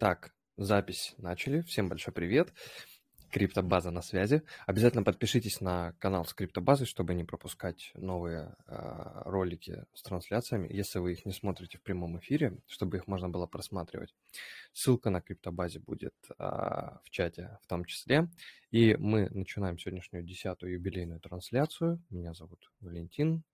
Так, запись начали. Всем большой привет. Криптобаза на связи. Обязательно подпишитесь на канал с криптобазой, чтобы не пропускать новые э, ролики с трансляциями, если вы их не смотрите в прямом эфире, чтобы их можно было просматривать. Ссылка на криптобазе будет э, в чате в том числе. И мы начинаем сегодняшнюю десятую юбилейную трансляцию. Меня зовут Валентин.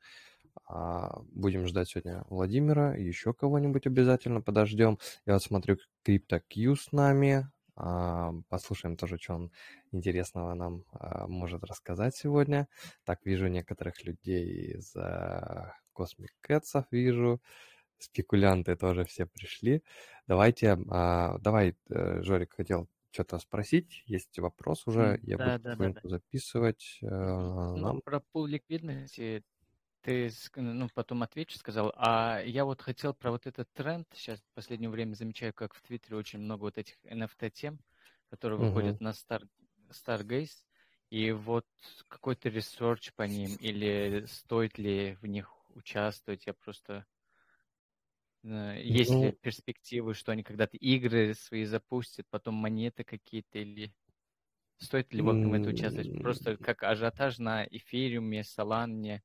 Будем ждать сегодня Владимира, еще кого-нибудь обязательно подождем. Я вот смотрю, CryptoQ с нами. А, послушаем тоже, что он интересного нам а, может рассказать сегодня. Так, вижу некоторых людей из Cosmic Cats, вижу. Спекулянты тоже все пришли. Давайте, давай, э, Жорик хотел что-то спросить, есть вопрос уже, я да, буду да, да, да. записывать. Э, ну, нам. про пул ликвидности ты ну, потом ответишь, сказал. А я вот хотел про вот этот тренд. Сейчас в последнее время замечаю, как в Твиттере очень много вот этих NFT-тем, которые uh-huh. выходят на Star, Stargaze. И вот какой-то research по ним, или стоит ли в них участвовать, я просто... Э, есть ну... ли перспективы, что они когда-то игры свои запустят, потом монеты какие-то, или стоит ли в этом участвовать? Просто как ажиотаж на эфириуме, Солане,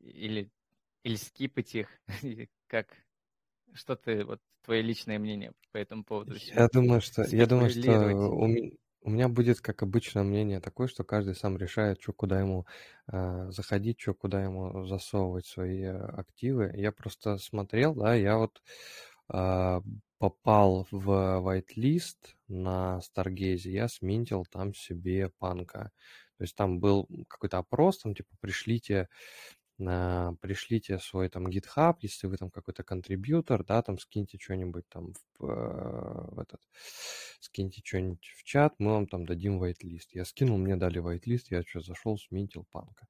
или, или скипать их, как что ты, вот твое личное мнение по этому поводу? Я думаю, что, я думаю, что у, у меня будет, как обычно, мнение такое, что каждый сам решает, что куда ему э, заходить, что куда ему засовывать свои активы. Я просто смотрел, да, я вот э, попал в whitelist на Старгейзе, я сминтил там себе панка. То есть там был какой-то опрос, там типа пришлите пришлите свой там GitHub, если вы там какой-то контрибьютор, да, там скиньте что-нибудь там в, э, в этот, скиньте что-нибудь в чат, мы вам там дадим whitelist. Я скинул, мне дали whitelist, я что, зашел, сминтил панка.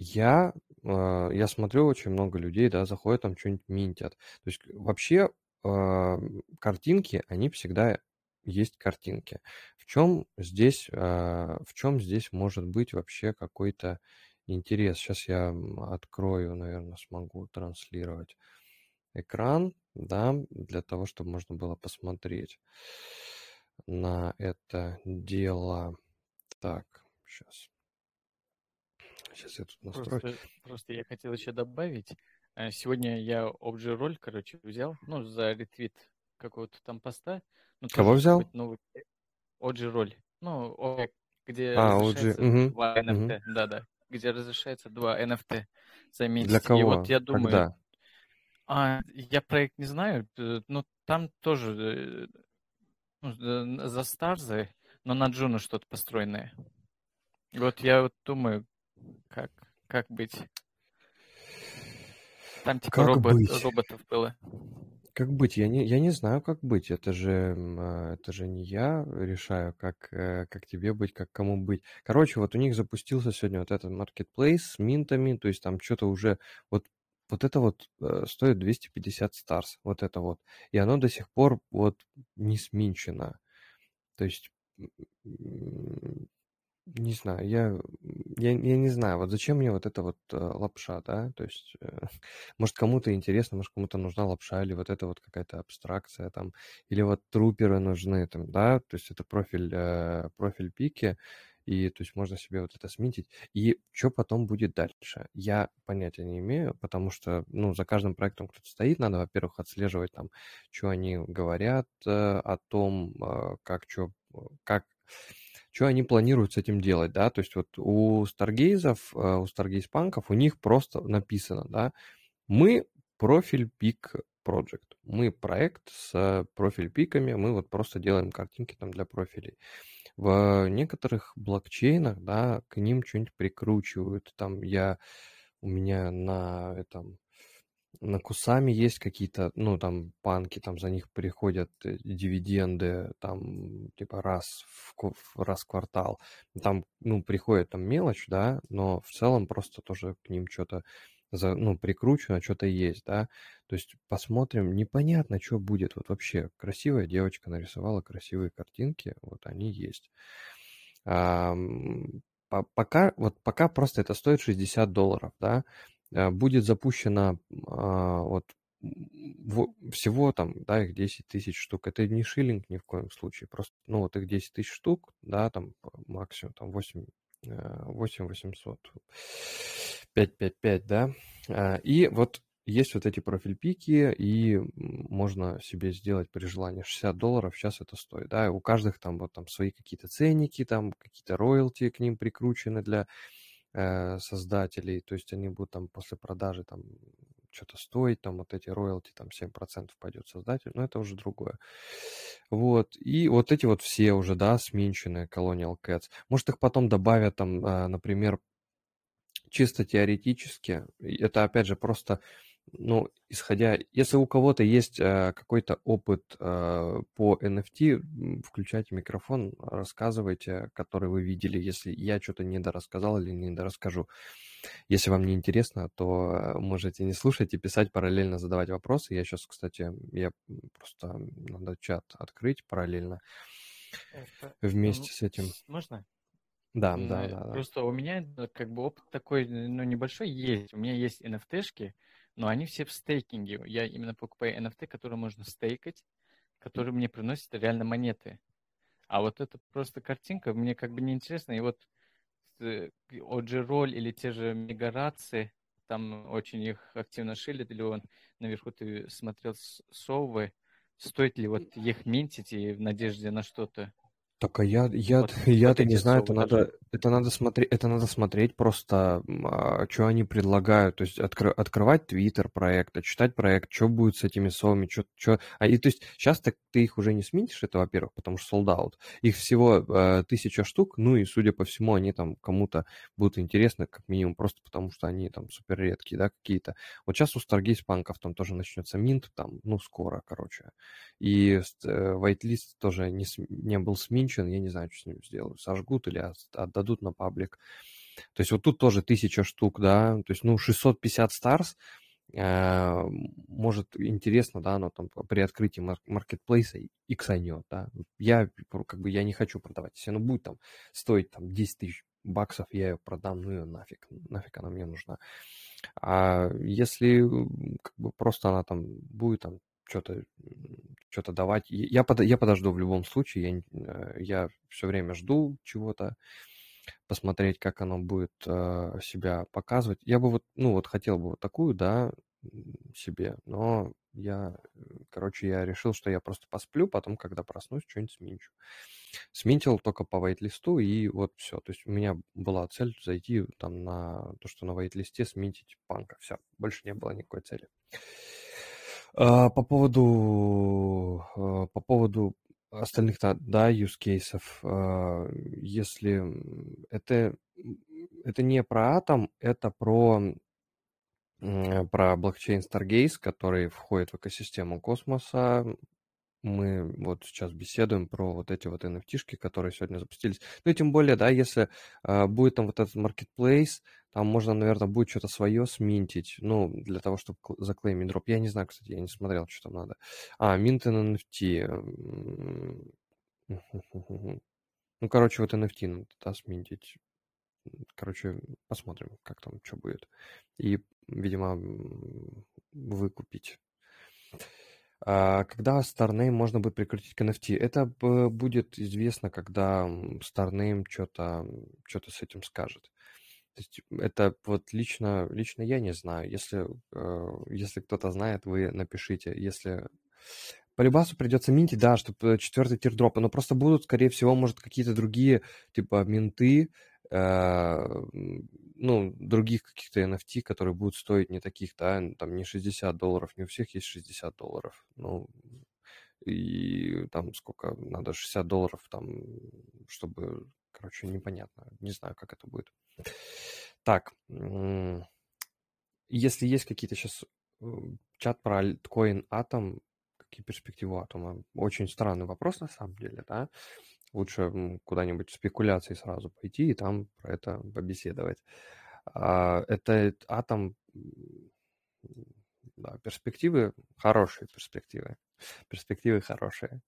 Я, э, я смотрю, очень много людей, да, заходят там что-нибудь минтят. То есть вообще э, картинки, они всегда есть картинки. В чем здесь, в чем здесь может быть вообще какой-то интерес. Сейчас я открою, наверное, смогу транслировать экран, да, для того, чтобы можно было посмотреть на это дело. Так, сейчас. Сейчас я тут настрою. Просто, просто я хотел еще добавить. Э, сегодня я OG роль, короче, взял, ну, за ретвит какого-то там поста. Ну, Кого взял? Новый OG роль. Ну, где а, OG. Угу. NFT. Угу. Да-да где разрешается два NFT заметить. Для кого? И вот я думаю... Когда? А, я проект не знаю, но там тоже э, ну, за Старзы, но на Джуну что-то построенное. Вот я вот думаю, как, как быть. Там типа робот, быть? роботов было. Как быть? Я не, я не знаю, как быть. Это же, а, это же не я решаю, как, э, как тебе быть, как кому быть. Короче, вот у них запустился сегодня вот этот marketplace с минтами, то есть там что-то уже вот вот это вот э, стоит 250 старс, вот это вот. И оно до сих пор вот не сминчено. То есть не знаю, я, я, я не знаю, вот зачем мне вот эта вот э, лапша, да, то есть, э, может, кому-то интересно, может, кому-то нужна лапша, или вот это вот какая-то абстракция там, или вот труперы нужны там, да, то есть это профиль, э, профиль пики, и то есть можно себе вот это сметить. И что потом будет дальше? Я понятия не имею, потому что, ну, за каждым проектом кто-то стоит, надо, во-первых, отслеживать там, что они говорят э, о том, э, как что, как что они планируют с этим делать, да, то есть вот у старгейзов, э, у старгейз-панков у них просто написано, да, мы профиль пик project, мы проект с профиль пиками, мы вот просто делаем картинки там для профилей. В некоторых блокчейнах, да, к ним что-нибудь прикручивают, там я, у меня на этом, на Кусами есть какие-то, ну, там, панки, там за них приходят э, дивиденды, там, типа, раз в, раз в квартал. Там, ну, приходит там мелочь, да, но в целом просто тоже к ним что-то, за, ну, прикручено, что-то есть, да. То есть посмотрим, непонятно, что будет. Вот вообще красивая девочка нарисовала красивые картинки, вот они есть. А, пока, вот пока просто это стоит 60 долларов, да, будет запущена а, вот всего там, да, их 10 тысяч штук. Это не шиллинг ни в коем случае. Просто, ну, вот их 10 тысяч штук, да, там максимум там 8, 8 800, 5 5 5, да. А, и вот есть вот эти профиль-пики, и можно себе сделать при желании 60 долларов, сейчас это стоит, да, у каждых там вот там свои какие-то ценники, там какие-то роялти к ним прикручены для э, создателей, то есть они будут там после продажи там что-то стоить, там вот эти роялти, там 7% пойдет создатель, но это уже другое. Вот, и вот эти вот все уже, да, сменченные Colonial Cats. Может, их потом добавят там, а, например, чисто теоретически, это опять же просто ну, исходя, если у кого-то есть э, какой-то опыт э, по NFT, включайте микрофон, рассказывайте, который вы видели, если я что-то недорассказал или недорасскажу. Если вам не интересно, то э, можете не слушать и писать параллельно, задавать вопросы. Я сейчас, кстати, я просто надо чат открыть параллельно Это, вместе с этим. Можно? Да, да, да, да. Просто у меня как бы опыт такой, ну, небольшой есть. У меня есть NFT-шки, но они все в стейкинге. Я именно покупаю NFT, которые можно стейкать, которые мне приносят реально монеты. А вот это просто картинка мне как бы неинтересно. И вот OG-роль или те же мегарации, там очень их активно шилят, или он наверху ты смотрел совы, стоит ли вот их минтить и в надежде на что-то? Так, а я, я, вот, я-то вот не знаю, это надо, это надо смотреть, это надо смотреть просто, а, что они предлагают, то есть откры, открывать твиттер проекта, читать проект, что будет с этими совами, что, что, а и то есть сейчас так ты их уже не сменишь, это во-первых, потому что sold out, их всего э, тысяча штук, ну и судя по всему они там кому-то будут интересны, как минимум просто потому что они там супер редкие, да, какие-то. Вот сейчас у Stargaze панков там тоже начнется минт, там, ну скоро, короче, и э, whitelist тоже не, не был сменен закончен, я не знаю, что с ним сделают, сожгут или отдадут на паблик. То есть вот тут тоже тысяча штук, да, то есть, ну, 650 старс, э, может, интересно, да, но там при открытии маркетплейса иксанет, да. Я, как бы, я не хочу продавать. Если оно будет там стоить там 10 тысяч баксов, я ее продам, ну ее нафиг, нафиг она мне нужна. А если как бы просто она там будет там что-то что-то давать. Я, под, я подожду в любом случае. Я, э, я все время жду чего-то, посмотреть, как оно будет э, себя показывать. Я бы вот, ну вот хотел бы вот такую, да, себе, но я, короче, я решил, что я просто посплю, потом, когда проснусь, что-нибудь сменчу. Сменил только по вейт-листу, и вот все. То есть у меня была цель зайти там на то, что на вейт-листе сменить панка. Все, больше не было никакой цели. А, по поводу, а, по поводу остальных, да, use кейсов, а, если это, это не про атом, это про, про блокчейн Stargaze, который входит в экосистему космоса, мы вот сейчас беседуем про вот эти вот NFT-шки, которые сегодня запустились. Ну и тем более, да, если э, будет там вот этот marketplace, там можно, наверное, будет что-то свое сминтить, ну, для того, чтобы заклеймить дроп. Я не знаю, кстати, я не смотрел, что там надо. А, mint NFT. Ну, короче, вот NFT надо да, сминтить. Короче, посмотрим, как там, что будет. И, видимо, выкупить. А когда StarName можно будет прикрутить к NFT? Это будет известно, когда StarName что-то что с этим скажет. То есть это вот лично, лично я не знаю. Если, э, если кто-то знает, вы напишите. Если по Любасу придется минтить, да, чтобы четвертый тир но просто будут, скорее всего, может, какие-то другие, типа, минты, э, ну, других каких-то NFT, которые будут стоить не таких, да, там не 60 долларов, не у всех есть 60 долларов, ну, и там сколько надо, 60 долларов там, чтобы, короче, непонятно, не знаю, как это будет. Так, если есть какие-то сейчас э, чат про альткоин Атом, какие перспективы Атома? Очень странный вопрос на самом деле, да? Лучше куда-нибудь спекуляции сразу пойти и там про это побеседовать. А, это Атом, да, перспективы хорошие перспективы. Перспективы хорошие.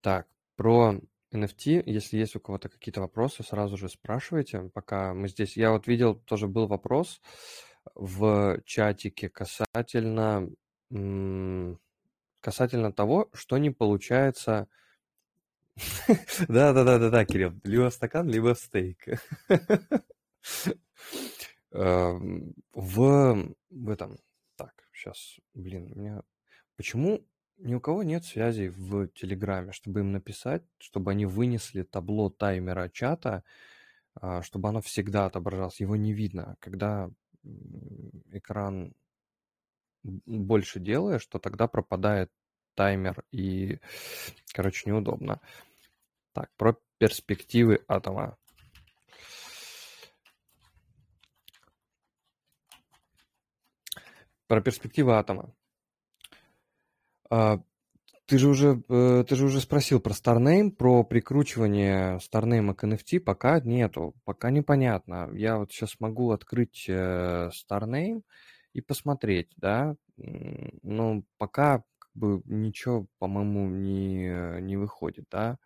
Так, про NFT, если есть у кого-то какие-то вопросы, сразу же спрашивайте, пока мы здесь. Я вот видел, тоже был вопрос, в чатике касательно, касательно того, что не получается... Да-да-да-да-да, Кирилл, либо стакан, либо стейк. Эм, в, этом... Так, сейчас, блин, у меня... Почему ни у кого нет связи в Телеграме, чтобы им написать, чтобы они вынесли табло таймера чата, а, чтобы оно всегда отображалось. Его не видно. Когда экран больше делаешь, то тогда пропадает таймер и, короче, неудобно. Так, про перспективы атома. Про перспективы атома. А, ты же уже, э, ты же уже спросил про Starname, про прикручивание Starname к NFT пока нету, пока непонятно. Я вот сейчас могу открыть э, Starname и посмотреть, да, но пока как бы ничего, по-моему, не, не выходит, да.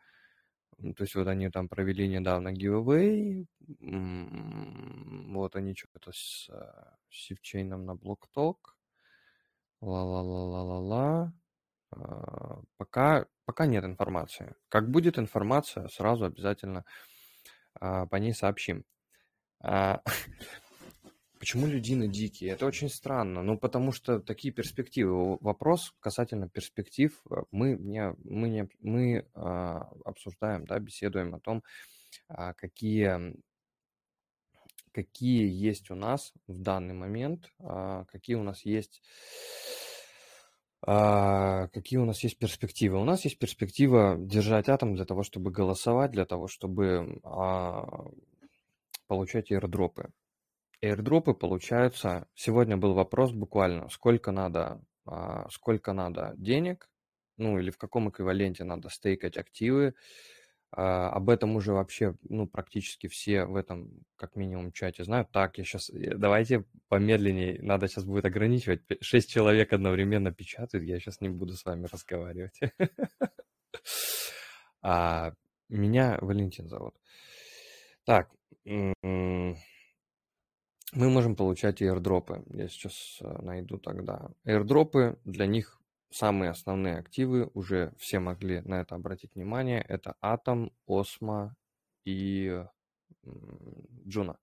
То есть вот они там провели недавно giveaway, вот они что-то с сивчейном на BlockTalk, ла-ла-ла-ла-ла-ла. А, пока, пока нет информации. Как будет информация, сразу обязательно а, по ней сообщим. А, почему людины дикие? Это очень странно. Ну, потому что такие перспективы. Вопрос касательно перспектив. Мы, не, мы, не, мы обсуждаем, да, беседуем о том, какие какие есть у нас в данный момент, какие у нас есть а, какие у нас есть перспективы? У нас есть перспектива держать атом для того, чтобы голосовать, для того, чтобы а, получать airdropы. Airdропы получаются... Сегодня был вопрос буквально, сколько надо, а, сколько надо денег, ну или в каком эквиваленте надо стейкать активы, об этом уже вообще, ну, практически все в этом, как минимум, чате знают. Так, я сейчас, э, давайте помедленнее, надо сейчас будет ограничивать. Шесть человек одновременно печатают, я сейчас не буду с вами разговаривать. А, меня Валентин зовут. Так, мы можем получать airdrop ы. Я сейчас э, найду тогда. Airdrop ы, для них самые основные активы, уже все могли на это обратить внимание, это Atom, Osmo и Juno.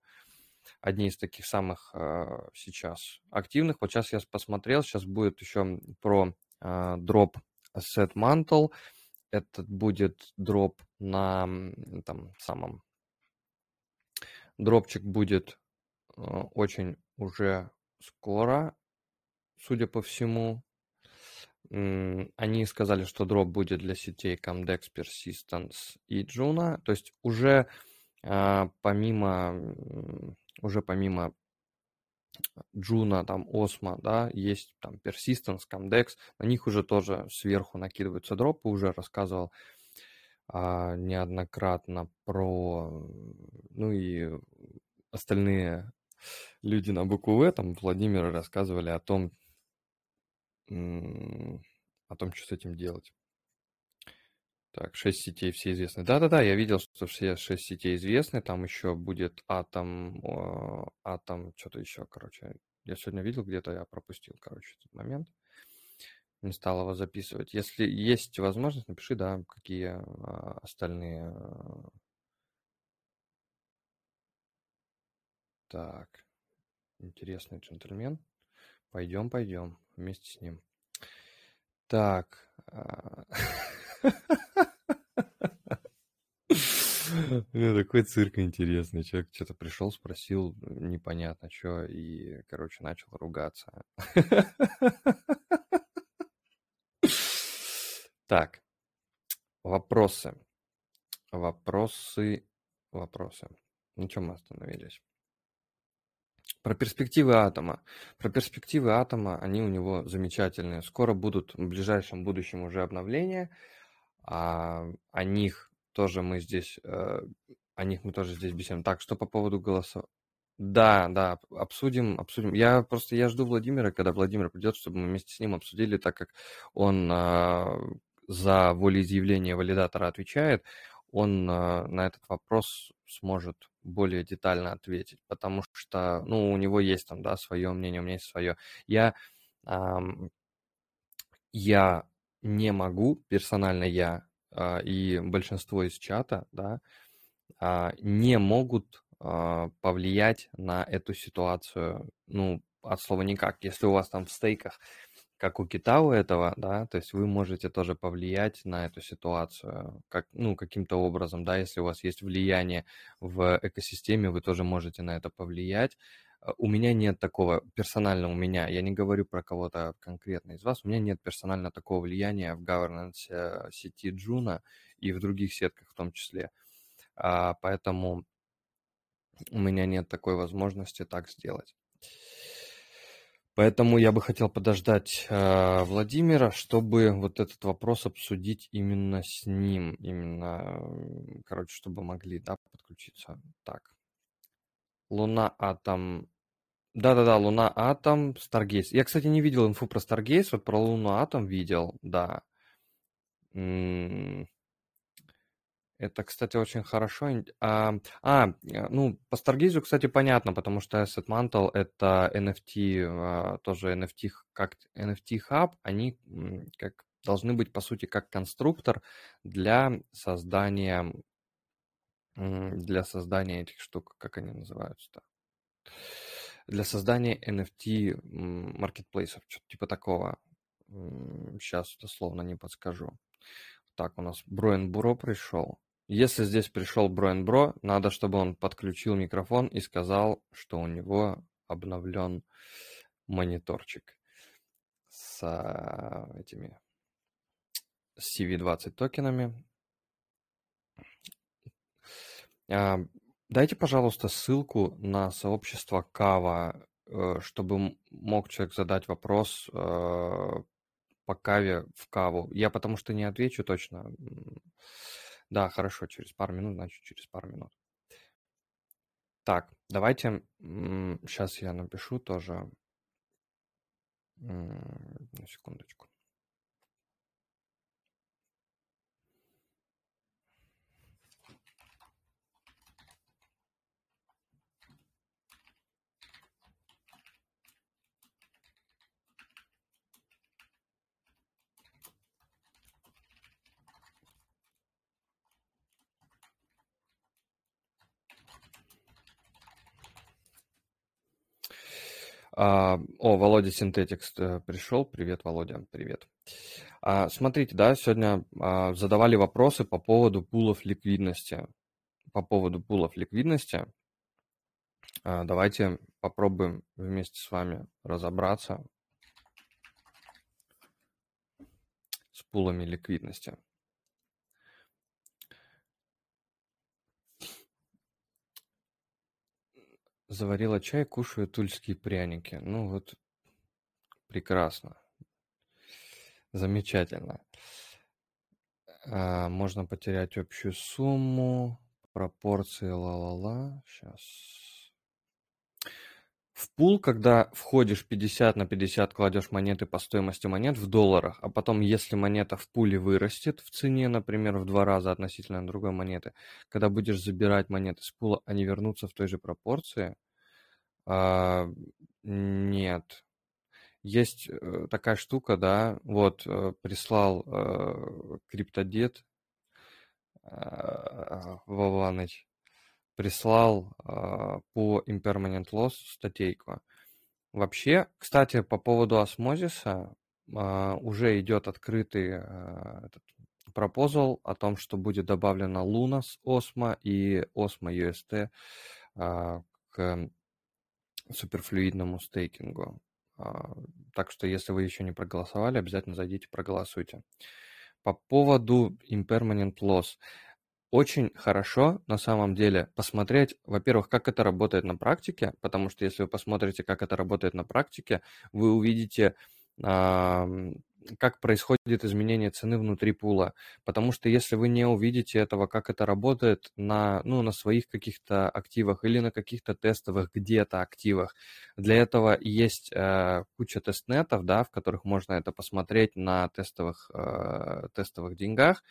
Одни из таких самых э, сейчас активных. Вот сейчас я посмотрел, сейчас будет еще про э, дроп Asset Mantle. Этот будет дроп на там самом... Дропчик будет э, очень уже скоро, судя по всему. Они сказали, что дроп будет для сетей Comdex, Persistence и Juno. То есть уже а, помимо, уже помимо Juno, там, Osmo, да, есть там Persistence, Comdex, на них уже тоже сверху накидываются дропы, уже рассказывал а, неоднократно про, ну и остальные люди на букву В, там Владимир рассказывали о том, о том, что с этим делать. Так, 6 сетей все известны. Да-да-да, я видел, что все 6 сетей известны. Там еще будет атом, атом, что-то еще, короче. Я сегодня видел где-то, я пропустил, короче, этот момент. Не стал его записывать. Если есть возможность, напиши, да, какие а, остальные. А. Так, интересный джентльмен. Пойдем, пойдем вместе с ним. Так. А. Такой цирк интересный. Человек что-то пришел, спросил непонятно что, и, короче, начал ругаться. Так, вопросы. Вопросы, вопросы. На чем мы остановились? Про перспективы атома. Про перспективы атома, они у него замечательные. Скоро будут в ближайшем будущем уже обновления. А, о них тоже мы здесь, э, о них мы тоже здесь беседуем. Так, что по поводу голоса? Да, да, обсудим, обсудим. Я просто, я жду Владимира, когда Владимир придет, чтобы мы вместе с ним обсудили, так как он э, за волеизъявление валидатора отвечает, он э, на этот вопрос сможет более детально ответить, потому что, ну, у него есть там, да, свое мнение, у меня есть свое. Я, эм, я не могу, персонально я э, и большинство из чата, да, э, не могут э, повлиять на эту ситуацию, ну, от слова никак. Если у вас там в стейках как у кита у этого, да, то есть вы можете тоже повлиять на эту ситуацию, как, ну, каким-то образом, да, если у вас есть влияние в экосистеме, вы тоже можете на это повлиять. А, у меня нет такого, персонально у меня, я не говорю про кого-то конкретно из вас, у меня нет персонально такого влияния в governance э, сети Джуна и в других сетках в том числе. А, поэтому у меня нет такой возможности так сделать. Поэтому я бы хотел подождать э, Владимира, чтобы вот этот вопрос обсудить именно с ним, именно, короче, чтобы могли, да, подключиться. Так. Luna Atom. Да-да-да, Luna Atom, Stargaze. Я, кстати, не видел инфу про Stargaze, вот про Луну Атом видел, да. Это, кстати, очень хорошо. А, а, ну, по Stargaze, кстати, понятно, потому что Asset Mantle — это NFT, а, тоже NFT, как NFT Hub, они как должны быть, по сути, как конструктор для создания для создания этих штук, как они называются-то? Для создания NFT маркетплейсов, что-то типа такого. Сейчас дословно не подскажу. Так, у нас Броен Буро пришел. Если здесь пришел Броен Бро, надо, чтобы он подключил микрофон и сказал, что у него обновлен мониторчик с а, этими с CV20 токенами. А, дайте, пожалуйста, ссылку на сообщество Кава, э, чтобы мог человек задать вопрос э, по Каве в Каву. Я потому что не отвечу точно. Да, хорошо, через пару минут, значит, через пару минут. Так, давайте, сейчас я напишу тоже. На секундочку. А, о, Володя Синтетикс э, пришел. Привет, Володя, привет. А, смотрите, да, сегодня а, задавали вопросы по поводу пулов ликвидности. По поводу пулов ликвидности. Давайте попробуем вместе с вами разобраться с пулами ликвидности. Заварила чай, кушаю тульские пряники. Ну вот, прекрасно. Замечательно. А, можно потерять общую сумму, пропорции, ла-ла-ла. Сейчас. В пул, когда входишь 50 на 50, кладешь монеты по стоимости монет в долларах, а потом, если монета в пуле вырастет в цене, например, в два раза относительно другой монеты, когда будешь забирать монеты с пула, они вернутся в той же пропорции? А, нет. Есть э, такая штука, да, вот э, прислал э, криптодед э, Вованыч, прислал э, по Impermanent Loss статейку. Вообще, кстати, по поводу осмозиса э, уже идет открытый э, этот пропозал о том, что будет добавлена Луна с Осмо и Осмо UST э, к суперфлюидному стейкингу. Так что, если вы еще не проголосовали, обязательно зайдите, проголосуйте. По поводу impermanent loss. Очень хорошо на самом деле посмотреть, во-первых, как это работает на практике, потому что если вы посмотрите, как это работает на практике, вы увидите как происходит изменение цены внутри пула. Потому что если вы не увидите этого, как это работает на, ну, на своих каких-то активах или на каких-то тестовых где-то активах, для этого есть э, куча тестнетов, да, в которых можно это посмотреть на тестовых, э, тестовых деньгах.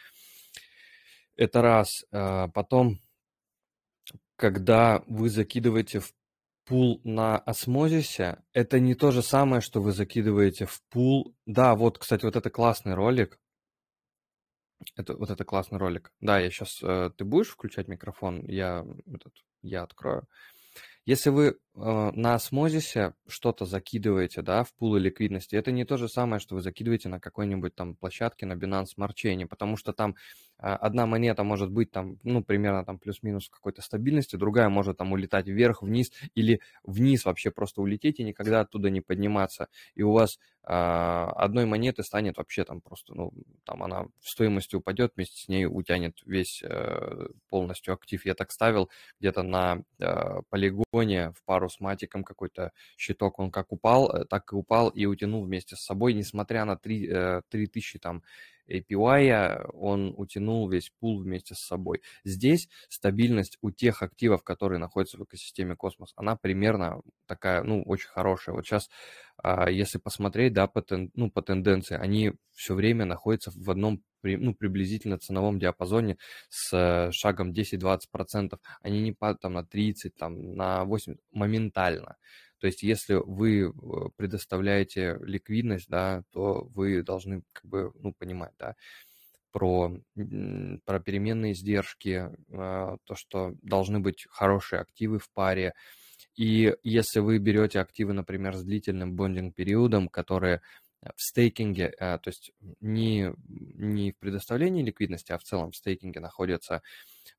Это раз. Э, потом когда вы закидываете в пул на осмозисе, это не то же самое, что вы закидываете в пул. Да, вот, кстати, вот это классный ролик. Это, вот это классный ролик. Да, я сейчас... Э, ты будешь включать микрофон? Я, этот, я открою. Если вы э, на осмозисе что-то закидываете, да, в пулы ликвидности, это не то же самое, что вы закидываете на какой-нибудь там площадке на Binance Smart Chain, потому что там одна монета может быть там, ну, примерно там плюс-минус какой-то стабильности, другая может там улетать вверх, вниз или вниз вообще просто улететь и никогда оттуда не подниматься. И у вас э, одной монеты станет вообще там просто, ну, там она в стоимости упадет, вместе с ней утянет весь э, полностью актив. Я так ставил где-то на э, полигон в пару с матиком какой-то щиток, он как упал, э, так и упал и утянул вместе с собой, несмотря на 3, 3000 э, там API, он утянул весь пул вместе с собой. Здесь стабильность у тех активов, которые находятся в экосистеме Космос, она примерно такая, ну, очень хорошая. Вот сейчас, а, если посмотреть, да, по, тен, ну, по тенденции, они все время находятся в одном ну, приблизительно ценовом диапазоне с э, шагом 10-20%. Они не падают там на 30, там, на 8 моментально. То есть, если вы э, предоставляете ликвидность, да, то вы должны как бы, ну, понимать, да, про, про переменные издержки, а, то, что должны быть хорошие активы в паре. И если вы берете активы, например, с длительным bonding-периодом, которые в стейкинге, э, то есть не, не в предоставлении ликвидности, а в целом в стейкинге находятся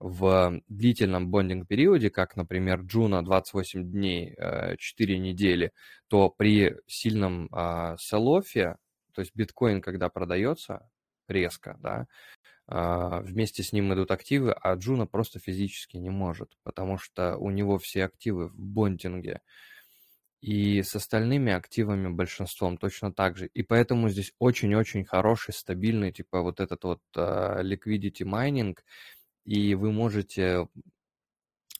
в длительном bonding-периоде, как, например, Juno 28 дней, 4 э, недели, то при сильном а, sell-off е, то есть биткоин, когда продается резко, да, а, вместе с ним идут активы, а Juno просто физически не может, потому что у него все активы в bonding е. И с остальными активами большинством точно так же. И поэтому здесь очень-очень хороший, стабильный, типа вот этот вот uh, liquidity mining, и вы можете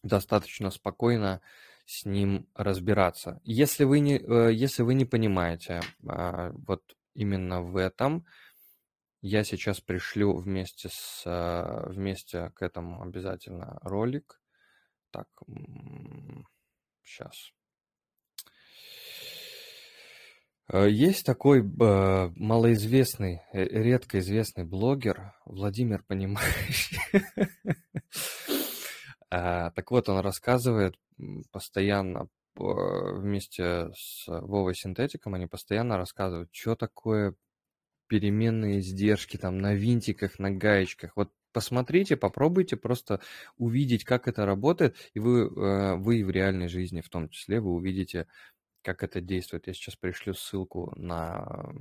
достаточно спокойно с ним разбираться. Если вы не, uh, если вы не понимаете uh, вот именно в этом, я сейчас пришлю вместе с вместе к этому обязательно ролик. Так, сейчас. Э, есть такой э, малоизвестный, редко известный блогер Владимир Понимающий. А, так вот, он рассказывает постоянно вместе с Вовой Синтетиком, они постоянно рассказывают, что такое переменные издержки там на винтиках, на гаечках. Вот посмотрите, попробуйте просто увидеть, как это работает, и вы, вы в реальной жизни в том числе, вы увидите как это действует. Я сейчас пришлю ссылку на,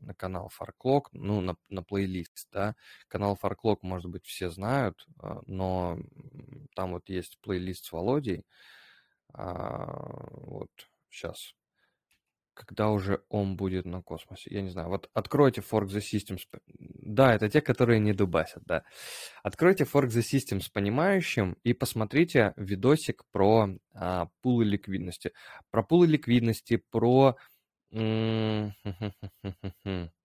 на канал Farclock, ну, на, на плейлист, да. Канал Farclock, может быть, все знают, а, но там вот есть плейлист с Володей. А, вот, сейчас когда уже он будет на космосе. Я не знаю. Вот откройте Fork the Systems. Да, это те, которые не дубасят, да. Откройте Fork the System с понимающим и посмотрите видосик про а, пулы ликвидности. Про пулы ликвидности, про...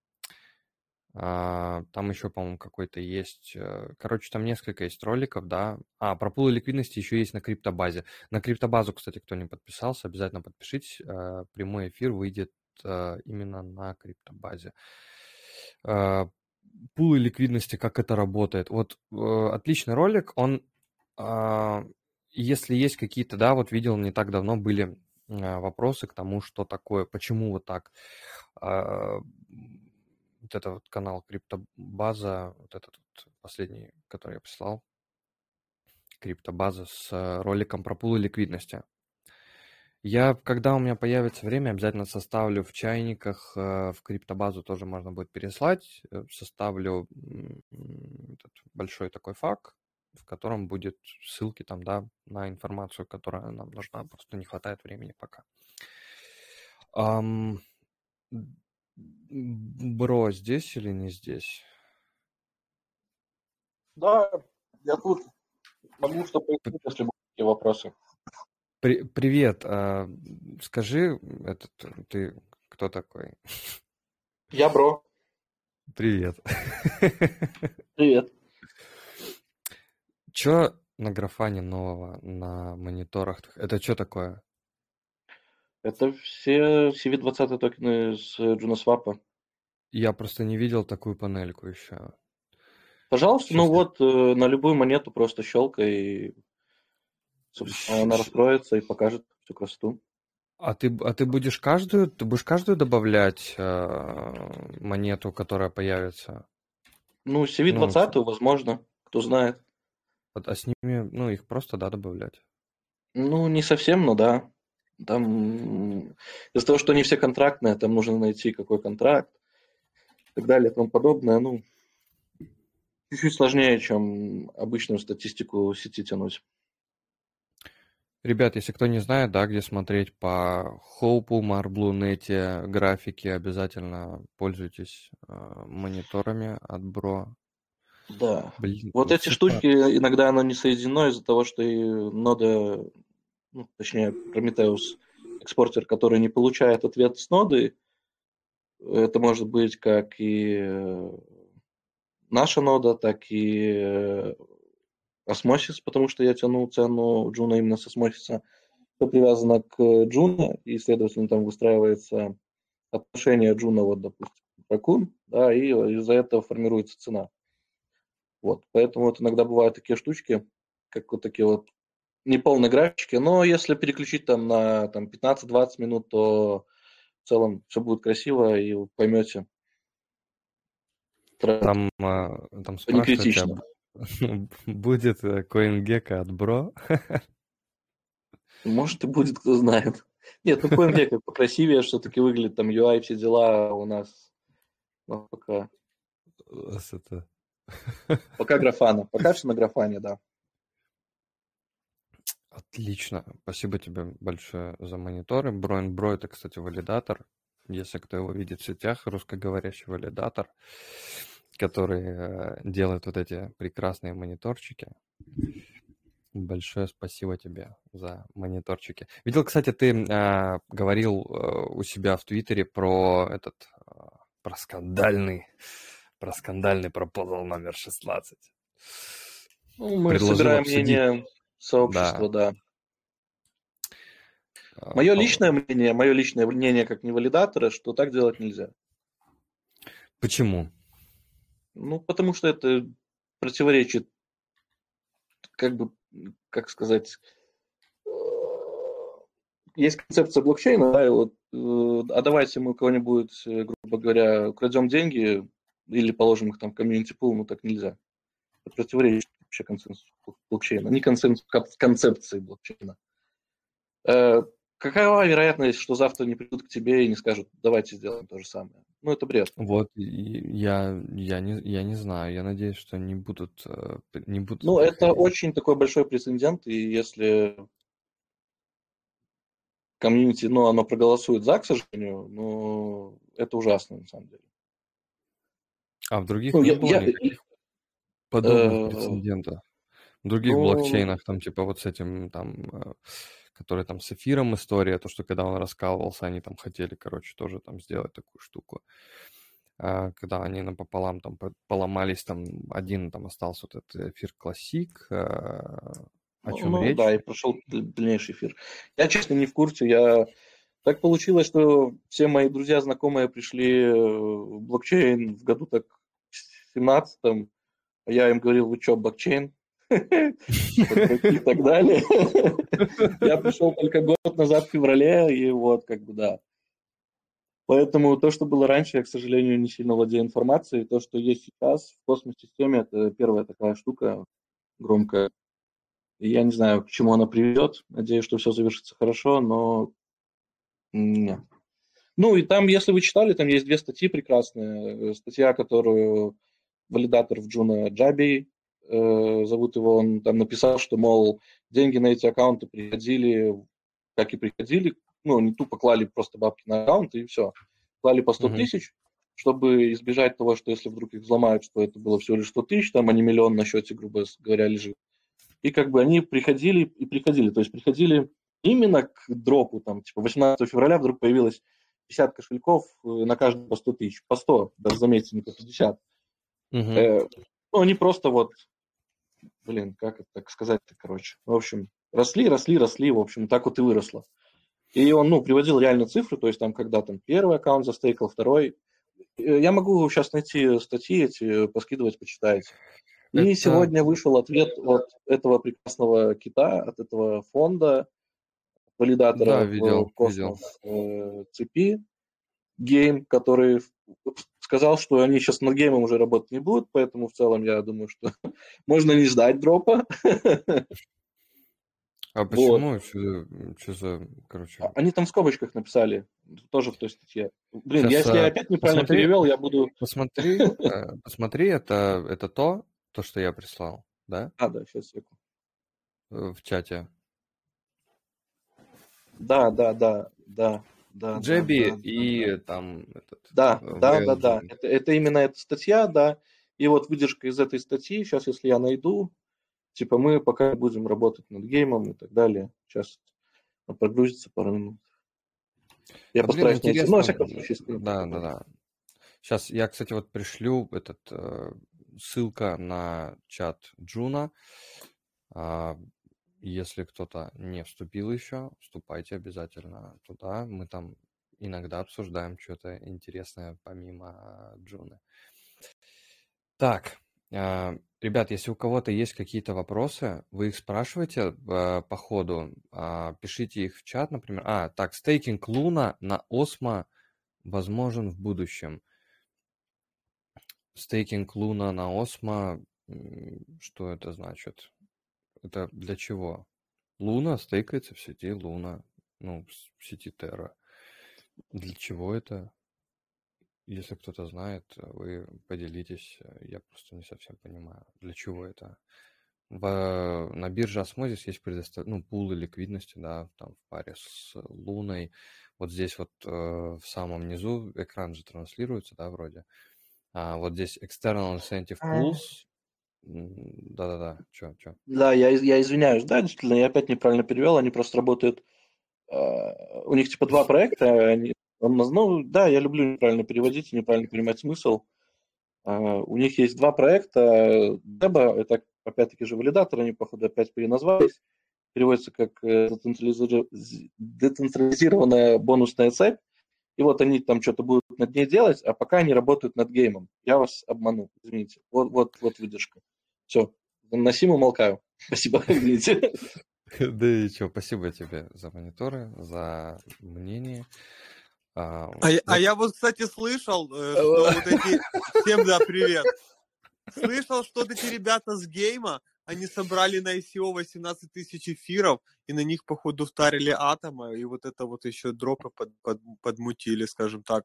А, там еще, по-моему, какой-то есть. Э, короче, там несколько есть роликов, да. А, про пулы ликвидности еще есть на криптобазе. На криптобазу, кстати, кто не подписался, обязательно подпишитесь. Э, прямой эфир выйдет э, именно на криптобазе. Пулы ликвидности, как это работает. Вот отличный ролик, он, а, если есть какие-то, да, вот видел не так давно были вопросы к тому, что такое, почему вот так вот это вот канал криптобаза, вот этот вот последний, который я прислал, криптобаза с э, роликом про пулы ликвидности. Я, когда у меня появится время, обязательно составлю в чайниках, э, в криптобазу тоже можно будет переслать, э, составлю этот большой такой фак, в котором будет ссылки там, да, на информацию, которая нам нужна, просто не хватает времени пока. Um, Бро здесь или не здесь? Да, я тут. Могу что пояснить, если будут какие вопросы. При, привет. А, скажи, этот, ты кто такой? Я Бро. Привет. Привет. Чё, на графане нового на мониторах. Это что такое? Это все CV20 токены с JunoSwap. Я просто не видел такую панельку еще. Пожалуйста, ну вот э, на любую монету просто щелкай, и собственно, она раскроется и покажет всю красоту. А ты, а ты будешь каждую, ты будешь каждую добавлять э, монету, которая появится? Ну, CV20, ну, возможно, кто знает. А с ними, ну, их просто, да, добавлять? Ну, не совсем, но да. Там из-за того, что они все контрактные, там нужно найти какой контракт и так далее и тому подобное. Ну, чуть-чуть сложнее, чем обычную статистику сети тянуть. Ребят, если кто не знает, да, где смотреть по Хоупу, Марблу.нете графики, обязательно пользуйтесь э, мониторами от Бро. Да. Блин, вот эти штуки иногда оно не соединено из-за того, что и нода, ну, точнее, Prometheus экспортер, который не получает ответ с ноды, это может быть как и э, наша нода, так и Osmosis, потому что я тянул цену Juno именно с Osmosis а, все привязано к Juno, и, следовательно, там выстраивается отношение Juno, вот, допустим, Racoon, да, и из-за этого формируется цена. Вот, поэтому вот иногда бывают такие штучки, как вот такие вот неполные графики, но если переключить там на там, 15-20 минут, то в целом все будет красиво, и вы поймете. Там, а, там не критично. Будет э, CoinGecko от Бро. Может и будет, кто знает. Нет, ну CoinGecko покрасивее все-таки выглядит, там UI, все дела у нас. Но пока... Это... Пока графана. Пока что на графане, да. Отлично. Спасибо тебе большое за мониторы. Броин Бро это, кстати, валидатор. Если кто его видит в сетях, русскоговорящий валидатор который э, делает вот эти прекрасные мониторчики. Большое спасибо тебе за мониторчики. Видел, кстати, ты э, говорил э, у себя в Твиттере про этот, э, про скандальный, про скандальный пропозал номер 16. Ну, мы Предложил собираем обсудить... мнение сообщества, да. да. Мое личное мнение, мое личное мнение как не валидатора, что так делать нельзя. Почему? Ну, потому что это противоречит, как бы, как сказать, э, есть концепция блокчейна, да, и вот, э, а давайте мы у кого-нибудь, э, грубо говоря, украдем деньги или положим их там в комьюнити пул, ну так нельзя. Это противоречит вообще консенсусу блокчейна, не консенсус, концепции блокчейна. Какова вероятность, что завтра не придут к тебе и не скажут, давайте сделаем то же самое? Ну, это бред. Вот, я, я, не, я не знаю, я надеюсь, что не будут... Э, не будут ну, приходить. это очень такой большой прецедент, и если комьюнити, ну, оно проголосует за, к сожалению, но это ужасно, на самом деле. А в других ну, я, я, подобных э, прецедентов? В других ну, блокчейнах, там, типа, вот с этим, там, э, который там с эфиром история, то, что когда он раскалывался, они там хотели, короче, тоже там сделать такую штуку. А, когда они напополам там поломались, там один там остался вот этот эфир классик, а, о чем ну, речь? Да, и прошел дальнейший эфир. Я, честно, не в курсе, я... Так получилось, что все мои друзья, знакомые пришли э, в блокчейн в году так 17 -м. Я им говорил, вы что, блокчейн? и так далее. Я пришел только год назад в феврале, и вот как бы да. Поэтому то, что было раньше, я, к сожалению, не сильно владею информацией. То, что есть сейчас в космос-системе, это первая такая штука громкая. Я не знаю, к чему она приведет. Надеюсь, что все завершится хорошо, но нет. Ну и там, если вы читали, там есть две статьи прекрасные. Статья, которую валидатор в Джуна Джаби Э, зовут его, он там написал, что, мол, деньги на эти аккаунты приходили, как и приходили, ну, они тупо клали просто бабки на аккаунты и все. Клали по 100 mm-hmm. тысяч, чтобы избежать того, что если вдруг их взломают, что это было всего лишь 100 тысяч, там, а не миллион на счете, грубо говоря, лежит. И как бы они приходили и приходили, то есть приходили именно к дропу, там, типа 18 февраля вдруг появилось 50 кошельков э, на каждый по 100 тысяч, по 100, даже заметьте, не по 50. Угу. Э, ну, они просто вот блин, как это так сказать-то, короче. В общем, росли, росли, росли, в общем, так вот и выросло. И он, ну, приводил реально цифры, то есть там, когда там первый аккаунт застейкал, второй. Э, я могу сейчас найти статьи эти, поскидывать, почитать. И это... сегодня вышел ответ от этого прекрасного кита, от этого фонда, валидатора да, видел, космос видел. Э, цепи, Game, который сказал, что они сейчас над game ом уже работать не будут, поэтому в целом я думаю, что можно не ждать дропа. А почему? Вот. Что, что за, короче... А, они там в скобочках написали, тоже в той статье. Блин, Сейчас, если я опять неправильно посмотри, перевел, я буду... Посмотри, э, посмотри, это, это то, то, что я прислал, да? А, да, сейчас секунду. Э, в чате. Да, да, да, да. Да, Джеби да, да, и да. там этот. Да, э, да, да, да. Это, это именно эта статья, да. И вот выдержка из этой статьи, сейчас, если я найду, типа мы пока будем работать над game ом и так далее. Сейчас прогрузится пару минут. Я а, постараюсь найти. Ну, всяком случае, Да, да, да. Сейчас я, кстати, вот пришлю этот э, ссылка на чат Juno. Если кто-то не вступил еще, вступайте обязательно туда. Мы там иногда обсуждаем что-то интересное помимо Джуны. Так, э, Ребят, если у кого-то есть какие-то вопросы, вы их спрашиваете э, по ходу, пишите их в чат, например. А, так, стейкинг Луна на Осмо возможен в будущем. Стейкинг Луна на Осмо, что это значит? Это для чего? Луна стейкается в сети Луна, ну, в сети Терра. Для чего это? Если кто-то знает, вы поделитесь. Я просто не совсем понимаю, для чего это. В, на бирже Osmosis есть предостав... ну, пулы ликвидности, да, там в паре с Луной. Вот здесь вот э, в самом низу экран же транслируется, да, вроде. А вот здесь External Incentive Pools. Да-да-да, что, что? Да, я, я извиняюсь, да, действительно, я опять неправильно перевел, они просто работают... Э, у них типа два проекта, они ну, да, я люблю неправильно переводить и неправильно понимать смысл. Uh, у них есть два проекта. Деба, это опять-таки же валидатор, они, походу, опять переназвались. Переводится как э, децентрализированная бонусная цепь. И вот они там что-то будут над ней делать, а пока они работают над геймом. Я вас обманул, извините. Вот, вот, вот выдержка. Все, на сим умолкаю. Спасибо, извините. Да и что, спасибо тебе за мониторы, за мнение. А, а, я, а я вот, кстати, слышал, э, что вот эти... Всем да, привет. Слышал, что вот эти ребята с гейма, они собрали на ICO 18 тысяч эфиров, и на них, походу, втарили атома, и вот это вот еще дропы под, под, подмутили, скажем так.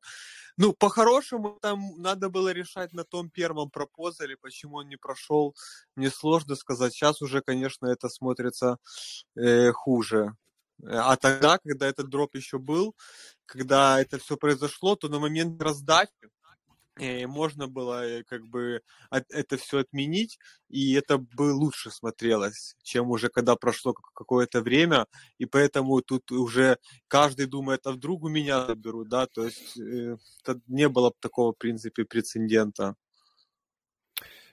Ну, по-хорошему, там надо было решать на том первом пропозале, почему он не прошел, мне сложно сказать. Сейчас уже, конечно, это смотрится э, хуже. А тогда, когда этот дроп еще был, когда это все произошло, то на момент раздачи можно было э, как бы это все отменить, и это бы лучше смотрелось, чем уже когда прошло какое-то время, и поэтому тут уже каждый думает, а вдруг у меня заберут, да, то есть э, не было такого, в принципе, прецедента.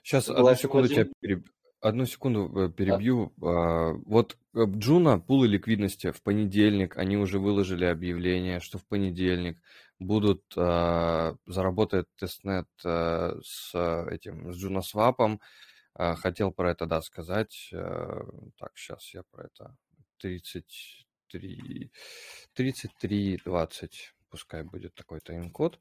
Сейчас, одну секунду, тебя переб... Одну секунду э, перебью. А, вот э, Juno, пулы ликвидности в понедельник, они уже выложили объявление, что в понедельник будут а, заработать testnet а, с этим, с JunoSwap ом. Хотел про это, да, сказать. Так, сейчас я про это. 33, 33, 20, пускай будет такой тайм-код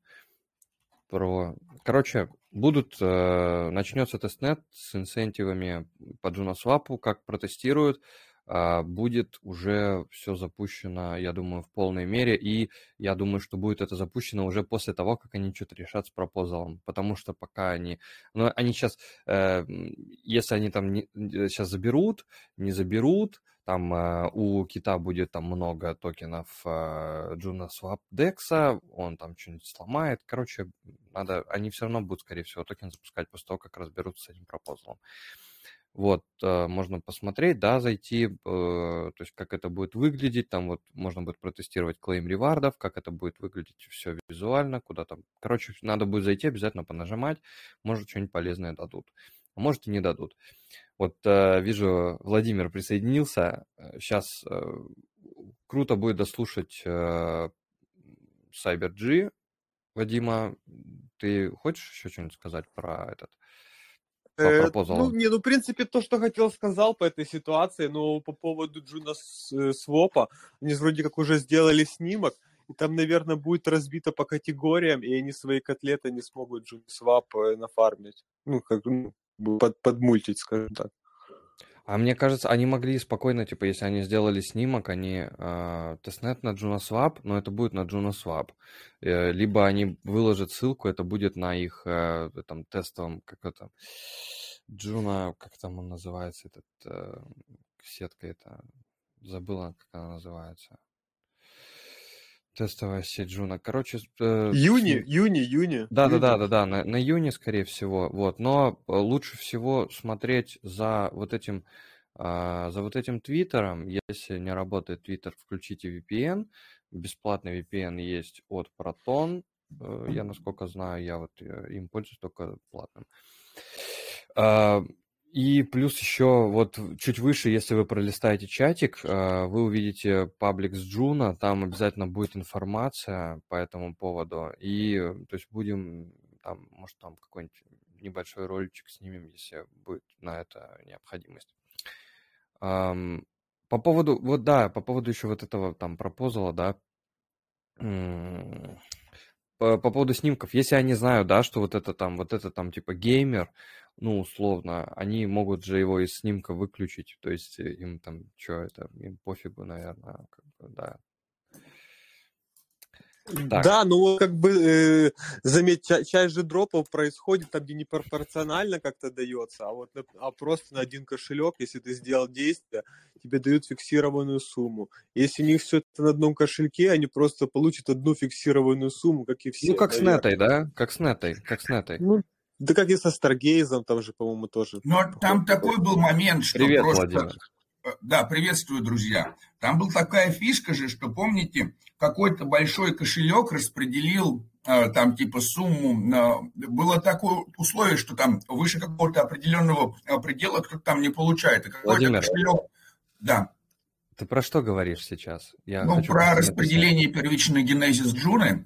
про... Короче, будут... Э, начнется тестнет с инсентивами по JunoSwap, как протестируют. Э, будет уже все запущено, я думаю, в полной мере. И я думаю, что будет это запущено уже после того, как они что-то решат с пропозалом. Потому что пока они... Ну, они сейчас... Э, если они там не, сейчас заберут, не заберут, там э, у кита будет там много токенов э, JunoSwap DEX, он там что-нибудь сломает. Короче, надо, они все равно будут, скорее всего, токен запускать после того, как разберутся с этим пропозалом. Вот, э, можно посмотреть, да, зайти, э, то есть как это будет выглядеть, там вот можно будет протестировать клейм ревардов, как это будет выглядеть все визуально, куда там, короче, надо будет зайти, обязательно понажимать, может что-нибудь полезное дадут, а может и не дадут. Вот э, вижу, Владимир присоединился. Сейчас круто будет дослушать CyberG. Вадима, ты хочешь еще что-нибудь сказать про этот? Э, ну, не, ну, в принципе, то, что хотел, сказал по этой ситуации, но по поводу Juno э, Swap а, они вроде как уже сделали снимок, и там, наверное, будет разбито по категориям, и они свои котлеты не смогут JunoSwap э, нафармить. Ну, как, ну, под, подмультить, скажем так. А мне кажется, они могли спокойно, типа, если они сделали снимок, они э, testnet на JunoSwap, но это будет на JunoSwap. Э, либо они выложат ссылку, это будет на их э, там тестовом, как это, Juno, как там он называется, этот э, сетка это, забыла, как она называется. Тестовая сеть Джуна. Короче... Э, Юни, Юни, Юни. Да, да, да, да, да, на, на Юни, скорее всего. Вот. Но э, лучше всего смотреть за вот этим э, за вот этим твиттером. Если не работает твиттер, включите VPN. Бесплатный VPN есть от Proton. Э, я, насколько знаю, я вот э, им пользуюсь только платным. Э, и плюс еще вот чуть выше, если вы пролистаете чатик, э, вы увидите паблик с Джуна, там обязательно будет информация по этому поводу. И то есть будем там, может, там какой-нибудь небольшой роличек снимем, если будет на это необходимость. По поводу, вот да, по поводу еще вот этого там пропозала, да, по, по поводу снимков, если они знают, да, что вот это там, вот это там типа геймер, ну, условно, они могут же его из снимка выключить, то есть э, им там, что это, им пофигу, наверное, как бы, да. Так. Да, ну как бы, э, заметь, часть же дропов происходит там, где не пропорционально как-то дается, а вот а просто на один кошелек, если ты сделал действие, тебе дают фиксированную сумму. Если у них все это на одном кошельке, они просто получат одну фиксированную сумму, как и все. Ну, как наверное. с нетой, да? Как с нетой, как с нетой. Ну, да как и со Старгейзом, там же, по-моему, тоже. Но там такой был момент, что Привет, просто... Владимир. Да, приветствую, друзья. Там была такая фишка же, что, помните, какой-то большой кошелек распределил э, там типа сумму. Было такое условие, что там выше какого-то определенного э, предела кто-то там не получает. И какой-то кошелек... Да. Ты про что говоришь сейчас? Я ну, про распределение первичной генезис Джуны.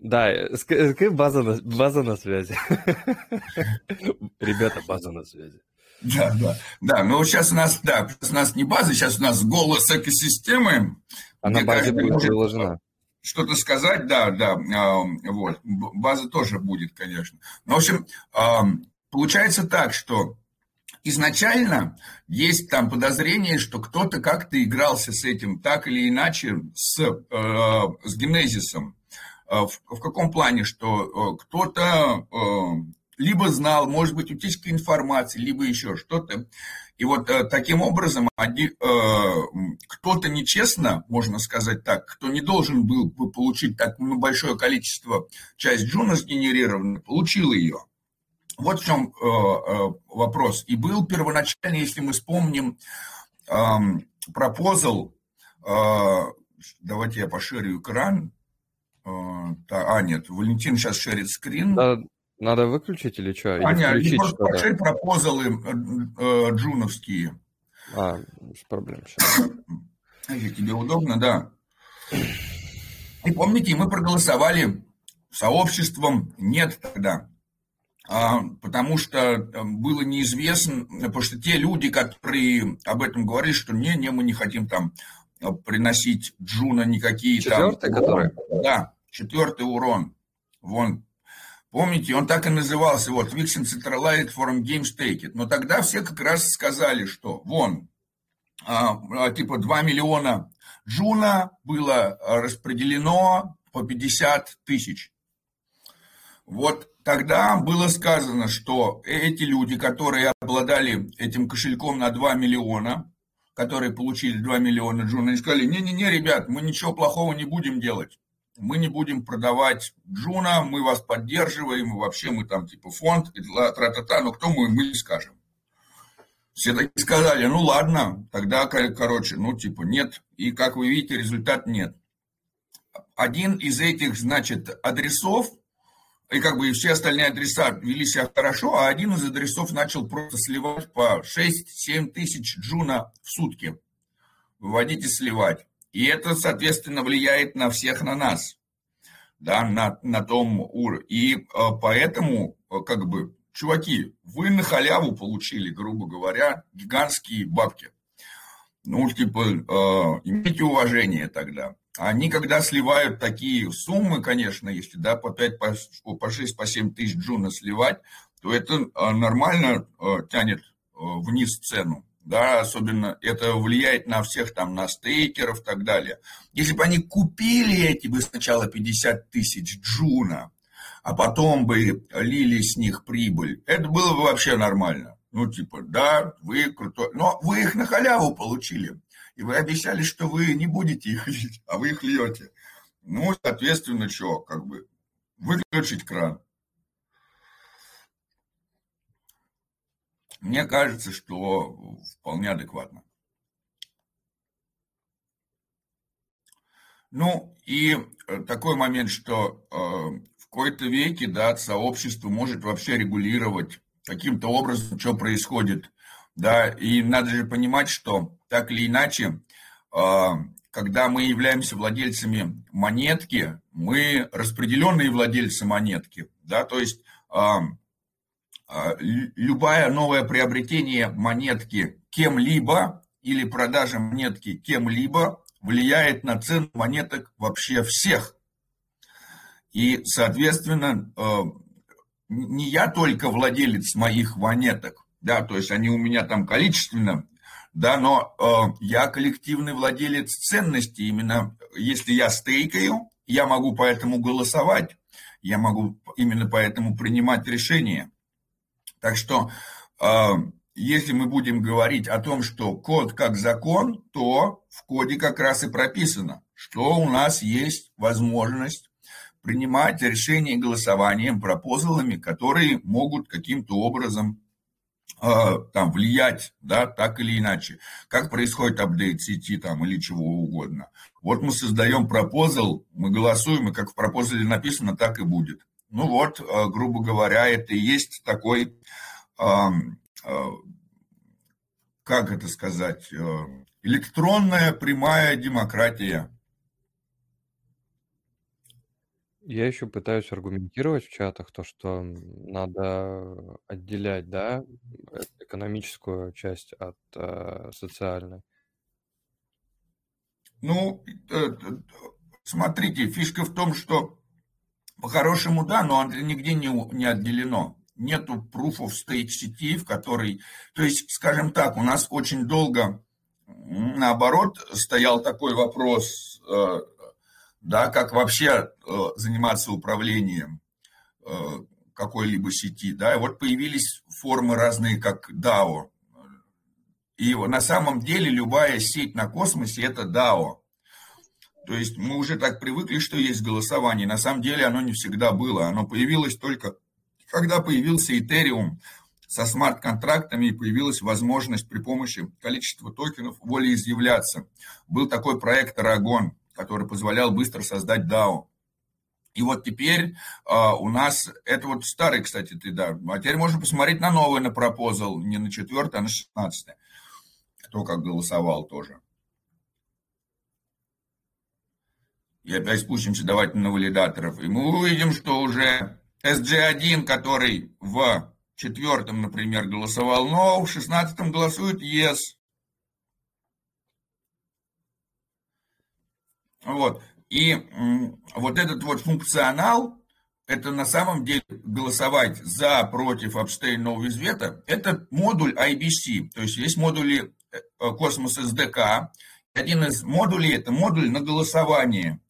Да, база на, база на связи. Ребята, база на связи. Да, да, да. Но сейчас у нас, да, у нас не база, сейчас у нас голос экосистемы. Она базе будет приложена. Что-то сказать, да, да, а, вот. База тоже будет, конечно. Но, в общем, а, получается так, что изначально есть там подозрение, что кто-то как-то игрался с этим так или иначе с, э, с генезисом. Э, в, в каком плане, что э, кто-то э, либо знал, может быть, утечка информации, либо еще что-то. И вот таким образом кто-то нечестно, можно сказать так, кто не должен был бы получить так большое количество часть Juno сгенерированной, получил ее. Вот в чем вопрос. И был первоначально, если мы вспомним, proposal, давайте я поширю экран, а, а, нет, Валентин сейчас шерит скрин. Да, надо выключить или что? А, нет, или просто пошли proposal ы э, э, джуновские. А, без проблем сейчас. Тебе удобно, да. И помните, мы проголосовали сообществом «нет» тогда. А, потому что э, было неизвестно, потому что те люди, которые об этом говорили, что не, не, мы не хотим там приносить Джуна никакие Четвертый, там... который? Да, четвертый урон. Вон, помните, он так и назывался, вот, Vixen Centralized Forum Games Take It. Но тогда все как раз сказали, что вон, а, а, типа 2 миллиона Juno было распределено по 50 тысяч. Вот тогда было сказано, что эти люди, которые обладали этим кошельком на 2 миллиона, которые получили 2 миллиона Juno, они сказали, не-не-не, ребят, мы ничего плохого не будем делать мы не будем продавать Juno, мы вас поддерживаем, вообще мы там типа фонд, тра-та-та, но кто мы, мы не скажем. Все таки сказали, ну ладно, тогда, короче, ну типа нет. И как вы видите, результат нет. Один из этих, значит, адресов и как бы все остальные адреса вели себя хорошо, а один из адресов начал просто сливать по 6-7 тысяч джуна в сутки. Выводить и сливать. И это, соответственно, влияет на всех на нас, да, на, на том уровне. И э, поэтому, э, как бы, чуваки, вы на халяву получили, грубо говоря, гигантские бабки. Ну, типа, э, имейте уважение тогда. Они, когда сливают такие суммы, конечно, если да, по 5, по, по 6, по 7 тысяч джуна сливать, то это нормально тянет вниз цену. Да, особенно это влияет на всех там, на стейкеров и так далее. Если бы они купили эти бы сначала 50 тысяч джуна, а потом бы лили с них прибыль, это было бы вообще нормально. Ну, типа, да, вы крутой. Но вы их на халяву получили и вы обещали, что вы не будете их лить, а вы их льете. Ну, соответственно, что, как бы, выключить кран. Мне кажется, что вполне адекватно. Ну, и э, такой момент, что э, в какой-то веке, да, сообщество может вообще регулировать каким-то образом, что происходит да, и надо же понимать, что так или иначе, а, когда мы являемся владельцами монетки, мы распределенные владельцы монетки, да, то есть любое новое приобретение монетки кем-либо или продажа монетки кем-либо влияет на цену монеток вообще всех. И, соответственно, не я только владелец моих монеток, да, то есть они у меня там количественно, да, но э, я коллективный владелец ценностей, именно если я стейкаю, я могу поэтому голосовать, я могу именно поэтому принимать решения. Так что, э, если мы будем говорить о том, что код как закон, то в коде как раз и прописано, что у нас есть возможность принимать решения голосованием, пропозалами, которые могут каким-то образом а, там влиять, да, так или иначе. Как происходит апдейт сети там или чего угодно. Вот мы создаем пропозал, мы голосуем, и как в пропозале написано, так и будет. Ну вот, а, грубо говоря, это и есть такой, а, как это сказать, электронная прямая демократия. Я еще пытаюсь аргументировать в чатах то, что надо отделять, да, э, экономическую часть от э, социальной. Ну, э, смотрите, фишка в том, что по-хорошему, да, но это нигде не, не отделено. Нету proof of state сети, в которой... То есть, скажем так, у нас очень долго, наоборот, стоял такой вопрос, да, как вообще э, заниматься управлением э, какой-либо сети, да, и вот появились формы разные, как DAO. И на самом деле любая сеть на космосе – это DAO. То есть мы уже так привыкли, что есть голосование. На самом деле оно не всегда было. Оно появилось только, когда появился Ethereum со смарт-контрактами, и появилась возможность при помощи количества токенов волеизъявляться. Был такой проект Aragon – который позволял быстро создать DAO. И вот теперь а, у нас, это вот старый, кстати, ты, да, а теперь можно посмотреть на новый, на пропозал, не на четвертый, а на шестнадцатый. Кто как голосовал тоже. И опять спустимся, давайте на валидаторов. И мы увидим, что уже SG1, который в четвертом, например, голосовал no, в шестнадцатом голосует yes. Вот. И вот этот вот функционал, это на самом деле голосовать за, против Abstain No Вета, это модуль IBC, то есть есть модули э, Космос SDK, один из модулей это модуль на голосование.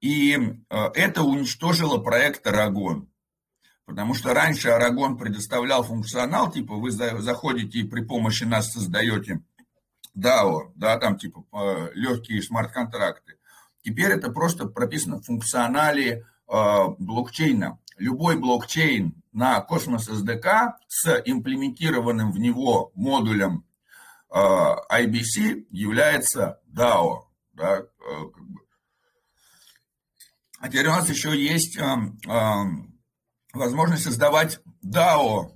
И э, это уничтожило проект Aragon. Потому что раньше Aragon предоставлял функционал, типа вы заходите и при помощи нас создаете DAO, да, там типа э, легкие смарт-контракты. Теперь это просто прописано в функционале э, блокчейна. Любой блокчейн на Cosmos SDK с имплементированным в него модулем IBC является DAO. Да. А теперь у нас еще есть возможность создавать DAO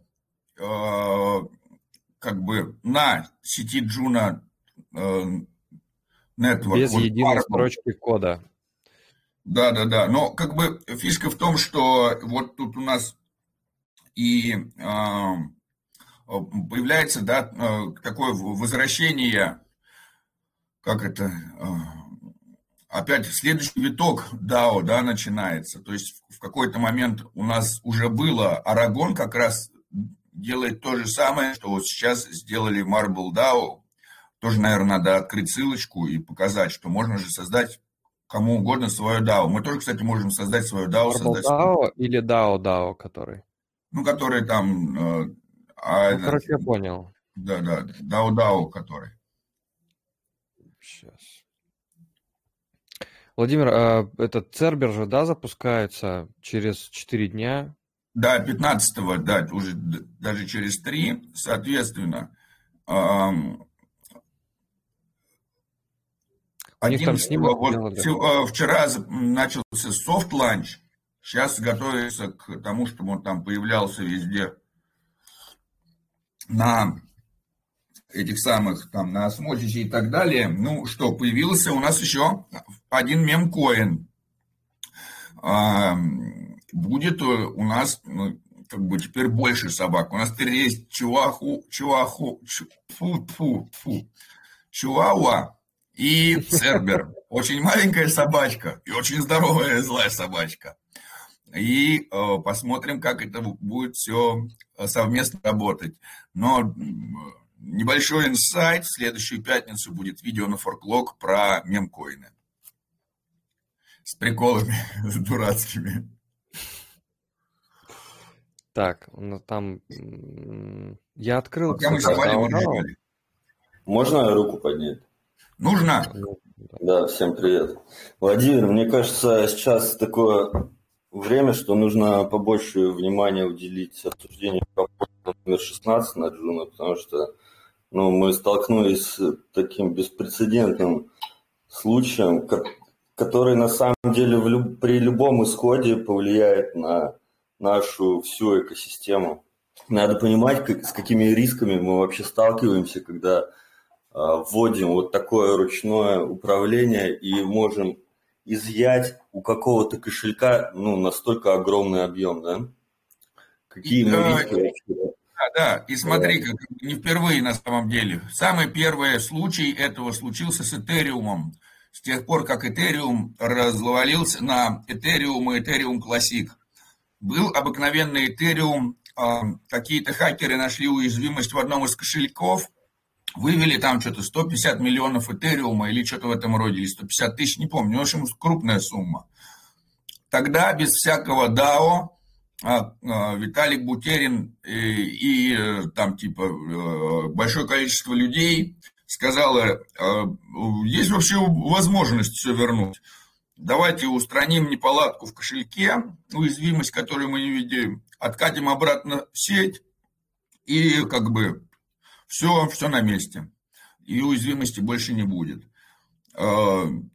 как бы на сети Джуна Network. Без вот единой Marble. строчки кода. Да, да, да. Но как бы фишка в том, что вот тут у нас и э, появляется да, такое возвращение, как это, э, опять следующий виток DAO да, начинается. То есть в какой-то момент у нас уже было, Арагон как раз делает то же самое, что вот сейчас сделали Marble DAO. Тоже, наверное, надо открыть ссылочку и показать, что можно же создать кому угодно свое DAO. Мы тоже, кстати, можем создать свое DAO. Marble создать DAO или DAO DAO, который? Ну, который там... Э, а, ну, короче, я понял. Да, да, DAO DAO, который. Сейчас. Владимир, а этот Цербер же, да, запускается через 4 дня? Да, 15-го, да, уже даже через 3, соответственно, один, там снимок вот, а, вчера начался soft launch, сейчас готовится к тому, чтобы он там появлялся везде на этих самых, там, на Osmosis и так далее. Ну что, появился у нас еще один мемкоин. Будет у нас ну, как бы теперь больше собак. У нас теперь есть чуаху, чуаху, чу, фу, фу, фу, чуауа и цербер. Очень маленькая собачка и очень здоровая злая собачка. И э, посмотрим, как это будет все совместно работать. Но Небольшой инсайт. В следующую пятницу будет видео на форклог про мемкоины. С приколами, с дурацкими. Так, ну там... Я открыл... Пока мы мы жевали. Можно руку поднять? Нужно. Да, всем привет. Владимир, мне кажется, сейчас такое время, что нужно побольше внимания уделить обсуждению номер 16 на Джуна, потому что ну, мы столкнулись с таким беспрецедентным случаем, который на самом деле в люб... при любом исходе повлияет на нашу всю экосистему. Надо понимать, как, с какими рисками мы вообще сталкиваемся, когда э, вводим вот такое ручное управление и можем изъять у какого-то кошелька ну, настолько огромный объем, да? Какие мы риски вообще да, и смотри, как не впервые на самом деле. Самый первый случай этого случился с Этериумом. С тех пор, как Этериум развалился на Этериум и Этериум Классик. Был обыкновенный Этериум, а, какие-то хакеры нашли уязвимость в одном из кошельков, вывели там что-то 150 миллионов Этериума или что-то в этом роде, или 150 тысяч, не помню, в общем, крупная сумма. Тогда без всякого DAO а, а, Виталик Бутерин и, и э, там типа э, большое количество людей сказала, «А, есть вообще возможность все вернуть. Давайте устраним неполадку в кошельке, уязвимость, которую мы не видим, откатим обратно в сеть, и как бы все, все на месте. И уязвимости больше не будет.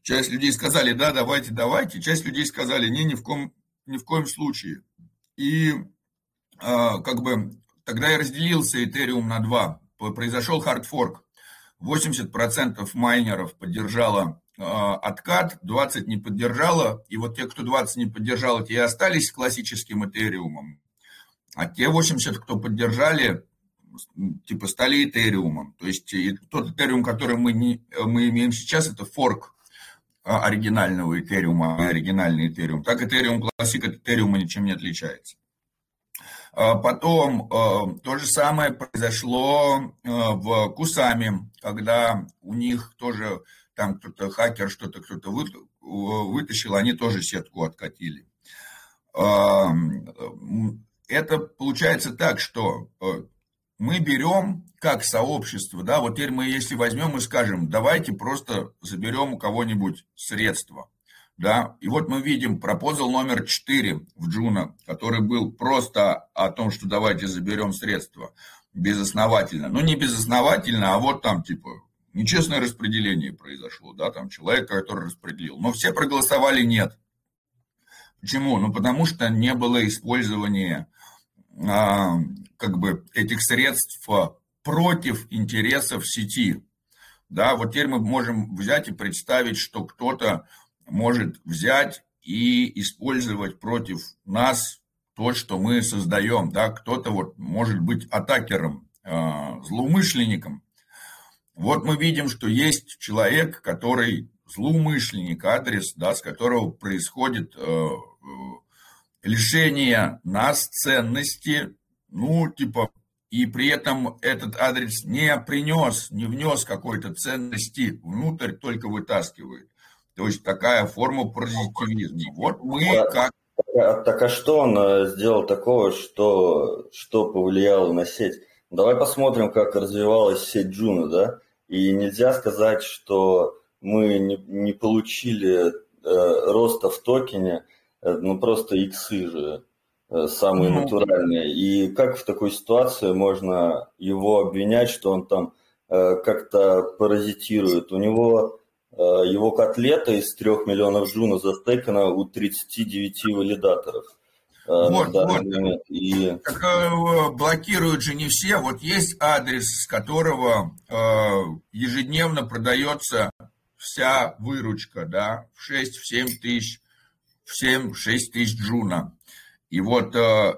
Часть людей сказали, да, давайте, давайте. Часть людей сказали, не, ни в, ком, ни в коем случае. И а, как бы тогда я разделился Ethereum на два. Произошел хардфорк. 80% майнеров поддержало а, откат, 20 не поддержало, и вот те, кто 20 не поддержал, те и остались классическим Этериумом. А те 80, кто поддержали, типа стали Этериумом. То есть тот Этериум, который мы, не, мы имеем сейчас, это форк а, оригинального Этериума, оригинальный Этериум. Так Этериум классик от Этериума ничем не отличается. А, потом а, то же самое произошло в Кусами, когда у них тоже там кто-то хакер что-то кто-то вытащил, они тоже сетку откатили. Это получается так, что мы берем как сообщество, да, вот теперь мы, если возьмем и скажем, давайте просто заберем у кого-нибудь средства, да, и вот мы видим пропозал номер 4 в Джуна, который был просто о том, что давайте заберем средства безосновательно, ну не безосновательно, а вот там типа нечестное распределение произошло, да, там человек, который распределил, но все проголосовали нет. Почему? Ну, потому что не было использования а, как бы этих средств против интересов сети. Да, вот теперь мы можем взять и представить, что кто-то может взять и использовать против нас то, что мы создаем. Да, кто-то вот может быть атакером, а, злоумышленником. Вот мы видим, что есть человек, который злоумышленник, адрес, да, с которого происходит э, э, лишение нас ценности, ну, типа, и при этом этот адрес не принес, не внес какой-то ценности внутрь, только вытаскивает. То есть такая форма паразитивизма. Вот мы как... А, так а что он э, сделал такого, что, что повлияло на сеть? Давай посмотрим, как развивалась сеть Juno, да? И нельзя сказать, что мы не, не получили э, роста в токене, э, ну просто иксы же э, самые ну, натуральные. И как в такой ситуации можно его обвинять, что он там э, как-то паразитирует? У него его котлета из 3 миллионов Juno застекана у 39 валидаторов. Э, вот, вот. И... Так, э, блокируют же не все. Вот есть адрес, с которого э, ежедневно продается вся выручка, да, в 6-7 тысяч, в 7-6 тысяч джуна. И вот э,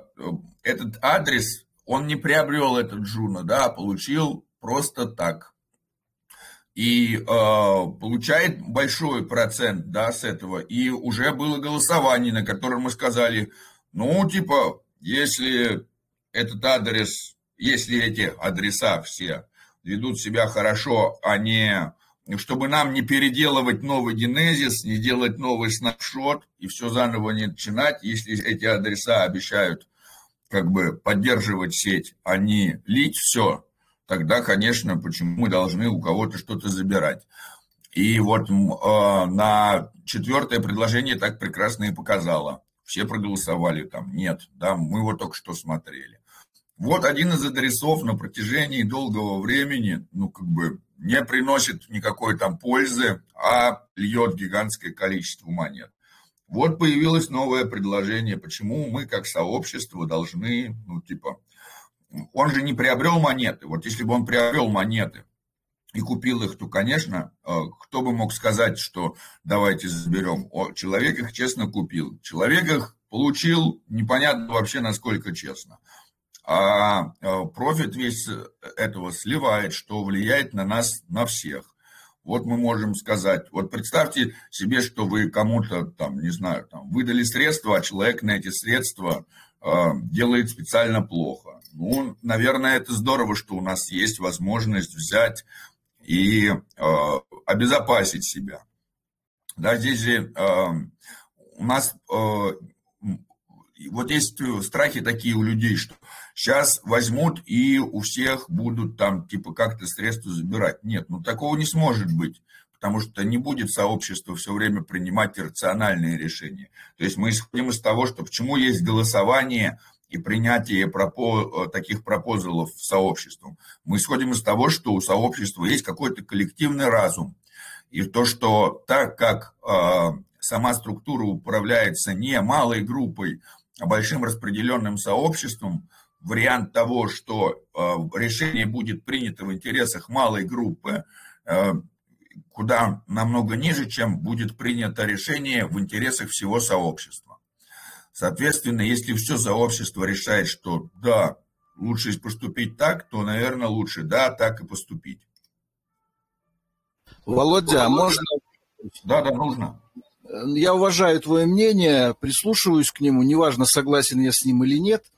этот адрес, он не приобрел этот джуна, да, а получил просто так. И э, получает большой процент, да, с этого. И уже было голосование, на котором мы сказали, ну, типа, если этот адрес, если эти адреса все ведут себя хорошо, а не чтобы нам не переделывать новый генезис, не делать новый снапшот и все заново не начинать, если эти адреса обещают как бы поддерживать сеть, а не лить все, тогда, конечно, почему мы должны у кого-то что-то забирать. И вот э, на четвертое предложение так прекрасно и показало. Все проголосовали там, нет, да, мы вот только что смотрели. Вот один из адресов на протяжении долгого времени, ну, как бы, не приносит никакой там пользы, а льет гигантское количество монет. Вот появилось новое предложение, почему мы как сообщество должны, ну, типа, он же не приобрел монеты. Вот если бы он приобрел монеты и купил их, то, конечно, э, кто бы мог сказать, что давайте заберем. Человек их честно купил. Человек их получил, непонятно вообще, насколько честно а э, профит весь этого сливает, что влияет на нас, на всех. Вот мы можем сказать, вот представьте себе, что вы кому-то там, не знаю, там, выдали средства, а человек на эти средства э, делает специально плохо. Ну, наверное, это здорово, что у нас есть возможность взять и э, обезопасить себя. Да, здесь же э, у нас э, вот есть страхи такие у людей, что сейчас возьмут и у всех будут там типа как-то средства забирать. Нет, ну такого не сможет быть, потому что не будет сообщество все время принимать рациональные решения. То есть мы исходим из того, что почему есть голосование и принятие пропо, э, таких пропозалов сообществом. Мы исходим из того, что у сообщества есть какой-то коллективный разум. И то, что так как э, сама структура управляется не малой группой, а большим распределенным сообществом, вариант того, что э, решение будет принято в интересах малой группы, э, куда намного ниже, чем будет принято решение в интересах всего сообщества. Соответственно, если все сообщество решает, что да, лучше поступить так, то, наверное, лучше да, так и поступить. Володя, а можно... Да, да, нужно. Я уважаю твое мнение, прислушиваюсь к нему, неважно, согласен я с ним или нет –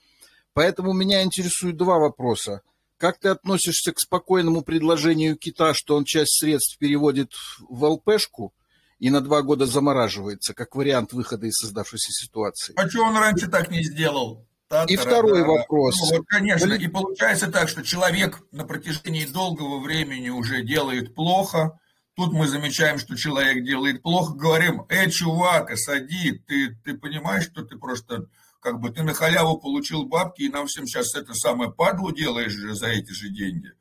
Поэтому меня интересуют два вопроса. Как ты относишься к спокойному предложению Кита, что он часть средств переводит в ЛПшку и на два года замораживается, как вариант выхода из создавшейся ситуации? А что он раньше так не сделал? И второй вопрос. Ну, вот, конечно, и получается так, что человек на протяжении долгого времени уже делает плохо. Тут мы замечаем, что человек делает плохо, говорим, эй, чувак, осади, ты, ты понимаешь, что ты просто как бы ты на халяву получил бабки, и нам всем сейчас это самое падлу делаешь же за эти же деньги.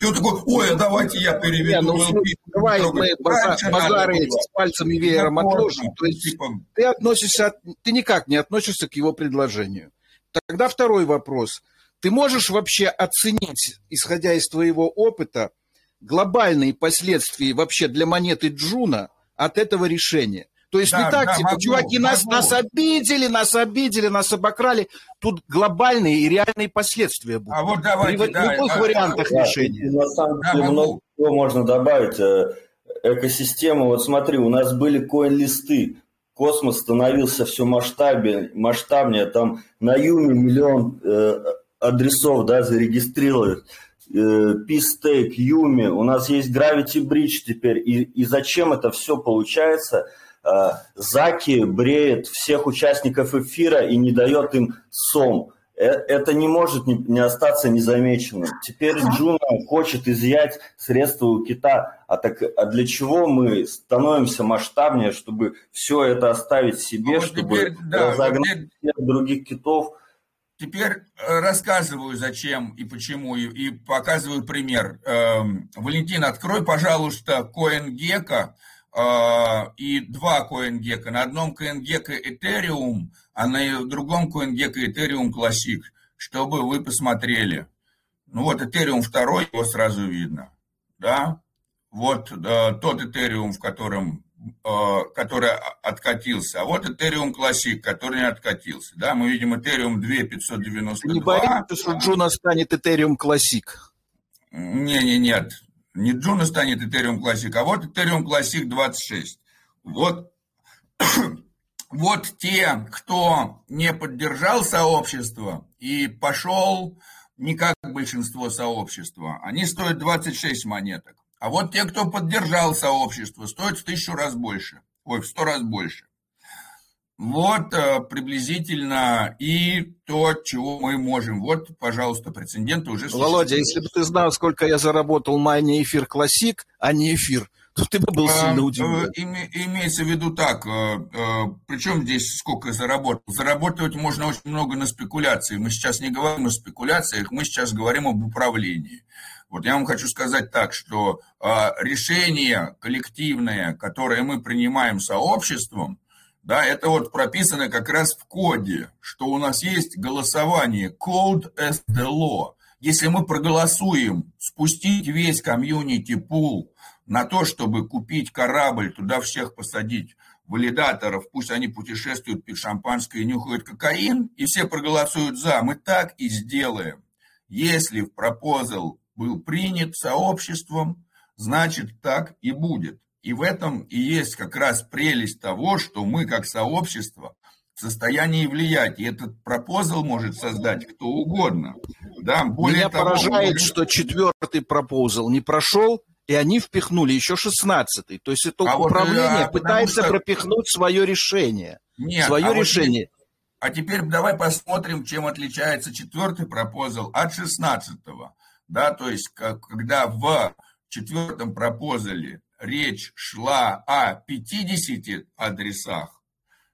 И он такой, ой, а давайте я переведу. Не, ну, слушай, давай мы базары эти с пальцами веером отложим. То есть типа... ты относишься, ты никак не относишься к его предложению. Тогда второй вопрос. Ты можешь вообще оценить, исходя из твоего опыта, глобальные последствия вообще для монеты Juno от этого решения? То есть да, не так, да, типа, могу, чуваки, могу. нас, нас обидели, нас обидели, нас обокрали. Тут глобальные и реальные последствия будут. А вот давайте, При да, любых да, вариантах да, решения. На самом деле да, много чего можно добавить. Э, экосистема, вот смотри, у нас были CoinList ы, космос становился все масштабнее, масштабнее. Там на Umee миллион э, адресов да, зарегистрировали. Э, Peace Юми, у нас есть Gravity Bridge теперь. И, и зачем это все получается – Э, Заки бреет всех участников эфира и не дает им сом. Э, это не может не остаться незамеченным. Теперь Джуна хочет изъять средства у кита. А, так, а для чего мы становимся масштабнее, чтобы все это оставить себе, вот чтобы теперь, да, разогнать вот всех других китов? Теперь э, рассказываю, зачем и почему, и, и показываю пример. Эм, Валентин, открой, пожалуйста, а, и два CoinGecko. На одном CoinGecko Ethereum, а на другом CoinGecko Ethereum Classic, чтобы вы посмотрели. Ну вот Ethereum второй, его сразу видно. Да? Вот да, тот Ethereum, в котором э, который откатился. А вот Ethereum Classic, который не откатился. Да, мы видим Ethereum 2592. Не боишься, что Juno станет Ethereum Classic? Не, не, нет. Не Juno станет Ethereum Classic, а вот Ethereum Classic 26. Вот, вот те, кто не поддержал сообщество и пошел не как большинство сообщества, они стоят 26 монеток. А вот те, кто поддержал сообщество, стоят в тысячу раз больше. Ой, в сто раз больше. Вот э, приблизительно и то, чего мы можем. Вот, пожалуйста, прецеденты уже существуют. Володя, если бы ты знал, сколько я заработал майне эфир классик, а не эфир, то ты бы был сильно э, удивлен. Име, имеется в виду так, э, причем здесь сколько заработал? Заработать можно очень много на спекуляции. Мы сейчас не говорим о спекуляциях, мы сейчас говорим об управлении. Вот я вам хочу сказать так, что решение коллективное, которое мы принимаем сообществом, да, это вот прописано как раз в коде, что у нас есть голосование code as the law. Если мы проголосуем спустить весь комьюнити пул на то, чтобы купить корабль, туда всех посадить, валидаторов, пусть они путешествуют, пьют шампанское и нюхают кокаин, и все проголосуют за, мы так и сделаем. Если в пропозал был принят сообществом, значит так и будет. И в этом и есть как раз прелесть того, что мы как сообщество в состоянии влиять. И этот пропозал может создать кто угодно. Да, более Меня того, поражает, может... что четвертый пропозал не прошел, и они впихнули еще шестнадцатый. То есть это а управление вот, пытается что... пропихнуть свое решение. Нет, свое а решение. Вот... А теперь давай посмотрим, чем отличается четвертый пропозал от шестнадцатого. Да, то есть, когда в четвертом пропозале речь шла о 50 адресах,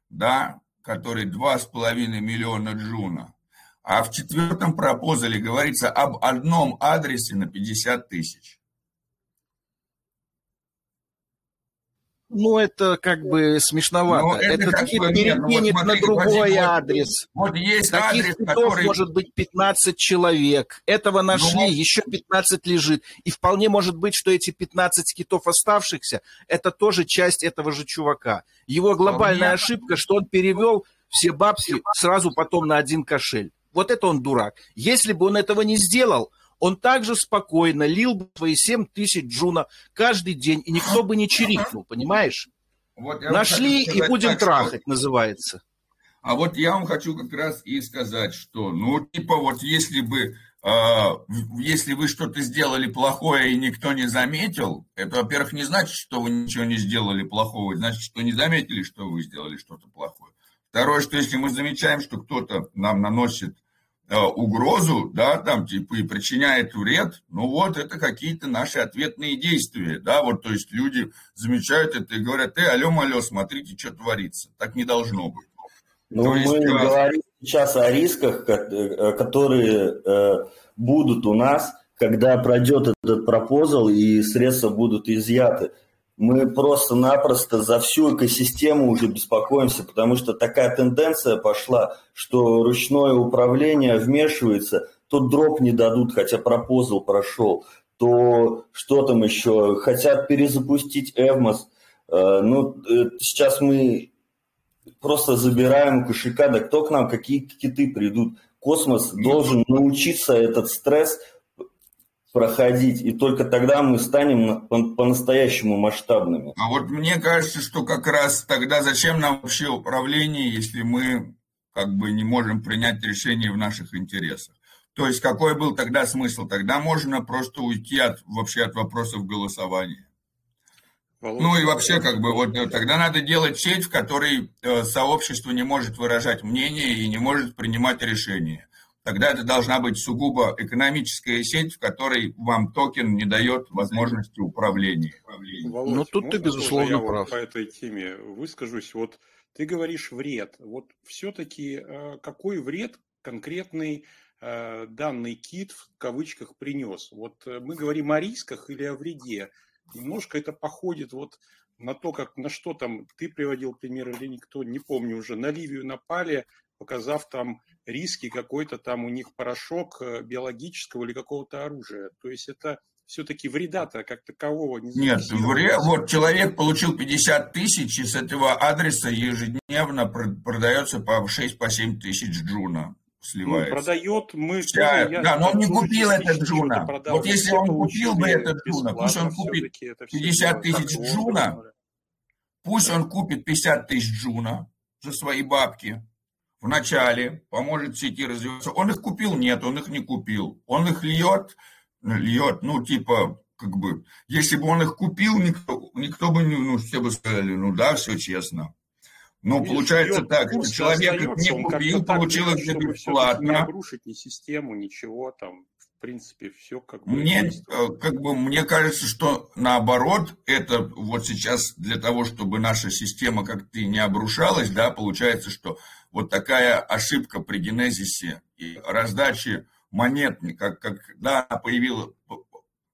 да, которые 2,5 миллиона джуна, а в четвертом пропозале говорится об одном адресе на 50 тысяч. Ну, это как бы смешновато. Но это это кит бы, перекинет ну, вот, на другой вот, адрес. Вот есть Таких адрес, который... может быть 15 человек. Этого нашли, ну, еще 15 лежит. И вполне может быть, что эти 15 китов оставшихся, это тоже часть этого же чувака. Его глобальная меня... ошибка, что он перевел все бабки сразу потом на один кошель. Вот это он дурак. Если бы он этого не сделал, он также спокойно лил бы свои 7 тысяч джуна каждый день, и никто бы не чирикнул, понимаешь? Вот Нашли и будем так, трахать, что... называется. А вот я вам хочу как раз и сказать, что, ну, типа вот если бы, э, если вы что-то сделали плохое и никто не заметил, это, во-первых, не значит, что вы ничего не сделали плохого, значит, что не заметили, что вы сделали что-то плохое. Второе, что если мы замечаем, что кто-то нам наносит угрозу, да, там, типа, и причиняет вред, ну вот, это какие-то наши ответные действия, да, вот, то есть люди замечают это и говорят, эй, алло, алло, смотрите, что творится, так не должно быть. Ну, то мы есть, говорим сейчас о рисках, э, которые э, будут у нас, когда пройдет этот пропозал и средства будут изъяты. Мы просто-напросто за всю экосистему уже беспокоимся, потому что такая тенденция пошла, что ручное управление вмешивается, то дроп не дадут, хотя пропозал прошел, то что там еще, хотят перезапустить Эвмос. Э, ну, э, сейчас мы просто забираем кошелька, да кто к нам, какие киты придут. Космос должен научиться этот стресс проходить, и только тогда мы станем по-настоящему масштабными. А вот мне кажется, что как раз тогда зачем нам вообще управление, если мы как бы не можем принять решение в наших интересах? То есть какой был тогда смысл? Тогда можно просто уйти от, вообще от вопросов голосования. Ну и вообще, как бы, вот тогда надо делать сеть, в которой э, сообщество не может выражать мнение и не может принимать решения тогда это должна быть сугубо экономическая сеть, в которой вам токен не дает возможности управления. Володь, ну, тут ты, безусловно, я прав. Вот по этой теме выскажусь. Вот ты говоришь вред. Вот все-таки э, какой вред конкретный э, данный кит в кавычках принес? Вот э, мы говорим о рисках или о вреде. Немножко это походит вот на то, как на что там ты приводил пример или никто, не помню уже, на Ливию напали, показав там риски какой-то там у них порошок э, биологического или какого-то оружия. То есть это все-таки вреда-то как такового не Нет, вре... вот человек получил 50 тысяч, и с этого адреса ежедневно продается по 6-7 по тысяч джуна сливается. Ну, продает мы... Да, я, да но он не купил этот джуна. Вот если он купил бы этот джуна, пусть он купит 50 тысяч джуна, пусть он купит 50 тысяч джуна за свои бабки, в начале, поможет сети развиваться. Он их купил? Нет, он их не купил. Он их льет, льет, ну, типа, как бы, если бы он их купил, никто, никто бы не, ну, все бы сказали, ну да, все честно. Но Видишь, получается так, что человек их не купил, получил их бесплатно. Не обрушить ни систему, ничего там, в принципе, все как бы... Мне, э, как бы, мне кажется, что наоборот, это вот сейчас для того, чтобы наша система как-то не обрушалась, да, получается, что вот такая ошибка при генезисе и раздаче монет, как, когда появилась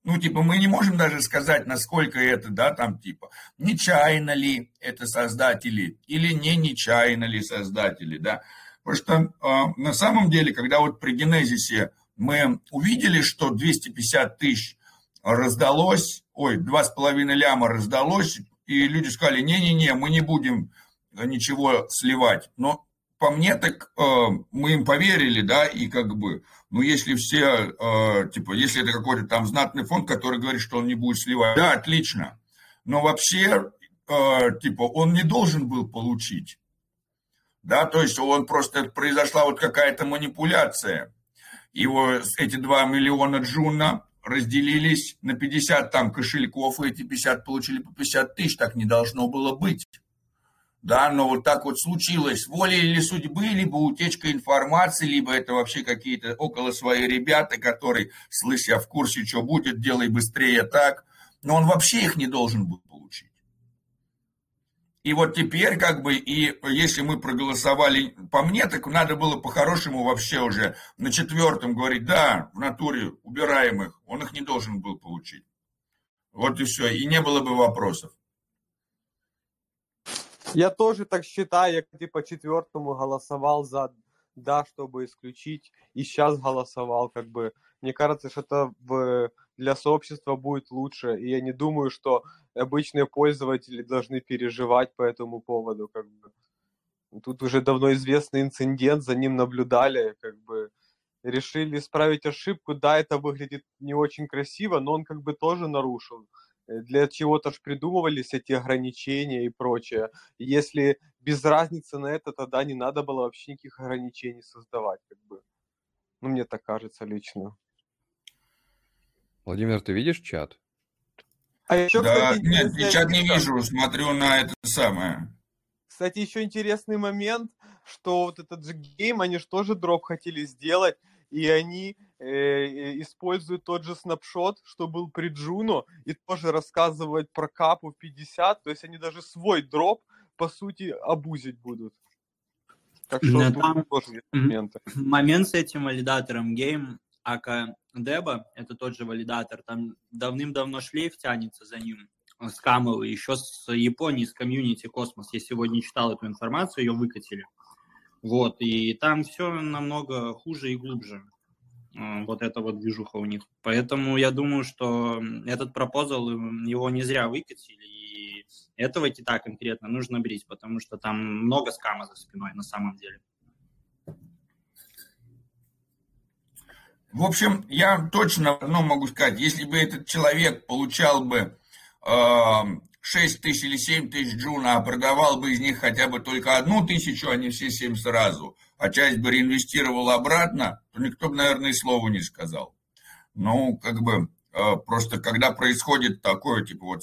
ну, типа, мы не можем даже сказать, насколько это, да, там, типа, нечаянно ли это создатели или не нечаянно ли создатели, да. Потому что э, на самом деле, когда вот при генезисе мы увидели, что 250 тысяч раздалось, ой, 2,5 ляма раздалось, и люди сказали, не-не-не, мы не будем ничего сливать. Но по мне, так э, мы им поверили, да, и как бы, ну, если все, э, типа, если это какой-то там знатный фонд, который говорит, что он не будет сливать, да, отлично. Но вообще, э, типа, он не должен был получить. Да, то есть он просто, произошла вот какая-то манипуляция. Его, эти 2 миллиона джуна разделились на 50 там кошельков, и эти 50 получили по 50 тысяч, так не должно было быть да, но вот так вот случилось, волей или судьбы, либо утечка информации, либо это вообще какие-то около свои ребята, которые, слышь, я в курсе, что будет, делай быстрее так, но он вообще их не должен был получить. И вот теперь как бы, и если мы проголосовали по мне, так надо было по-хорошему вообще уже на четвертом говорить, да, в натуре убираем их, он их не должен был получить. Вот и все, и не было бы вопросов. Я тоже так считаю, я типа четвертому голосовал за да, чтобы исключить, и сейчас голосовал, как бы. Мне кажется, что это в, для сообщества будет лучше, и я не думаю, что обычные пользователи должны переживать по этому поводу, как бы. Тут уже давно известный инцидент, за ним наблюдали, как бы решили исправить ошибку. Да, это выглядит не очень красиво, но он как бы тоже нарушил для чего-то же придумывались эти ограничения и прочее. Если без разницы на это, тогда не надо было вообще никаких ограничений создавать, как бы. Ну, мне так кажется лично. Владимир, ты видишь чат? А еще, да, кстати, нет, я чат не вижу, смотрю на это самое. Кстати, еще интересный момент, что вот этот же Game, они же тоже дроп хотели сделать, и они э, используют тот же snapshot, что был при Juno, и тоже рассказывать про cap у 50, то есть они даже свой дроп, по сути, абузить будут. Так что там моменты. момент с этим валидатором Game, aka Деба, это тот же валидатор, там давным-давно шлейф тянется за ним, скамовый, еще с Японии, с комьюнити Космос. Я сегодня читал эту информацию, ее выкатили. Вот, и там все намного хуже и глубже. Э, вот эта вот движуха у них. Поэтому я думаю, что этот proposal, его не зря выкатили, и этого кита конкретно нужно брить, потому что там много скама за спиной на самом деле. В общем, я точно одно могу сказать. Если бы этот человек получал бы э, 6 тысяч или 7 тысяч джуна, а продавал бы из них хотя бы только одну тысячу, а не все 7 сразу, а часть бы реинвестировал обратно, то никто бы, наверное, и слова не сказал. Ну, как бы, э, просто когда происходит такое, типа, вот,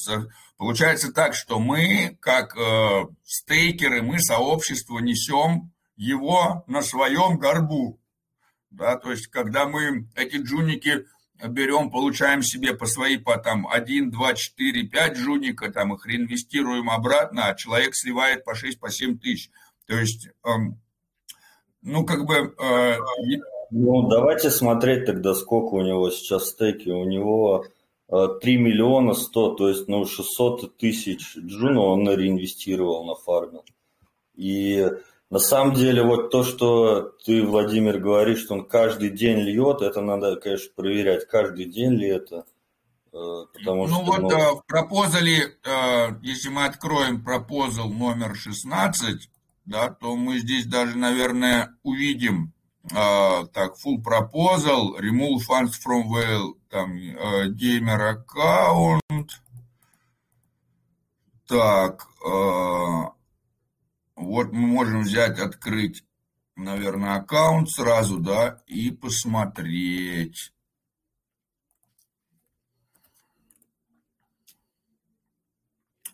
получается так, что мы, как э, стейкеры, мы сообщество несем его на своем горбу. Да, то есть, когда мы эти джуники берем, получаем себе по свои по там 1, 2, 4, 5 жуника, там их реинвестируем обратно, а человек сливает по 6, по 7 тысяч. То есть, эм, ну, как бы... Э, ну, давайте смотреть тогда, сколько у него сейчас стейки. У него 3 э, миллиона 100, то есть, ну, 600 тысяч джуна он реинвестировал на фарме. И на самом деле, вот то, что ты, Владимир, говоришь, что он каждый день льет, это надо, конечно, проверять, каждый день ли это. Э, потому ну что, вот ну... Э, в пропозале, э, если мы откроем пропозал номер 16, да, то мы здесь даже, наверное, увидим так, full proposal, remove funds from well, там, gamer account, так, вот мы можем взять, открыть, наверное, аккаунт сразу, да, и посмотреть.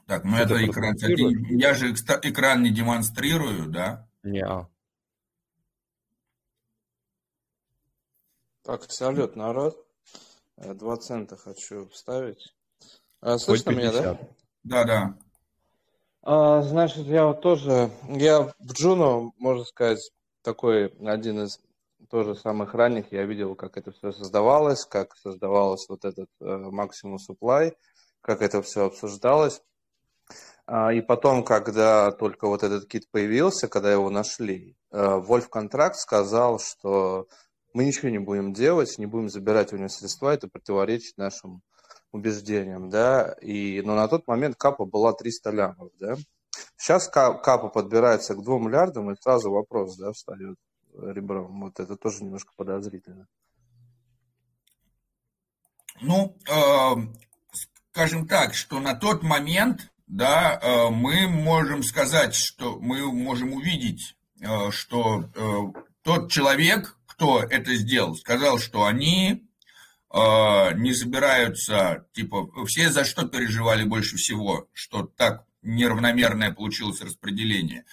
Так, ну это, это экран. Я же экран не демонстрирую, да? Не. -а. Так, салют, народ. Два цента хочу вставить. А, слышно меня, да? Да, да. А, значит, я вот тоже, я в Джуно, можно сказать, такой один из тоже самых ранних. Я видел, как это все создавалось, как создавалось вот этот э, Maximum Supply, как это все обсуждалось. А, и потом, когда только вот этот кит появился, когда его нашли, Вольф э, Контракт сказал, что мы ничего не будем делать, не будем забирать у него средства, это противоречит нашим убеждениям, да, и, но на тот момент капа была 300 лямов, да. Сейчас капа подбирается к 2 миллиардам, и сразу вопрос, да, встает ребром. Вот это тоже немножко подозрительно. Ну, э, скажем так, что на тот момент, да, э, мы можем сказать, что мы можем увидеть, э, что э, тот человек, кто это сделал, сказал, что они не собираются, типа, все за что переживали больше всего, что так неравномерное получилось распределение,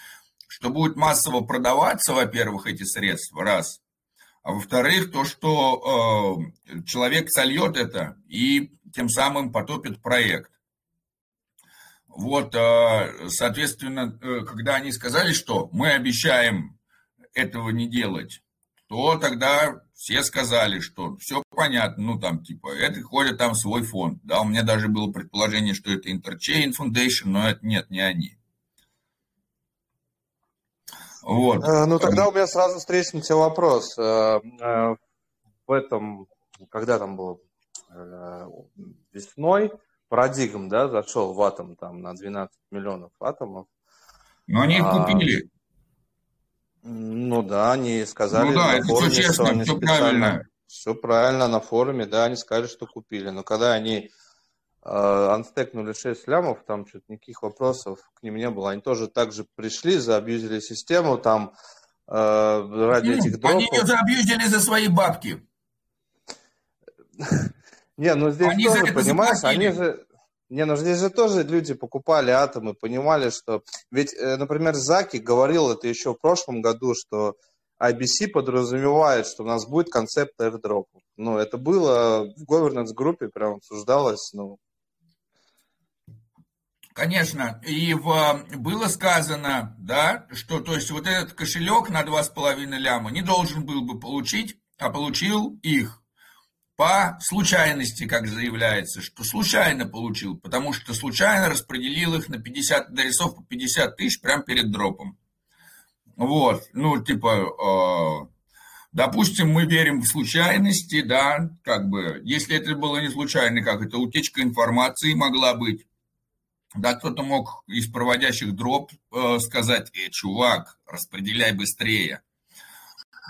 что будет массово продаваться, во-первых, эти средства, раз, а во-вторых, то, что э, человек сольет это и тем самым потопит проект. Вот, э, соответственно, э, когда они сказали, что мы обещаем этого не делать, то тогда все сказали, что все понятно, ну там типа, это ходит там свой фонд. Да, у меня даже было предположение, что это Interchain Foundation, но это нет, не они. Вот. Э, ну тогда у меня сразу встречный тебе вопрос. Э, э, в этом, когда там было весной, парадигм, да, зашел в атом там на 12 миллионов атомов. Но они их а, купили. Ну да, они сказали ну, да, на это форуме, все честно, что они все специально... правильно. Все правильно, на форуме, да, они сказали, что купили. Но когда они э, анстекнули 6 лямов, там что-то никаких вопросов к ним не было. Они тоже так же пришли, заабьюзили систему, там э, ради ну, этих дропов. Они ее заабьюзили за свои бабки. Не, ну здесь они тоже, понимаешь, они же, не, ну здесь же тоже люди покупали атомы, понимали, что... Ведь, э, например, Заки говорил это еще в прошлом году, что IBC подразумевает, что у нас будет концепт airdrop. Ну, это было в governance группе, прям обсуждалось, ну... Конечно, и в, было сказано, да, что то есть вот этот кошелек на 2,5 ляма не должен был бы получить, а получил их. По случайности, как заявляется, что случайно получил, потому что случайно распределил их на 50 адресов по 50 тысяч прямо перед дропом. Вот, ну, типа, э, допустим, мы верим в случайности, да, как бы, если это было не случайно, как это утечка информации могла быть, да, кто-то мог из проводящих дроп э, сказать, эй, чувак, распределяй быстрее.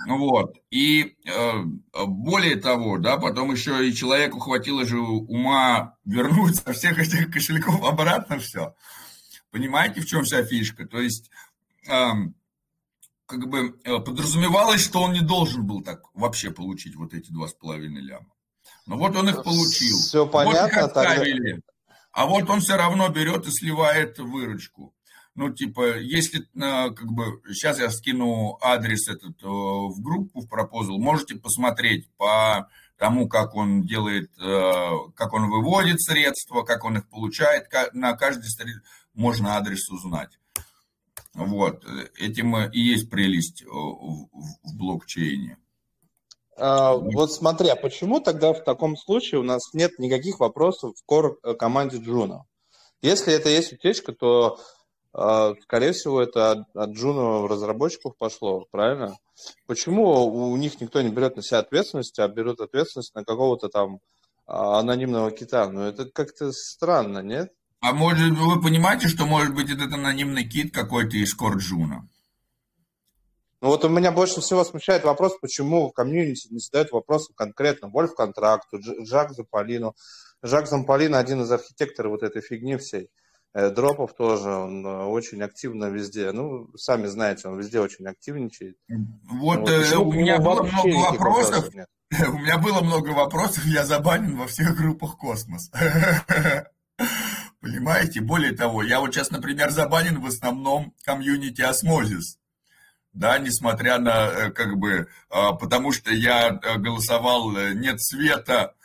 Вот. И э, более того, да, потом еще и человеку хватило же ума вернуть со всех этих кошельков обратно все. Понимаете, в чем вся фишка? То есть, э, как бы э, подразумевалось, что он не должен был так вообще получить вот эти два с половиной ляма. Но вот он их получил. Все понятно. Вот тогда... А вот он все равно берет и сливает выручку ну, типа, если, э, как бы, сейчас я скину адрес этот э, в группу, в пропозал, можете посмотреть по тому, как он делает, э, как он выводит средства, как он их получает, на каждый можно адрес узнать. Вот, этим и есть прелесть в блокчейне. А, вот смотри, а почему тогда в таком случае у нас нет никаких вопросов в core команде Juno? Если это есть утечка, то а, скорее всего, это от, от Juno разработчиков пошло, правильно? Почему у них никто не берет на себя ответственность, а берут ответственность на какого-то там а, анонимного кита? Ну, это как-то странно, нет? А может, вы понимаете, что может быть этот анонимный кит какой-то из Корджуна? Ну вот у меня больше всего смущает вопрос, почему в комьюнити не задают вопросы конкретно Вольф контракту, Жак Заполину. Jack Zampolin один из архитекторов вот этой фигни всей. Э, дропов тоже, он э, очень активно везде. Ну, сами знаете, он везде очень активничает. Вот, вот э, у меня было много вопросов. У меня было много вопросов, я забанен во всех группах Космос. Понимаете? Более того, я вот сейчас, например, забанен в основном комьюнити Osmosis. Да, несмотря на, как бы, а, потому что я голосовал «нет с вето»,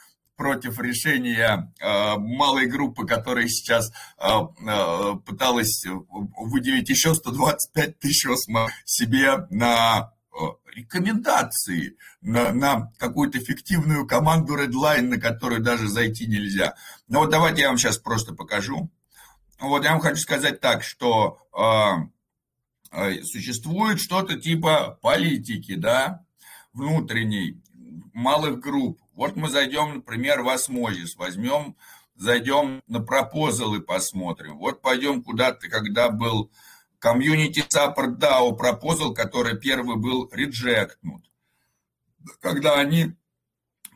против решения э, малой группы, которая сейчас э, э, пыталась выделить еще 125 тысяч себе на рекомендации, на, на какую-то фиктивную команду Redline, на которую даже зайти нельзя. Но вот давайте я вам сейчас просто покажу. Вот я вам хочу сказать так, что э, существует что-то типа политики, да, внутренней, малых групп. Вот мы зайдем, например, в осмозис, возьмем, зайдем на пропозалы посмотрим. Вот пойдем куда-то, когда был комьюнити Support DAO пропозал, который первый был реджектнут. Когда они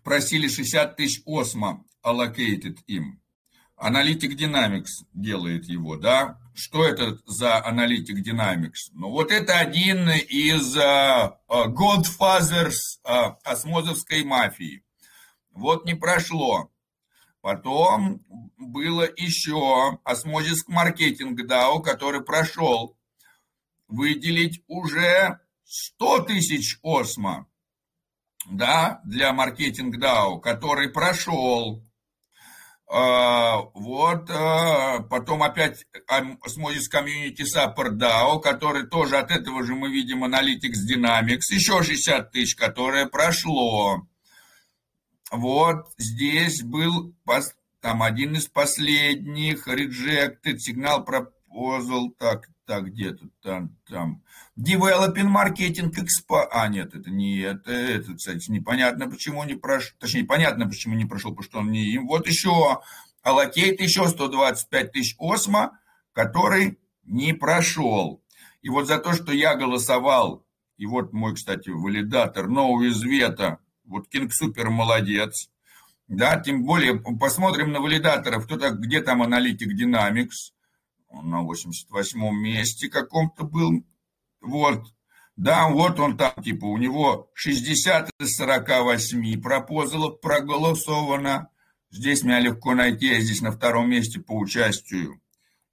просили 60 тысяч осмо allocated им. Аналитик Dynamics делает его, да? Что это за аналитик Dynamics? Ну, вот это один из uh, Godfathers uh, осмозовской мафии. Вот не прошло. Потом было еще осмозиск маркетинг DAO, который прошел. Выделить уже 100 тысяч осмо да, для маркетинг DAO, который прошел. А, вот, а, потом опять Osmosis Community Support DAO, который тоже от этого же мы видим Analytics Dynamics, еще 60 тысяч, которое прошло. Вот здесь был там один из последних, rejected, сигнал proposal, так, так, где тут, там, там, developing marketing expo, а, нет, это не это, это, кстати, непонятно, почему не прошел, точнее, понятно, почему не прошел, потому что он не им. Вот еще allocate, еще 125 тысяч осмо, который не прошел. И вот за то, что я голосовал, и вот мой, кстати, валидатор, No из вето, вот Кинг Супер молодец. Да, тем более посмотрим на валидаторов, кто так, где там аналитик Dynamics. Он на 88-м месте каком-то был. Вот. Да, вот он там, типа, у него 60 из 48 пропозалов проголосовано. Здесь меня легко найти, я здесь на втором месте по участию.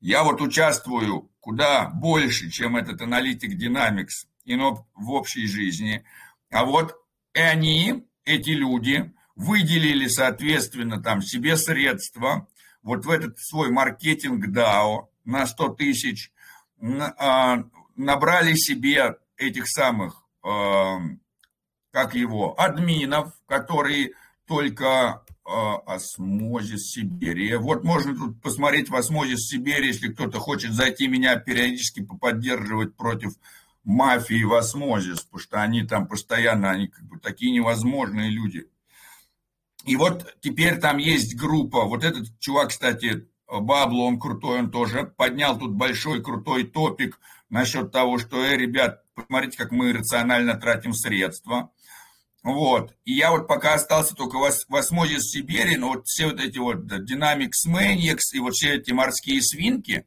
Я вот участвую куда больше, чем этот аналитик Dynamics и в общей жизни. А вот и они, эти люди, выделили, соответственно, там себе средства, вот в этот свой маркетинг DAO на 100 тысяч, а, набрали себе этих самых, а, как его, админов, которые только э, осмозис Сибири. Вот можно тут посмотреть в осмозис Сибири, если кто-то хочет зайти меня периодически поподдерживать против мафии в осмозис, потому что они там постоянно, они как бы такие невозможные люди. И вот теперь там есть группа, вот этот чувак, кстати, Бабло, он крутой, он тоже поднял тут большой крутой топик насчет того, что, э, ребят, посмотрите, как мы рационально тратим средства. Вот. И я вот пока остался только в, в осмозис Сибири, но вот все вот эти вот Dynamics Maniacs и вот все эти морские свинки,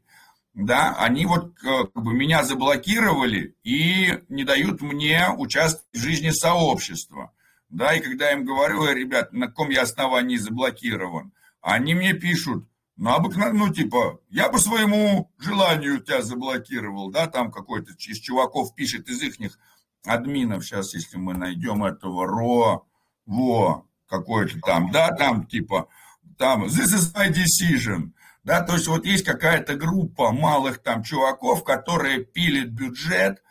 да, они вот э, как бы меня заблокировали и не дают мне участвовать в жизни сообщества. Да, и когда я им говорю, ребят, на каком я основании заблокирован, они мне пишут, ну, обыкновенно, ну, типа, я по своему желанию тебя заблокировал, да, там какой-то из чуваков пишет из ихних админов, сейчас, если мы найдем этого РО, во, какой-то там, да, там, типа, там, this is my decision, да, то есть вот есть какая-то группа малых там чуваков, которые пилит бюджет,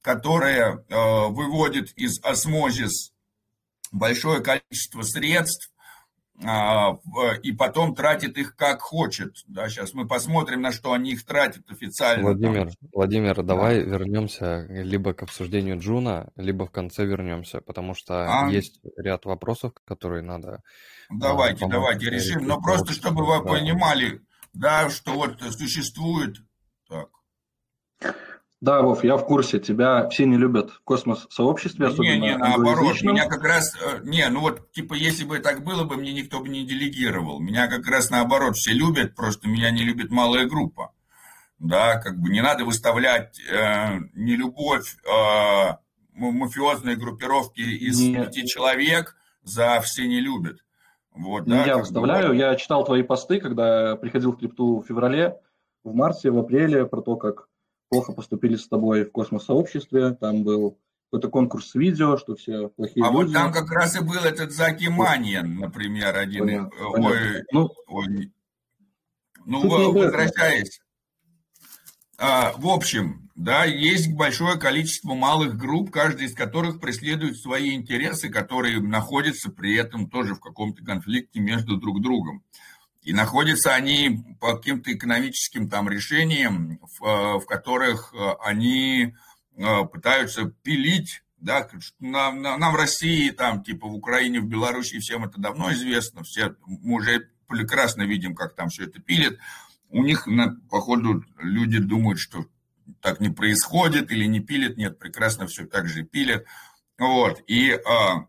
которые э, выводит из Osmosis большое количество средств, а, и потом тратит их как хочет. Да, сейчас мы посмотрим, на что они их тратят официально. Владимир, Владимир, да. давай вернемся либо к обсуждению Джуна, либо в конце вернемся, потому что а? есть ряд вопросов, которые надо... Давайте, а, давайте решим. Но просто, чтобы вы да. понимали, да, что вот существует... Так. Да, Вов, я в курсе. Тебя все не любят в космос-сообществе, особенно Не, не, наоборот. Меня как раз... Э, не, ну вот, типа, если бы так было бы, мне никто бы не делегировал. Меня как раз наоборот все любят, просто меня не любит малая группа. Да, как бы не надо выставлять э, нелюбовь э, мафиозной группировки из пяти человек за все не любят. Вот, не да, я выставляю. Бы... Я читал твои посты, когда приходил в крипту в феврале, в марте, в апреле, про то, как плохо поступили с тобой в космос-сообществе, там был какой-то конкурс видео, что все плохие а люди. вот там как раз и был этот Заки Маньян, например, один. Понятно, ой, понятно. Ну, ой, ну возвращаясь. А, в общем, да, есть большое количество малых групп, каждая из которых преследует свои интересы, которые находятся при этом тоже в каком-то конфликте между друг другом. И находятся они по каким-то экономическим там решениям, в, э, в которых э, они э, пытаются пилить да, нам, нам в России, там, типа в Украине, в Беларуси, всем это давно известно, все, мы уже прекрасно видим, как там все это пилит. У них, походу, люди думают, что так не происходит или не пилят, нет, прекрасно все так же пилят. Вот, и а,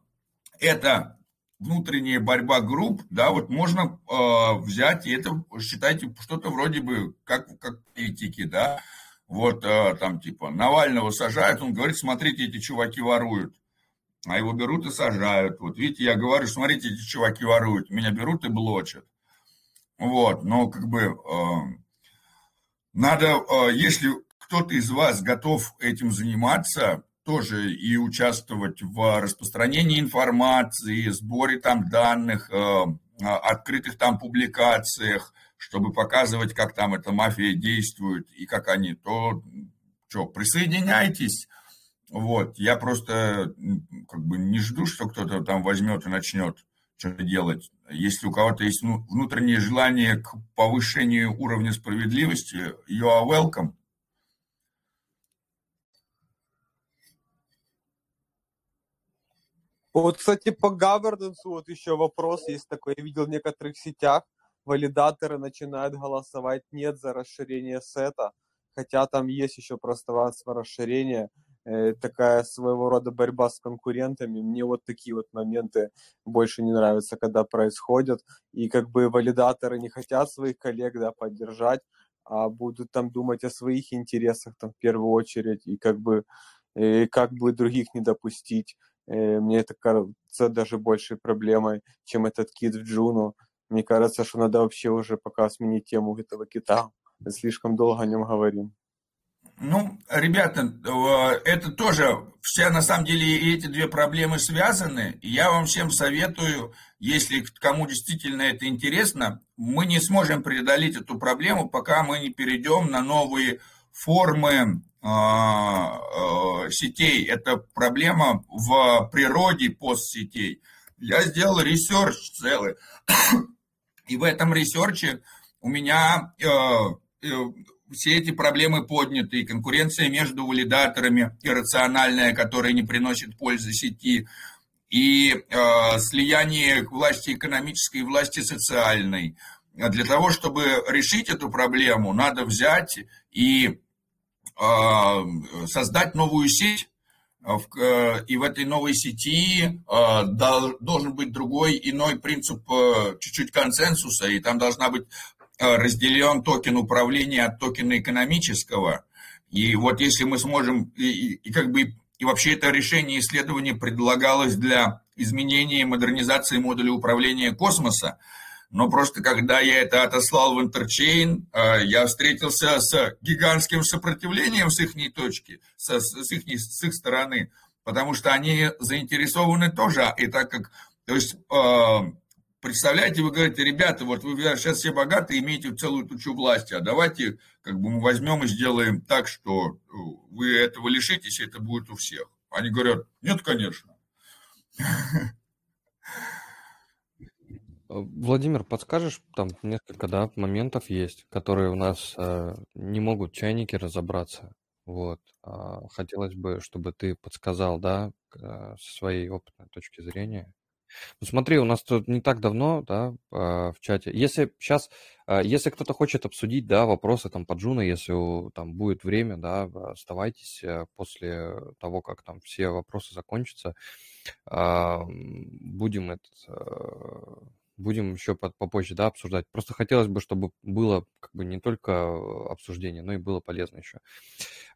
это внутренняя борьба групп, да, вот можно э, взять, и это, считайте, что-то вроде бы, как, как политики, да, вот э, там типа Навального сажают, он говорит, смотрите, эти чуваки воруют, а его берут и сажают. Вот видите, я говорю, смотрите, эти чуваки воруют, меня берут и блочат. Вот, но как бы э, надо, э, если кто-то из вас готов этим заниматься, тоже и участвовать в распространении информации, сборе там данных, э, открытых там публикациях, чтобы показывать, как там эта мафия действует и как они, то что, присоединяйтесь. Вот, я просто как бы не жду, что кто-то там возьмет и начнет что-то делать. Если у кого-то есть ну, внутреннее желание к повышению уровня справедливости, you are welcome. Вот, кстати, по governance вот еще вопрос есть такой. Я видел в некоторых сетях, валидаторы начинают голосовать нет за расширение сета, хотя там есть еще пространство расширения, э, такая своего рода борьба с конкурентами. Мне вот такие вот моменты больше не нравятся, когда происходят. И как бы валидаторы не хотят своих коллег да, поддержать, а будут там думать о своих интересах там в первую очередь и как бы и э, как бы других не допустить. Э, мне это кажется даже большей проблемой, чем этот кит в Джуну. Мне кажется, что надо вообще уже пока сменить тему этого кита. Слишком долго о нем говорим. Ну, ребята, э, это тоже, все на самом деле эти две проблемы связаны. Я вам всем советую, если кому действительно это интересно, мы не сможем преодолеть эту проблему, пока мы не перейдем на новые формы сетей. Это проблема в природе PoS-сетей. я сделал research целый. И в этом research-е у меня э, э, все эти проблемы подняты, конкуренция между валидаторами иррациональная, которая не приносит пользы сети, и э, слияние власти экономической и власти социальной. Для того, чтобы решить эту проблему, надо взять и э, создать новую сеть, э, и в этой новой сети э, должен быть другой, иной принцип э, чуть-чуть консенсуса, и там должна быть разделен токен управления от токена экономического. И вот если мы сможем, и, и как бы, и вообще это решение исследования предлагалось для изменения и модернизации модуля управления космоса, но просто когда я это отослал в интерчейн, я встретился с гигантским сопротивлением с их точки, с, с, их, с их стороны, потому что они заинтересованы тоже, и так как, то есть представляете, вы говорите, ребята, вот вы сейчас все богаты, имеете целую тучу власти, а давайте как бы мы возьмем и сделаем так, что э, вы этого лишитесь, и это будет у всех. Они говорят, нет, конечно. Владимир, подскажешь, там несколько да, моментов есть, которые у нас э, не могут чайники разобраться. Вот. А хотелось бы, чтобы ты подсказал, да, э, со своей опытной точки зрения, ну, смотри, у нас тут не так давно, да, а, в чате. Если сейчас, а, если кто-то хочет обсудить, да, вопросы там по Джуна, если там будет время, да, оставайтесь э, после того, как там все вопросы закончатся. Будем это, будем еще попозже, да, обсуждать. Просто хотелось бы, чтобы было как бы не только обсуждение, но и было полезно еще.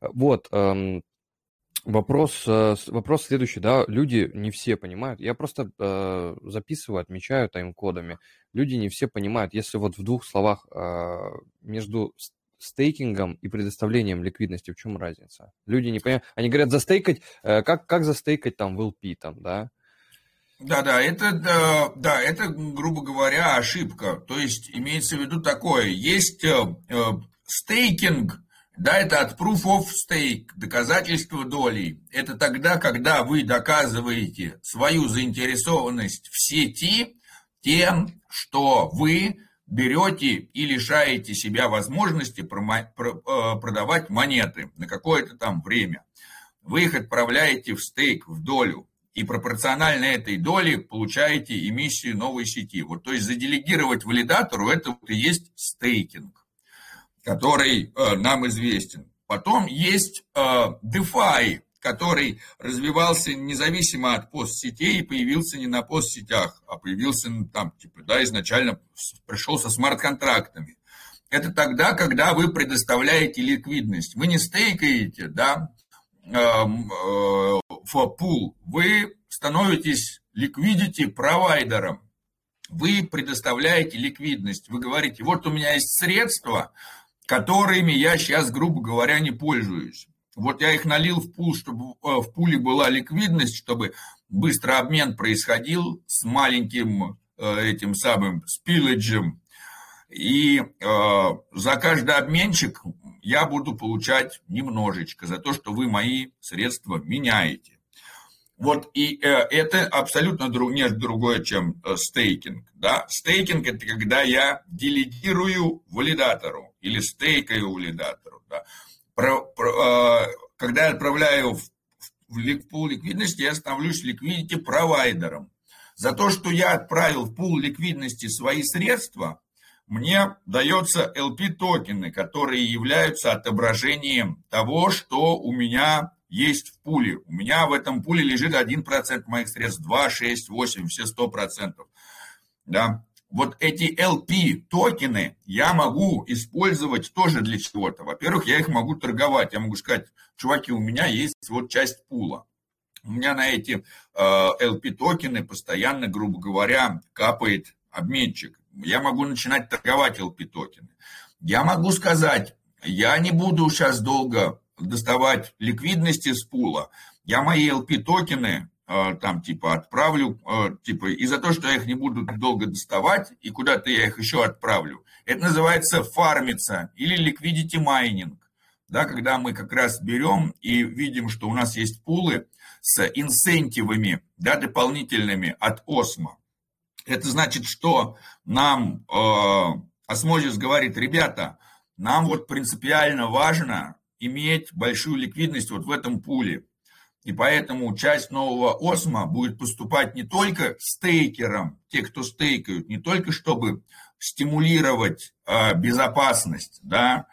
Вот, эм, Вопрос, э, вопрос следующий, да, люди не все понимают, я просто э, записываю, отмечаю тайм-кодами, люди не все понимают, если вот в двух словах э, между стейкингом и предоставлением ликвидности, в чем разница? Люди не понимают, они говорят, застейкать, э, как, как застейкать там в LP, там, да? Да, да, это, да, да, это, грубо говоря, ошибка. То есть имеется в виду такое, есть э, э, стейкинг, да, это от proof of stake, доказательство доли. Это тогда, когда вы доказываете свою заинтересованность в сети тем, что вы берете и лишаете себя возможности э, продавать монеты на какое-то там время. Вы их отправляете в стейк, в долю, и пропорционально этой доле получаете эмиссию новой сети. Вот, то есть заделегировать валидатору это вот и есть стейкинг который э, нам известен. Потом есть э, DeFi, который развивался независимо от постсетей и появился не на постсетях, а появился ну, там, типа, да, изначально пришел со смарт-контрактами. Это тогда, когда вы предоставляете ликвидность. Вы не стейкаете, да, эм, э, в пул, вы становитесь ликвидити провайдером. Вы предоставляете ликвидность. Вы говорите, вот у меня есть средства, которыми я сейчас, грубо говоря, не пользуюсь. Вот я их налил в пул, чтобы э, в пуле была ликвидность, чтобы быстро обмен происходил с маленьким э, этим самым спиледжем. И э, за каждый обменчик я буду получать немножечко за то, что вы мои средства меняете. Вот и э, это абсолютно друг, не другое, чем э, стейкинг. Да? Стейкинг – это когда я делегирую валидатору или стейкаю валидатору. Да? Про, про, э, когда я отправляю в, в, в пул ликвидности, я становлюсь ликвидити провайдером. За то, что я отправил в пул ликвидности свои средства, мне дается LP-токены, которые являются отображением того, что у меня есть в пуле. У меня в этом пуле лежит 1% моих средств, 2, 6, 8, все 100%. Да? Вот эти LP токены я могу использовать тоже для чего-то. Во-первых, я их могу торговать. Я могу сказать, чуваки, у меня есть вот часть пула. У меня на эти э, LP токены постоянно, грубо говоря, капает обменчик. Я могу начинать торговать LP токены. Я могу сказать, я не буду сейчас долго доставать ликвидности из пула, я мои LP-токены э, там типа отправлю, э, типа, и за то, что я их не буду долго доставать, и куда-то я их еще отправлю. Это называется фармиться или liquidity майнинг. Да, когда мы как раз берем и видим, что у нас есть пулы с инсентивами, да, дополнительными от ОСМО. Это значит, что нам э, Osmosis говорит, ребята, нам вот принципиально важно иметь большую ликвидность вот в этом пуле. И поэтому часть нового OSMO будет поступать не только стейкерам, те, кто стейкают, не только чтобы стимулировать э, безопасность, да,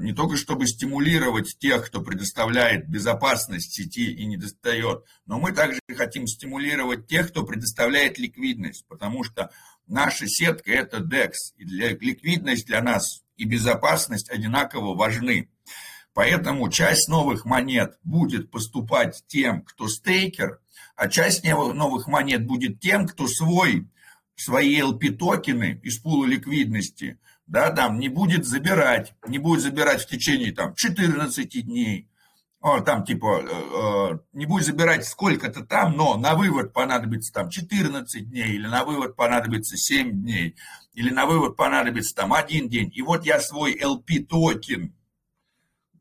не только чтобы стимулировать тех, кто предоставляет безопасность сети и не достает, но мы также хотим стимулировать тех, кто предоставляет ликвидность, потому что наша сетка – это DEX, и для, ликвидность для нас и безопасность одинаково важны. Поэтому часть новых монет будет поступать тем, кто стейкер, а часть новых монет будет тем, кто свой, свои LP-токены из пула ликвидности да, там не будет забирать, не будет забирать в течение там 14 дней, там типа э, э, не будет забирать сколько-то там, но на вывод понадобится там 14 дней, или на вывод понадобится 7 дней, или на вывод понадобится там один день. И вот я свой LP токен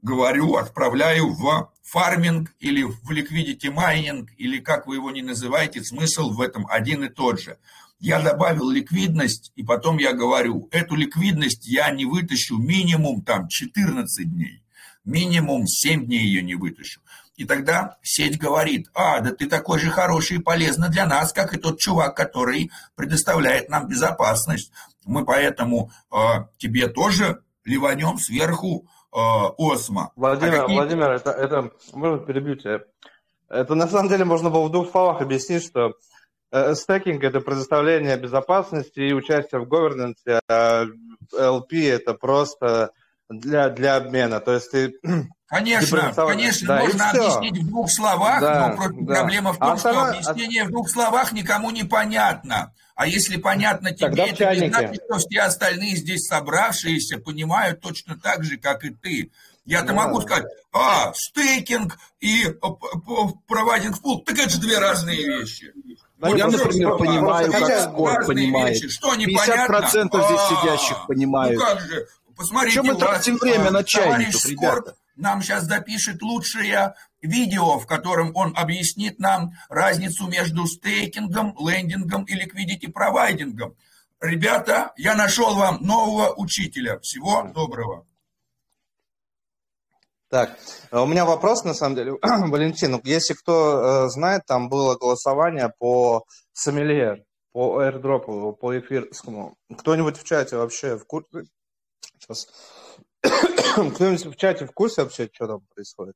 говорю, отправляю в фарминг или в liquidity майнинг, или как вы его не называете, смысл в этом один и тот же. Я добавил ликвидность, и потом я говорю, эту ликвидность я не вытащу минимум там 14 дней, минимум 7 дней ее не вытащу. И тогда сеть говорит, а, да ты такой же хороший и полезный для нас, как и тот чувак, который предоставляет нам безопасность. Мы поэтому э, тебе тоже ливанем сверху Э, осмо. Владимир, а какие... Владимир, это, это, можно перебью тебя? Это на самом деле можно было в двух словах объяснить, что стекинг – это предоставление безопасности и участие в governance, а LP – это просто для, для обмена. То есть ты Конечно, конечно, да, можно объяснить в двух словах, да, но да. проблема в том, а что сама... объяснение в двух словах никому не понятно. А если понятно тебе, Тогда это не значит, что все остальные здесь собравшиеся понимают точно так же, как и ты. Я-то да. могу сказать, а, стейкинг и провайдинг в пул, так это же две разные вещи. Вот я, например, что, понимаю, как Скотт понимает. Вещи. Что 50% непонятно? здесь а, сидящих понимают. Ну как же, посмотрите, Чем мы тратим время на чайников, ребята? нам сейчас запишет лучшее видео, в котором он объяснит нам разницу между стейкингом, лендингом и ликвидити провайдингом. Ребята, я нашел вам нового учителя. Всего доброго. Так, а у меня вопрос, на самом деле, Валентин, если кто э, знает, там было голосование по сомелье, по airdrop, по эфирскому. Кто-нибудь в чате вообще в курсе? Сейчас Кто-нибудь в чате в курсе вообще, что там происходит?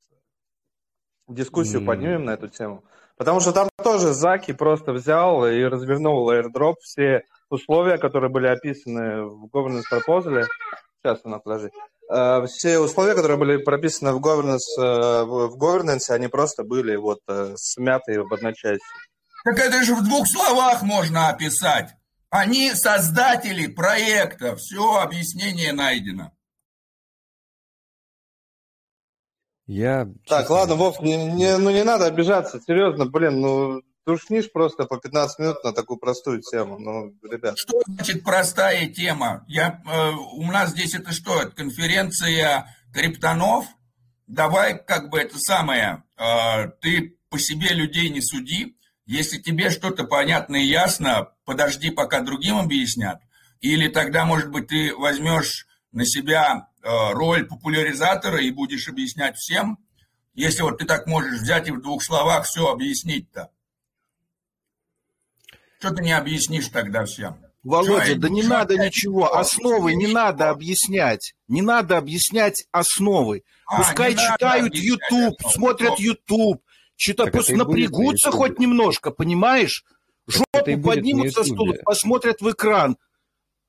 Дискуссию mm. поднимем на эту тему. Потому что там тоже Заки просто взял и развернул airdrop, все условия, которые были описаны в governance proposal. Сейчас, она, подожди. Uh, все условия, которые были прописаны в governance, uh, в governance, они просто были вот uh, смяты в одночасье. Так это же в двух словах можно описать. Они создатели проекта. Все, объяснение найдено. Я... Так, ладно, Вов, не, не, ну не надо обижаться, серьезно, блин, ну душнишь просто по 15 минут на такую простую тему, ну, ребят. Что значит простая тема? Я, э, у нас здесь это что, это конференция криптонов? Давай как бы это самое, э, ты по себе людей не суди, если тебе что-то понятно и ясно, подожди, пока другим объяснят, или тогда, может быть, ты возьмешь на себя Э, роль популяризатора и будешь объяснять всем, если вот ты так можешь взять и в двух словах все объяснить-то. Что ты не объяснишь тогда всем? Володя, что, да не надо ничего, основы не надо объяснять. Не надо объяснять основы. А, Пускай читают YouTube, основу. смотрят YouTube, читают, пусть напрягутся хоть немножко, понимаешь? Жопу поднимут со стула, посмотрят в экран,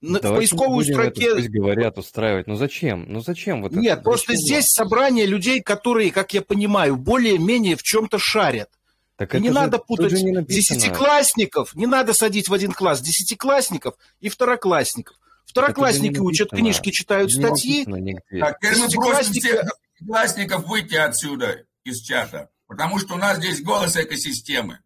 на, в поисковую строке... Это, пусть говорят, устраивать. Ну зачем? Ну зачем вот Нет, это? просто зачем? здесь собрание людей, которые, как я понимаю, более-менее в чем-то шарят. Так и не же, надо путать не десятиклассников, не надо садить в один класс десятиклассников и второклассников. Второклассники учат книжки, читают не статьи. Так, теперь мы просим всех десятиклассников выйти отсюда, из чата, потому что у нас здесь голос экосистемы.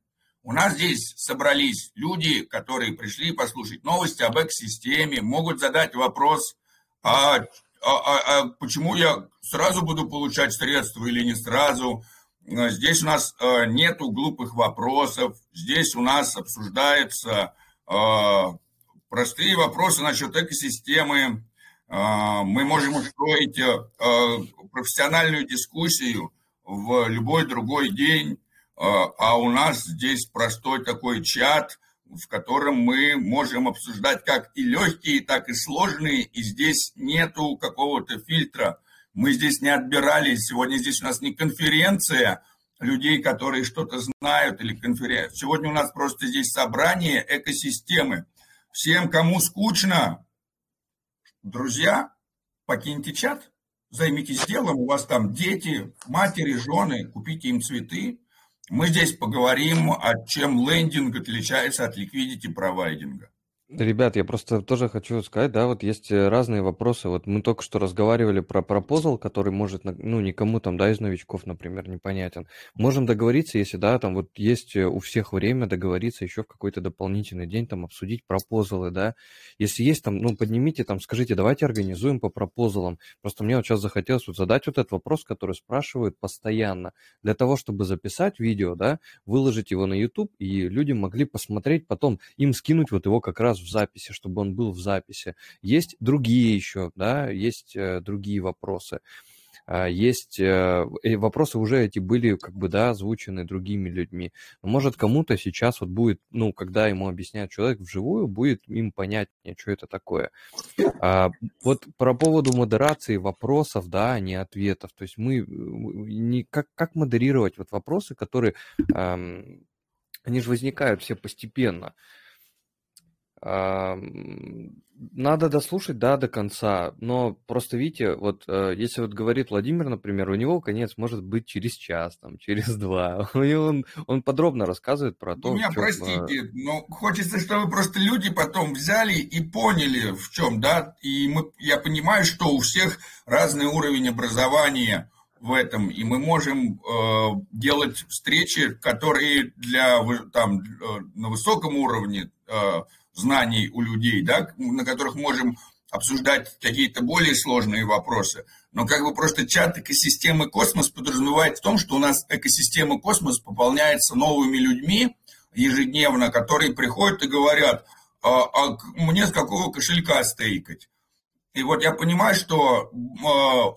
У нас здесь собрались люди, которые пришли послушать новости об экосистеме, могут задать вопрос, а, а, а, а почему я сразу буду получать средства или не сразу, здесь у нас нету глупых вопросов, здесь у нас обсуждается простые вопросы насчет экосистемы. Мы можем устроить профессиональную дискуссию в любой другой день, а у нас здесь простой такой чат, в котором мы можем обсуждать как и легкие, так и сложные, и здесь нету какого-то фильтра. Мы здесь не отбирали, сегодня здесь у нас не конференция людей, которые что-то знают, или конференция. Сегодня у нас просто здесь собрание экосистемы. Всем, кому скучно, друзья, покиньте чат, займитесь делом, у вас там дети, матери, жены, купите им цветы, мы здесь поговорим, о чем лендинг отличается от ликвидити провайдинга. Ребят, я просто тоже хочу сказать, да, вот есть э, разные вопросы. Вот мы только что разговаривали про пропозал, который может, ну, никому там, да, из новичков, например, непонятен. Можем договориться, если, да, там вот есть э, у всех время договориться еще в какой-то дополнительный день, там, обсудить пропозалы, да. Если есть там, ну, поднимите там, скажите, давайте организуем по пропозалам. Просто мне вот сейчас захотелось вот задать вот этот вопрос, который спрашивают постоянно, для того, чтобы записать видео, да, выложить его на YouTube, и люди могли посмотреть потом, им скинуть вот его как раз раз в записи, чтобы он был в записи. Есть другие еще, да, есть э, другие вопросы. А, есть э, вопросы уже эти были как бы, да, озвучены другими людьми. Может кому-то сейчас вот будет, ну, когда ему объясняет человек вживую, будет им понятнее, что это такое. А, вот про поводу модерации вопросов, да, а не ответов. То есть мы не, как, как модерировать вот вопросы, которые, эм, они же возникают все постепенно надо дослушать, да, до конца, но просто видите, вот э, если вот говорит Владимир, например, у него конец может быть через час, там, через два, он, он подробно рассказывает про то, У меня, чем, простите, э, но хочется, чтобы просто люди потом взяли и поняли, в чем, да, и мы, я понимаю, что у всех разный уровень образования в этом, и мы можем э, делать встречи, которые для, там, э, на высоком уровне, э, знаний у людей, да, на которых можем обсуждать какие-то более сложные вопросы. Но как бы просто чат экосистемы космос подразумевает в том, что у нас экосистема космос пополняется новыми людьми ежедневно, которые приходят и говорят, а, а мне с какого кошелька стейкать? И вот я понимаю, что э,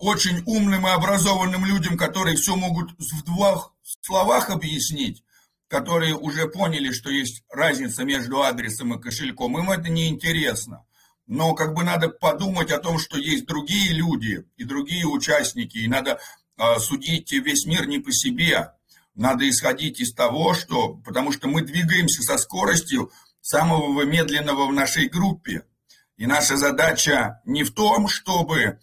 очень умным и образованным людям, которые все могут в двух словах объяснить, которые уже поняли, что есть разница между адресом и кошельком, им это не интересно. Но как бы надо подумать о том, что есть другие люди и другие участники, и надо э, судить весь мир не по себе. Надо исходить из того, что... Потому что мы двигаемся со скоростью самого медленного в нашей группе. И наша задача не в том, чтобы э,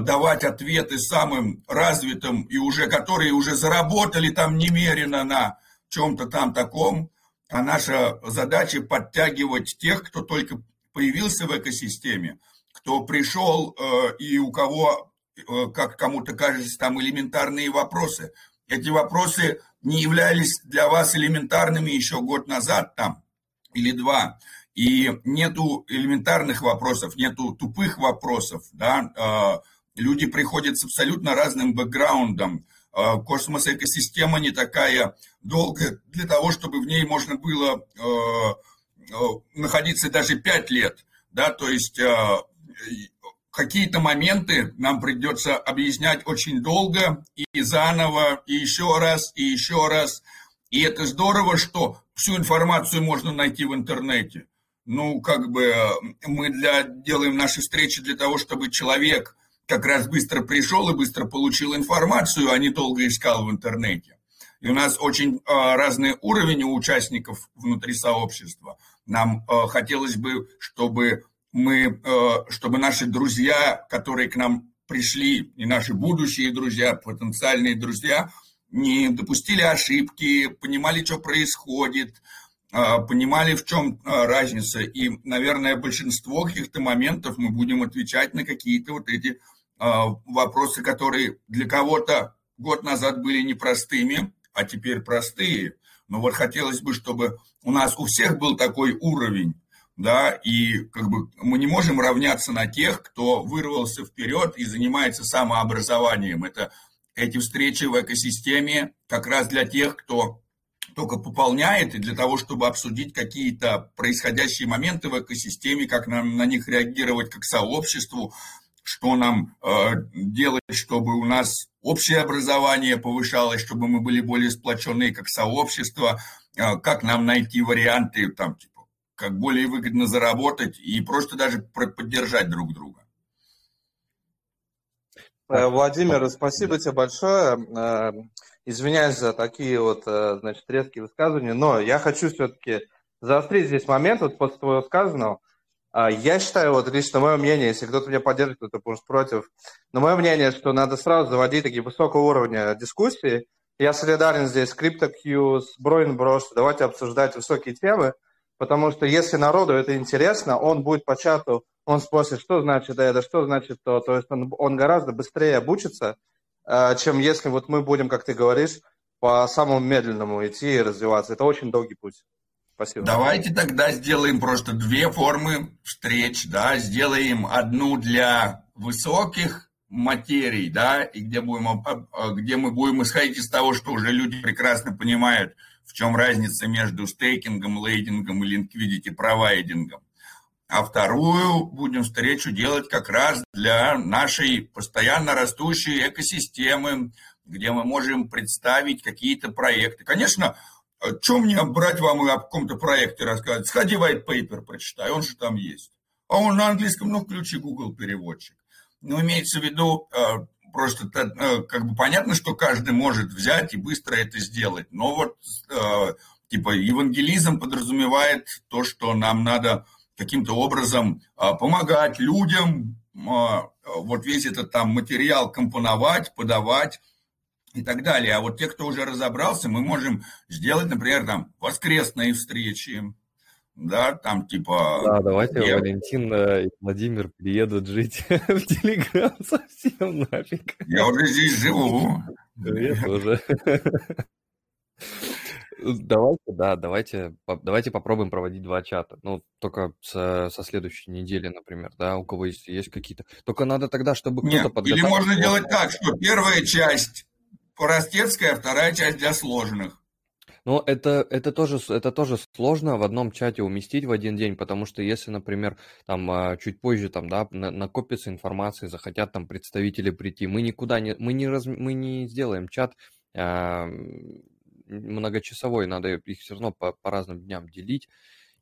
давать ответы самым развитым и уже которые уже заработали там немерено на чем-то там таком, а наша задача подтягивать тех, кто только появился в экосистеме, кто пришел э, и у кого, э, как кому-то кажется, там элементарные вопросы. Эти вопросы не являлись для вас элементарными еще год назад там или два. И нету элементарных вопросов, нету тупых вопросов. Да? Э, люди приходят с абсолютно разным бэкграундом, а, космос-экосистема не такая долгая для того, чтобы в ней можно было а, а, находиться даже пять лет. Да, то есть какие-то моменты нам придется объяснять очень долго и заново, и еще раз, и еще раз. И это здорово, что всю информацию можно найти в интернете. Ну, как бы мы для, делаем наши встречи для того, чтобы человек как раз быстро пришел и быстро получил информацию, а не долго искал в интернете. И у нас очень а, разный уровень у участников внутри сообщества. Нам а, хотелось бы, чтобы мы, а, чтобы наши друзья, которые к нам пришли, и наши будущие друзья, потенциальные друзья, не допустили ошибки, понимали, что происходит, понимали, в чем разница. И, наверное, большинство каких-то моментов мы будем отвечать на какие-то вот эти вопросы, которые для кого-то год назад были непростыми, а теперь простые. Но вот хотелось бы, чтобы у нас у всех был такой уровень, да, и как бы мы не можем равняться на тех, кто вырвался вперед и занимается самообразованием. Это эти встречи в экосистеме как раз для тех, кто только пополняет, и для того, чтобы обсудить какие-то происходящие моменты в экосистеме, как нам на них реагировать как сообществу, что нам э, делать, чтобы у нас общее образование повышалось, чтобы мы были более сплоченные как сообщество, э, как нам найти варианты, там, типа, как более выгодно заработать и просто даже поддержать друг друга. Э, Владимир, спасибо тебе большое. Э, извиняюсь за такие вот, э, значит, резкие высказывания, но я хочу все-таки заострить здесь момент вот после твоего сказанного. Я считаю, вот лично мое мнение, если кто-то меня поддержит, кто-то может против, но мое мнение, что надо сразу заводить такие высокого уровня дискуссии. Я солидарен здесь с CryptoQ, с Броин Брош, давайте обсуждать высокие темы, потому что если народу это интересно, он будет по чату он спросит, что значит это, что значит то. То есть он, он гораздо быстрее обучится, э, чем если вот мы будем, как ты говоришь, по самому медленному идти и развиваться. Это очень долгий путь. Спасибо. Давайте тогда сделаем просто две формы встреч, да, сделаем одну для высоких материй, да, и где, будем, где мы будем исходить из того, что уже люди прекрасно понимают, в чем разница между стейкингом, лейдингом и линквидити провайдингом а вторую будем встречу делать как раз для нашей постоянно растущей экосистемы, где мы можем представить какие-то проекты. Конечно, что мне брать вам и о каком-то проекте рассказать? Сходи white paper прочитай, он же там есть. А он на английском, ну, включи Google переводчик. Но имеется в виду, э, просто э, как бы понятно, что каждый может взять и быстро это сделать. Но вот, э, типа, евангелизм подразумевает то, что нам надо каким-то образом а, помогать людям, а, вот весь этот там материал компоновать, подавать и так далее. А вот те, кто уже разобрался, мы можем сделать, например, там воскресные встречи, да, там типа... Да, давайте я... Валентин и Владимир приедут жить в Телеграм совсем нафиг. Я уже здесь живу. Я тоже. Давайте, да, давайте, давайте попробуем проводить два чата. Ну, только со, со следующей недели, например, да, у кого есть, есть какие-то. Только надо тогда, чтобы кто-то подготовил. Или можно делать так, что первая часть простецкая, а вторая часть для сложных. Ну, это, это, тоже, это тоже сложно в одном чате уместить в один день, потому что если, например, там а, чуть позже там, да, накопится информация, захотят там представители прийти, мы никуда не, мы не, раз, мы не сделаем чат многочасовой, надо их все равно по, по разным дням делить.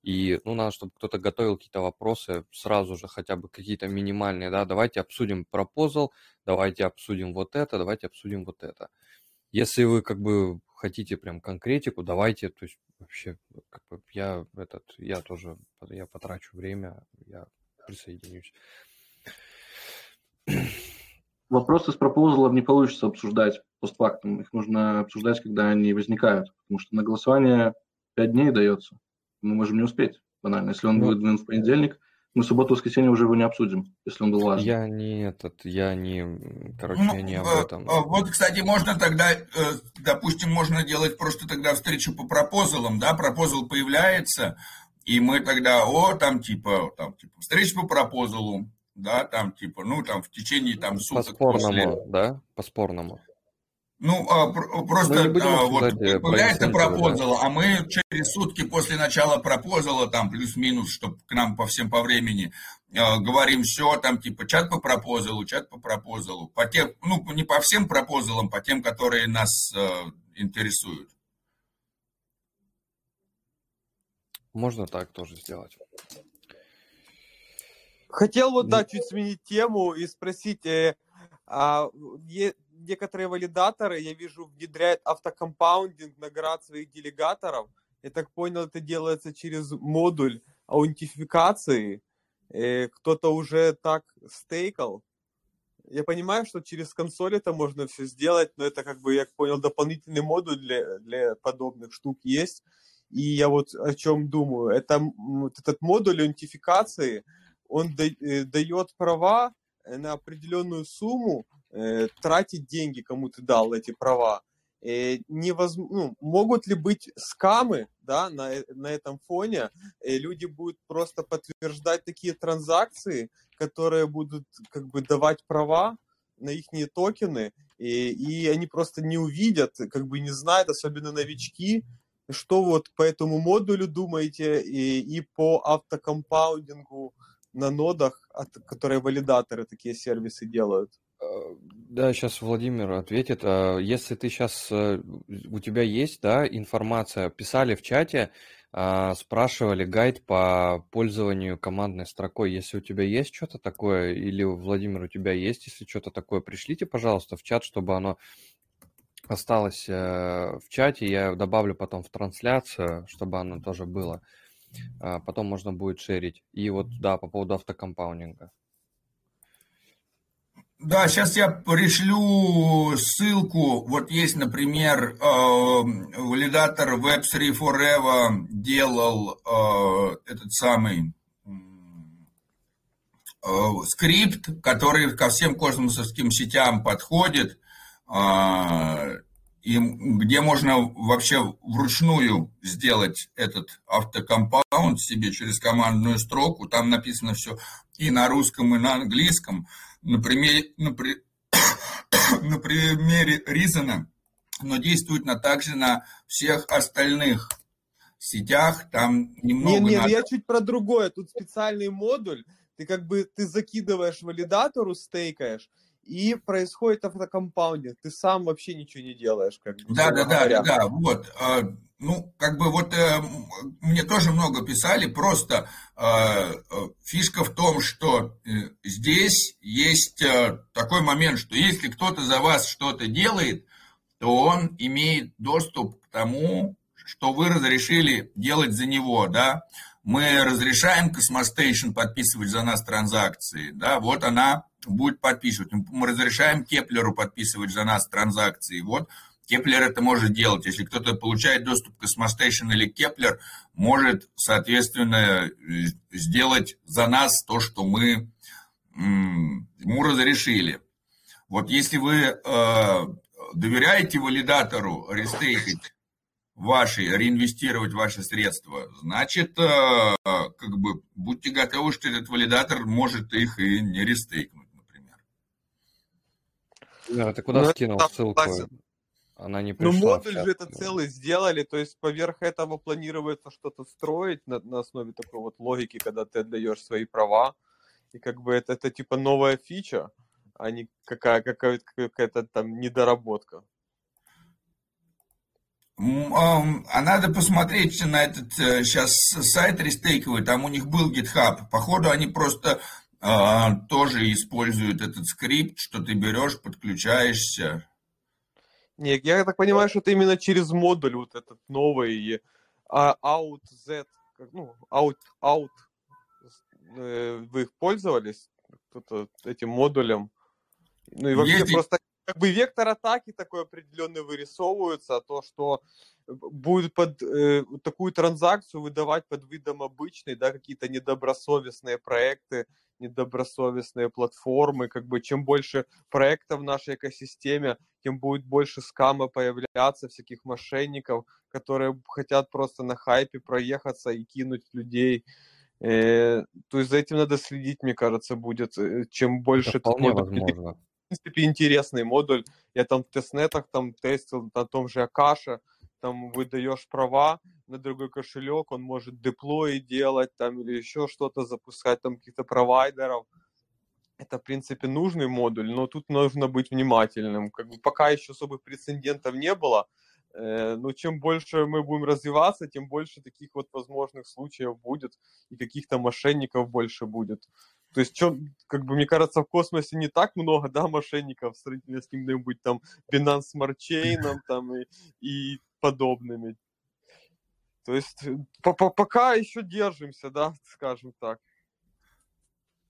И, ну, надо, чтобы кто-то готовил какие-то вопросы сразу же, хотя бы какие-то минимальные, да, давайте обсудим пропозал, давайте обсудим вот это, давайте обсудим вот это. Если вы, как бы, хотите прям конкретику, давайте, то есть, вообще, как бы, я этот, я тоже, я потрачу время, я присоединюсь. Вопросы с пропозалом не получится обсуждать постфактум. Их нужно обсуждать, когда они возникают. Потому что на голосование 5 дней дается. Мы можем не успеть, банально. Если он ну, выдвинут в понедельник, мы субботу-воскресенье уже его не обсудим, если он был важен. Я не этот, я не, короче, ну, я не об э, этом. Э, вот, кстати, можно тогда, э, допустим, можно делать просто тогда встречу по пропозалам, да, пропозал появляется, и мы тогда, о, там типа, там типа, встреча по пропозалу, да, там типа, ну, там в течение там суток По спорному, после... да, по спорному. Ну, а, просто а, вот появляется пропозал, а мы через сутки после начала пропозала, там плюс-минус, чтобы к нам по всем по времени, а, говорим все, там типа чат по пропозалу, чат по пропозалу, по тем, ну, не по всем пропозалам, по тем, которые нас а, интересуют. Можно так тоже сделать. Хотел вот, да, чуть сменить тему и спросить, э, а, некоторые валидаторы, я вижу, внедряют автокомпаундинг наград своих делегаторов. Я так понял, это делается через модуль аутентификации. Э, кто-то уже так стейкал. Я понимаю, что через консоль это можно все сделать, но это, как бы, я понял, дополнительный модуль для, для подобных штук есть. И я вот о чем думаю. Это, вот этот модуль аутентификации, он э, дает права на определенную сумму э, тратить деньги, кому ты дал эти права. Э, невоз... ну, могут ли быть скамы да, на, э, на этом фоне? Э, люди будут просто подтверждать такие транзакции, которые будут как бы давать права на их токены, и, и они просто не увидят, как бы не знают, особенно новички, что вот по этому модулю думаете и, и по автокомпаундингу на нодах, от, которые валидаторы такие сервисы делают? Э, да, сейчас Владимир ответит. Э, если ты сейчас, э, у тебя есть, да, информация, писали в чате, спрашивали гайд по пользованию командной строкой. Если у тебя есть что-то такое, или, Владимир, у тебя есть, если что-то такое, пришлите, пожалуйста, в чат, чтобы оно осталось в чате. Я добавлю потом в трансляцию, чтобы оно тоже было. Потом можно будет шерить. И вот, да, по поводу автокомпаундинга. Да, сейчас я пришлю ссылку. Вот есть, например, валидатор Web3 Forever делал э, этот самый э, скрипт, который ко всем космосовским сетям подходит, и где можно вообще вручную сделать этот автокомпаунд себе через командную строку. Там написано все и на русском, и на английском на примере, на, при, на примере Ризана, но действует на, также на всех остальных сетях, там немного... Нет, нет, надо... я чуть про другое, тут специальный модуль, ты как бы, ты закидываешь валидатору, стейкаешь, и происходит автокомпаундинг. Ты сам вообще ничего не делаешь. Как бы, да, да, да, да, да, вот. А, ну, как бы вот э, мне тоже много писали, просто э, фишка в том, что э, здесь есть такой момент, что если кто-то за вас что-то делает, то он имеет доступ к тому, что вы разрешили делать за него, да. Мы разрешаем Cosmostation подписывать за нас транзакции, да, вот она будет подписывать. Мы разрешаем Кеплеру подписывать за нас транзакции. Вот Keplr это может делать. Если кто-то получает доступ к Cosmostation или Keplr, может, соответственно, сделать за нас то, что мы ему разрешили. Вот если вы э, доверяете валидатору рестейкать ваши, реинвестировать ваши средства, значит, э, как бы будьте готовы, что этот валидатор может их и не рестейкнуть. Да, ты куда ну, скинул ссылку? Она не ну, пришла. Ну, модуль же это целый сделали, то есть поверх этого планируется что-то строить на, на основе такой вот логики, когда ты отдаешь свои права, и как бы это, это типа новая фича, а не какая, какая, какая-то там недоработка. А надо посмотреть на этот сейчас э, сайт рестейковый, там у них был GitHub. Походу, они просто тоже используют этот скрипт, что ты берешь, подключаешься. Не, я так понимаю, что это именно через модуль вот этот новый а, out Z, ну, out, out, э, вы их пользовались этим модулем? Ну и вообще Есть... просто как бы вектор атаки такой определенный вырисовывается, а то, что будет под э, такую транзакцию выдавать под видом обычной, да, какие-то недобросовестные проекты, недобросовестные платформы, как бы чем больше проектов в нашей экосистеме, тем будет больше скама появляться, всяких мошенников, которые хотят просто на хайпе проехаться и кинуть людей. Э, то есть за этим надо следить, мне кажется, будет. Э, чем больше... Это вполне возможно. В принципе, интересный модуль. Я там в тестнетах там тестил на том же Акаше, там выдаешь права на другой кошелек, он может деплои делать там или еще что-то запускать, там каких-то провайдеров. Это, в принципе, нужный модуль, но тут нужно быть внимательным. Как бы пока еще особых прецедентов не было, э, но чем больше мы будем развиваться, тем больше таких вот возможных случаев будет, и каких-то мошенников больше будет. То есть, что, как бы, мне кажется, в космосе не так много, да, мошенников сравнительно с каким-нибудь там Binance Smart Chain там, и, и подобными. То есть э, пока еще держимся, да, скажем так.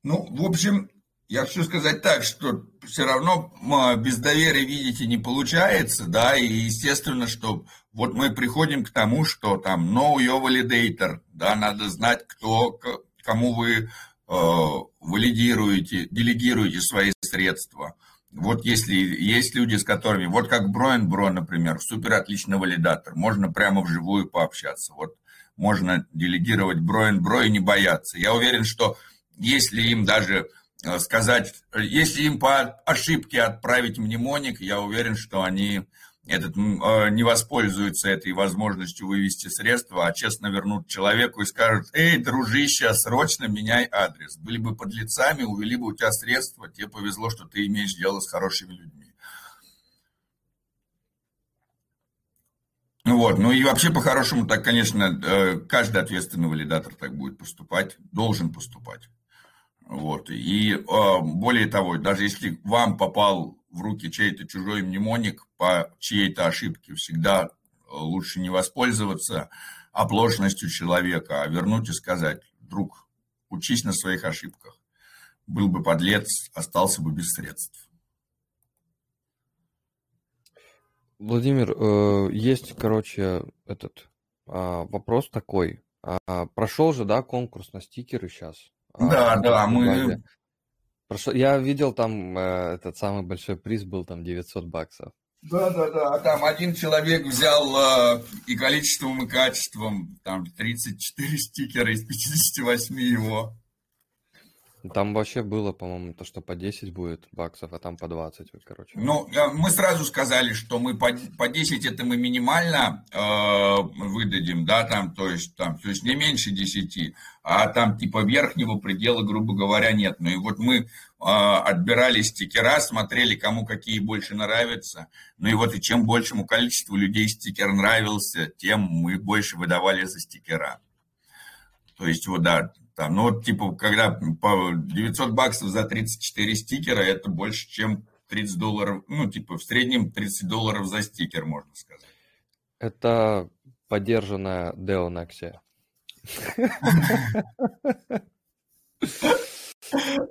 Ну, в общем, я хочу сказать так, что все равно без доверия, видите, не получается, да, и естественно, что вот мы приходим к тому, что там know your validator, да, надо знать, кто, кому вы э, валидируете, делегируете свои средства. Вот если есть люди, с которыми, вот как Броин Бро, например, супер отличный валидатор, можно прямо вживую пообщаться. Вот можно делегировать Броин Бро и не бояться. Я уверен, что если им даже э, сказать, если им по ошибке отправить мнемоник, я уверен, что они этот, э, не воспользуются этой возможностью вывести средства, а честно вернут человеку и скажут, эй, дружище, срочно меняй адрес. Были бы под лицами, увели бы у тебя средства, тебе повезло, что ты имеешь дело с хорошими людьми. Вот. Ну и вообще, по-хорошему, так, конечно, э, каждый ответственный валидатор так будет поступать, должен поступать. Вот. И э, более того, даже если вам попал в руки чей-то чужой мнемоник по чьей-то ошибке, всегда э, лучше не воспользоваться оплошностью человека, а вернуть и сказать, друг, учись на своих ошибках. Был бы подлец, остался бы без средств. Владимир, э, есть, короче, этот а, вопрос такой. А, прошел же, да, конкурс на стикеры сейчас? А, да, да, мы... Прошел... Я видел там э, этот самый большой приз был там 900 баксов. Да, да, да. Там один человек взял э, и количеством, и качеством там 34 стикера из 58 его. Там вообще было, по-моему, то, что по 10 будет баксов, а там по 20, вот, короче. Ну, мы сразу сказали, что мы по, по 10 это мы минимально э, выдадим, да, там, то есть, там, то есть не меньше 10, а там типа верхнего предела, грубо говоря, нет. Ну и вот мы э, отбирали стикера, смотрели, кому какие больше нравятся. Ну и вот и чем большему количеству людей стикер нравился, тем мы больше выдавали за стикера. То есть, вот, да, там, ну, вот, типа, когда по 900 баксов за 34 стикера, это больше, чем 30 долларов, ну, типа, в среднем 30 долларов за стикер, можно сказать. Это поддержанная Nexia.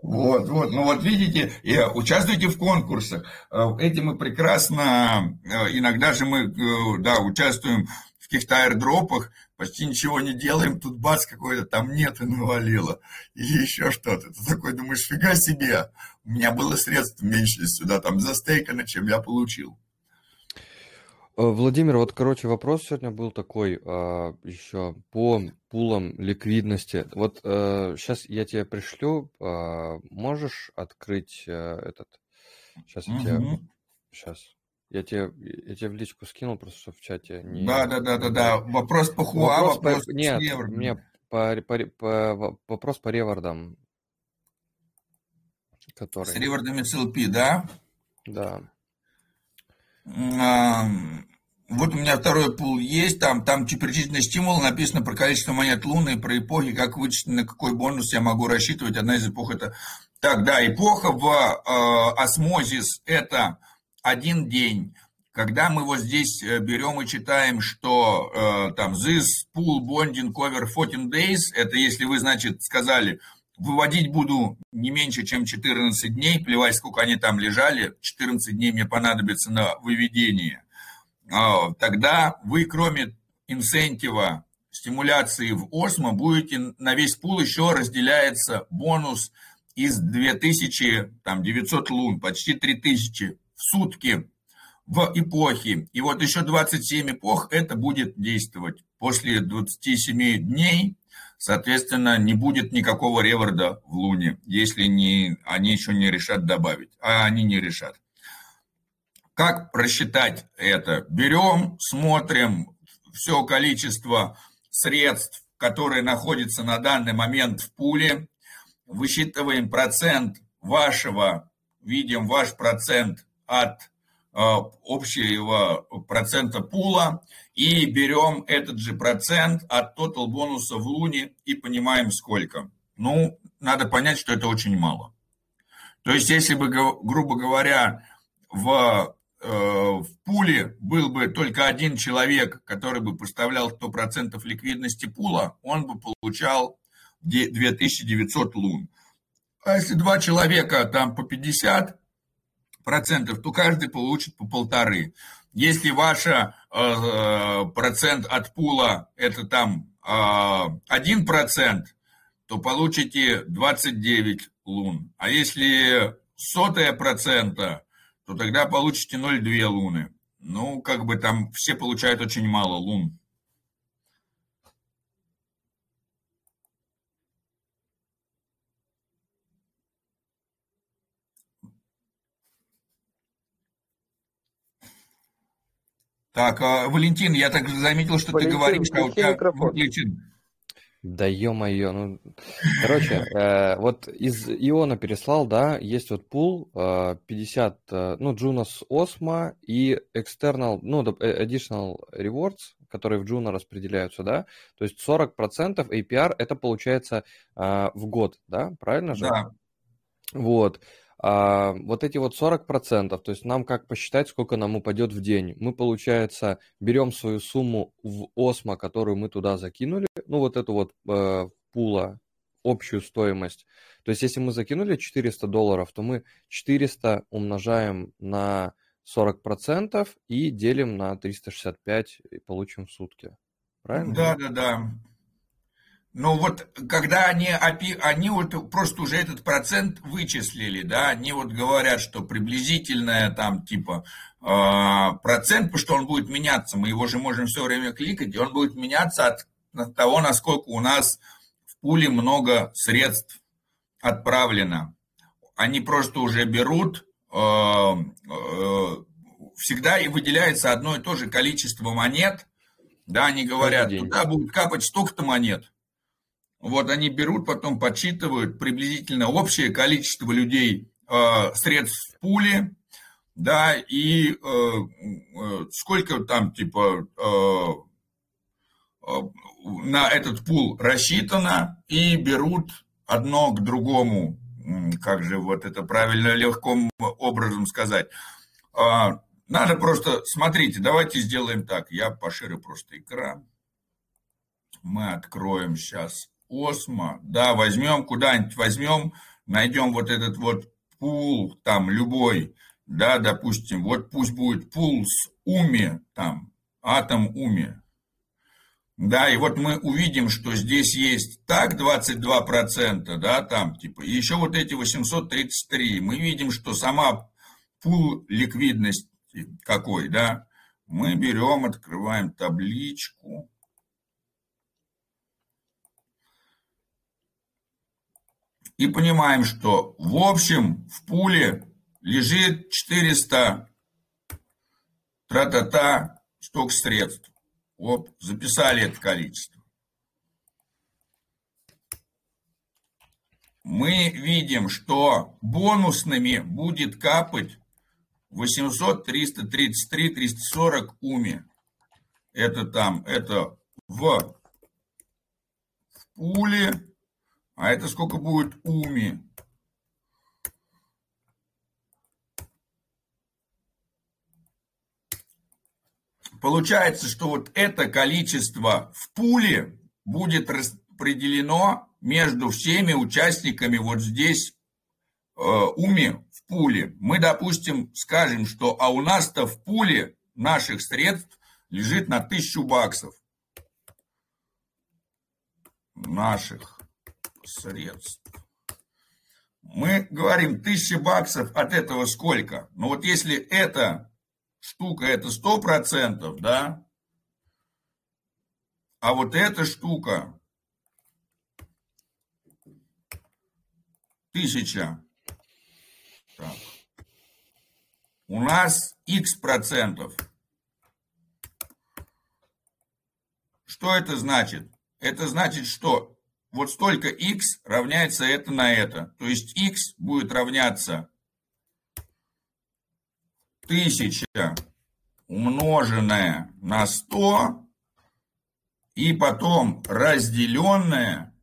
Вот, вот, ну вот видите, участвуйте в конкурсах. Э, этим мы прекрасно, э, иногда же мы, э, да, участвуем в каких-то аирдропах, почти ничего не делаем, тут бац, какой-то там нет и навалило. Или еще что-то. Ты такой думаешь, фига себе, у меня было средств меньше сюда, там, застейкано, чем я получил. Э, Владимир, вот, короче, вопрос сегодня был такой а, еще по пулам ликвидности. Вот а, э, сейчас я тебе пришлю, а, можешь открыть а, этот... Сейчас я угу. тебе... Сейчас. Я тебе, я тебе в личку скинул, просто что в чате не... Да, да, да, да, да. Вопрос по хуа, вопрос, вопрос по... Нет, мне по, по, по, вопрос по ревардам. Который... С ревардами CLP, да? Да. А, вот у меня второй пул есть, там, там приблизительный стимул, написано про количество монет Луны, про эпохи, как вычислить, на какой бонус я могу рассчитывать. Одна из эпох это... Так, да, эпоха в э, осмозис это один день. Когда мы вот здесь э, берем и читаем, что э, там this pool bonding cover 14 days, это если вы, значит, сказали, выводить буду не меньше, чем 14 дней, плевать, сколько они там лежали, 14 дней мне понадобится на выведение, э, тогда вы, кроме инсентива стимуляции в осмо, будете на весь пул еще разделяется бонус из 2900 лун, почти 3000 в сутки в эпохе. И вот еще 27 эпох это будет действовать. После 27 дней, соответственно, не будет никакого реворда в Луне, если не, они еще не решат добавить. А они не решат. Как просчитать это? Берем, смотрим все количество средств, которые находятся на данный момент в пуле, высчитываем процент вашего, видим ваш процент от а, общего процента пула и берем этот же процент от total бонуса в луне и понимаем сколько. Ну, надо понять, что это очень мало. То есть, если бы, грубо говоря, в, э, в пуле был бы только один человек, который бы поставлял 100% ликвидности пула, он бы получал 2900 лун. А если два человека там по 50, процентов, то каждый получит по полторы. Если ваш э, процент от пула это там один процент, то получите 29 лун. А если сотая процента, то тогда получите 0,2 луны. Ну, как бы там все получают очень мало лун. Так, а, Валентин, я так заметил, что Валентин, ты говоришь, а у тебя микрофон. выключен. Да ё-моё, ну... Короче, э, вот из Иона переслал, да, есть вот пул э, 50, э, ну, Junos Osmo и External, ну, э, Additional Rewards, которые в Juno распределяются, да, то есть 40% APR это получается э, в год, да, правильно же? Да. Вот. А, вот эти вот 40%, то есть нам как посчитать, сколько нам упадет в день? Мы, получается, берем свою сумму в Осмо, которую мы туда закинули, ну вот эту вот э, пула, общую стоимость. То есть если мы закинули 400 долларов, то мы 400 умножаем на 40% и делим на 365 и получим в сутки. Правильно? Да, да, да. Ну вот, когда они, они вот просто уже этот процент вычислили, да, они вот говорят, что приблизительное там типа э, процент, потому что он будет меняться, мы его же можем все время кликать, и он будет меняться от, того, насколько у нас в пуле много средств отправлено. Они просто уже берут, э, э, всегда и выделяется одно и то же количество монет, да, они говорят, туда будет капать столько-то монет, вот они берут, потом подсчитывают приблизительно общее количество людей, э, средств в пуле, да, и э, э, сколько там, типа, э, э, на этот пул рассчитано, и берут одно к другому, как же вот это правильно легким образом сказать. Э, надо просто, смотрите, давайте сделаем так, я пошире просто экран. Мы откроем сейчас Осмо, да, возьмем куда-нибудь, возьмем, найдем вот этот вот пул, там, любой, да, допустим, вот пусть будет пул с уми, там, атом уми, да, и вот мы увидим, что здесь есть так 22%, да, там, типа, и еще вот эти 833, мы видим, что сама пул ликвидности какой, да, мы берем, открываем табличку, и понимаем, что в общем в пуле лежит 400 тра-та-та столько средств. Вот, записали это количество. Мы видим, что бонусными будет капать 800, 300, 33, 340 уми. Это там, это в, в пуле а это сколько будет уми? Получается, что вот это количество в пуле будет распределено между всеми участниками вот здесь э, уми в пуле. Мы, допустим, скажем, что а у нас-то в пуле наших средств лежит на тысячу баксов. Наших средств. Мы говорим, тысяча баксов от этого сколько? Ну вот если эта штука, это сто процентов, да, а вот эта штука тысяча. Так. У нас x процентов. Что это значит? Это значит, что вот столько x равняется это на это. То есть x будет равняться 1000 умноженное на 100 и потом разделенное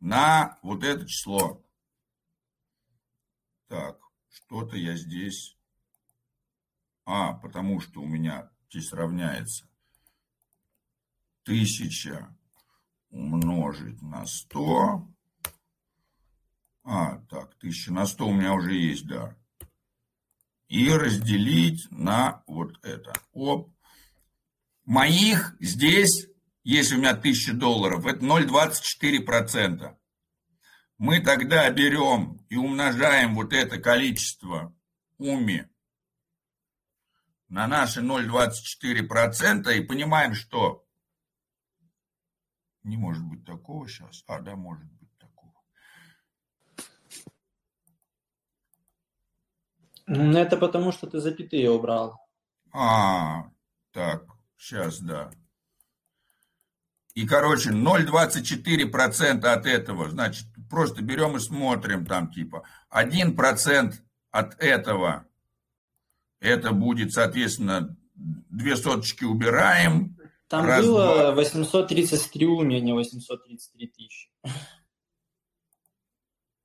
на вот это число. Так, что-то я здесь... А, потому что у меня здесь равняется 1000 умножить на 100. А, так, 1000 на 100 у меня уже есть, да. И разделить на вот это. Оп. Моих здесь, если у меня 1000 долларов, это 0,24%. Мы тогда берем и умножаем вот это количество уми на наши 0,24% и понимаем, что не может быть такого сейчас. А, да, может быть такого. Ну, это потому, что ты запятые убрал. А, так, сейчас, да. И, короче, 0,24% от этого, значит, просто берем и смотрим там, типа, 1% от этого, это будет, соответственно, две соточки убираем. Там раз, было два. 833 у меня, не 833 тысячи.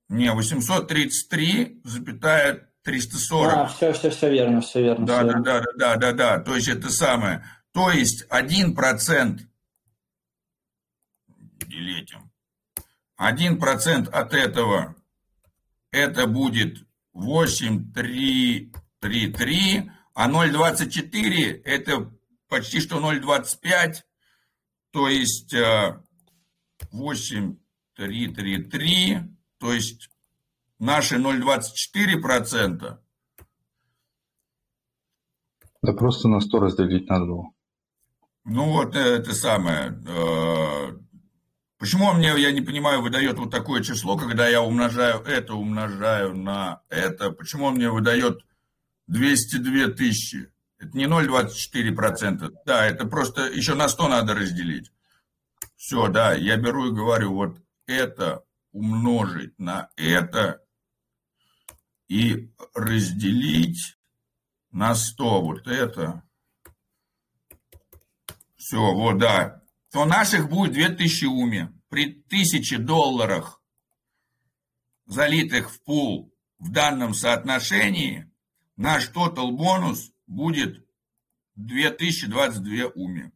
Не, 833, запятая 340. А, все, все, все верно, все верно. Да, все да, верно. да, да, да, да, да. То есть это самое. То есть 1% делетим. 1% от этого это будет 8,333, а 0,24 это почти что 0,25, то есть 8,333, э, то есть наши 0,24%. Да просто на 100 разделить надо было. Ну вот это самое. Э, почему мне, я не понимаю, выдает вот такое число, когда я умножаю это, умножаю на это? Почему он мне выдает 202 тысячи? Это не 0,24%. Да, это просто еще на 100 надо разделить. Все, да, я беру и говорю, вот это умножить на это и разделить на 100. Вот это. Все, вот, да. То наших будет 2000 уми. При 1000 долларах, залитых в пул в данном соотношении, наш тотал бонус будет 2022 уми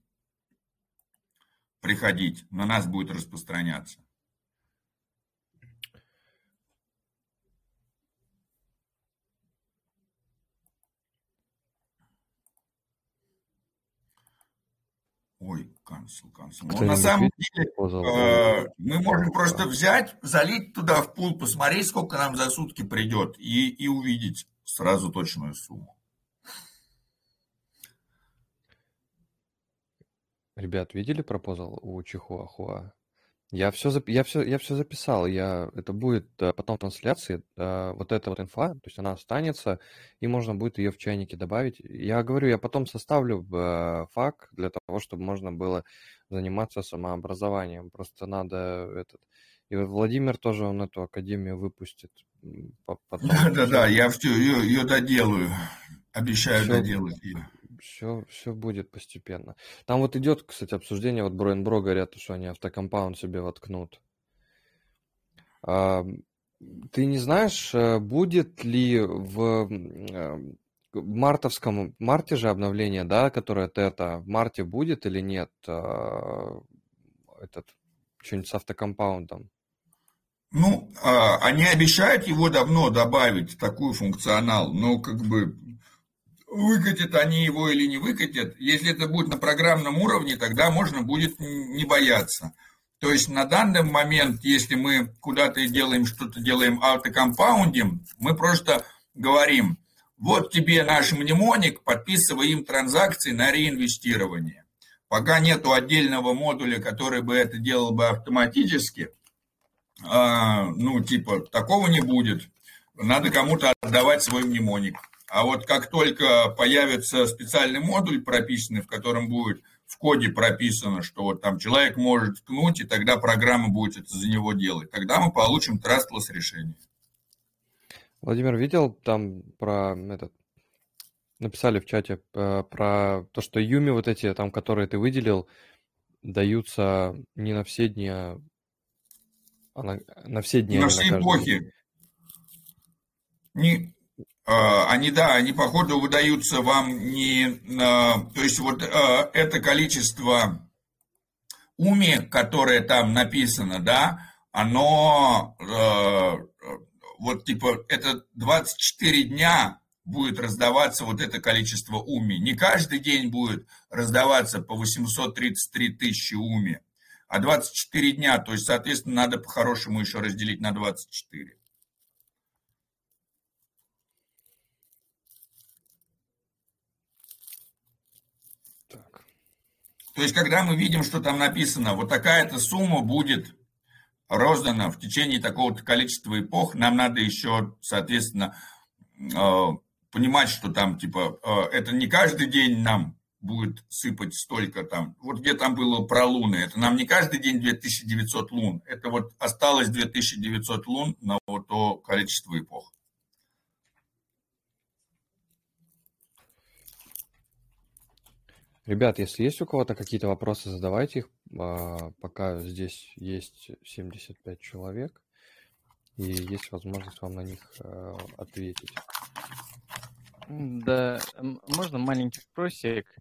приходить, на нас будет распространяться. Ой, cancel, cancel. Но на самом деле э, мы можем просто взять, залить туда в пул, посмотреть, сколько нам за сутки придет, и, и увидеть сразу точную сумму. Ребят, видели пропозал у Чихуахуа? Я все, я все, я все записал. Я, это будет э, потом трансляции. Э, вот эта вот инфа, то есть она останется, и можно будет ее в чайнике добавить. Я говорю, я потом составлю э, фак для того, чтобы можно было заниматься самообразованием. Просто надо этот... И вот Владимир тоже он эту академию выпустит. Да, да, да, я все ее, ее доделаю. Обещаю все, доделать ее все, все будет постепенно. Там вот идет, кстати, обсуждение, вот Бро Бро говорят, что они автокомпаунд себе воткнут. А, ты не знаешь, э, будет ли в э, мартовском, марте же обновление, да, которое тета, в марте будет или нет а, этот, что-нибудь с автокомпаундом? Ну, а, они обещают его давно добавить, такую функционал, но как бы выкатят они его или не выкатят. Если это будет на программном уровне, тогда можно будет не бояться. То есть на данный момент, если мы куда-то делаем что-то, делаем автокомпаундим, мы просто говорим, вот тебе наш мнемоник, подписывай им транзакции на реинвестирование. Пока нету отдельного модуля, который бы это делал бы автоматически, а, ну, типа, такого не будет. Надо кому-то отдавать свой мнемоник. А вот как только появится специальный модуль прописанный, в котором будет в коде прописано, что вот там человек может ткнуть, и тогда программа будет это за него делать, тогда мы получим trustless решение. Владимир, видел там про этот, написали в чате э, про то, что Юми вот эти, там, которые ты выделил, даются не на все дни, а на, на все дни. На все эпохи. Не, они, да, они, походу, выдаются вам не... То есть вот а, это количество уми, которое там написано, да, оно а, вот типа это 24 дня будет раздаваться вот это количество уми. Не каждый день будет раздаваться по 833 тысячи уми, а 24 дня. То есть, соответственно, надо по-хорошему еще разделить на 24. То есть, когда мы видим, что там написано, вот такая-то сумма будет роздана в течение такого-то количества эпох, нам надо еще, соответственно, э, понимать, что там, типа, это не каждый день нам будет сыпать столько там. Вот где там было про луны, это нам не каждый день 2900 лун, это вот осталось 2900 лун на вот то количество эпох. Ребят, если есть у кого-то какие-то вопросы, задавайте их, а, пока здесь есть 75 человек, и есть возможность вам на них а, ответить. Да, можно маленький вопросик?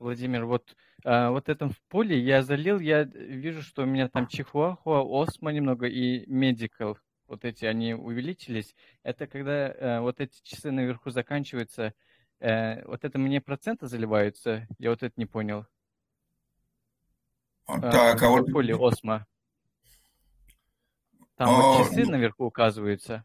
Владимир, вот, а, вот этом в поле я залил, я вижу, что у меня там чихуахуа, осмо немного и медикал, вот эти, они увеличились. Это когда а, вот эти часы наверху заканчиваются, а, вот это мне проценты заливаются? Я вот это не понял. Так, а вот... поле осмо. Там вот часы наверху указываются.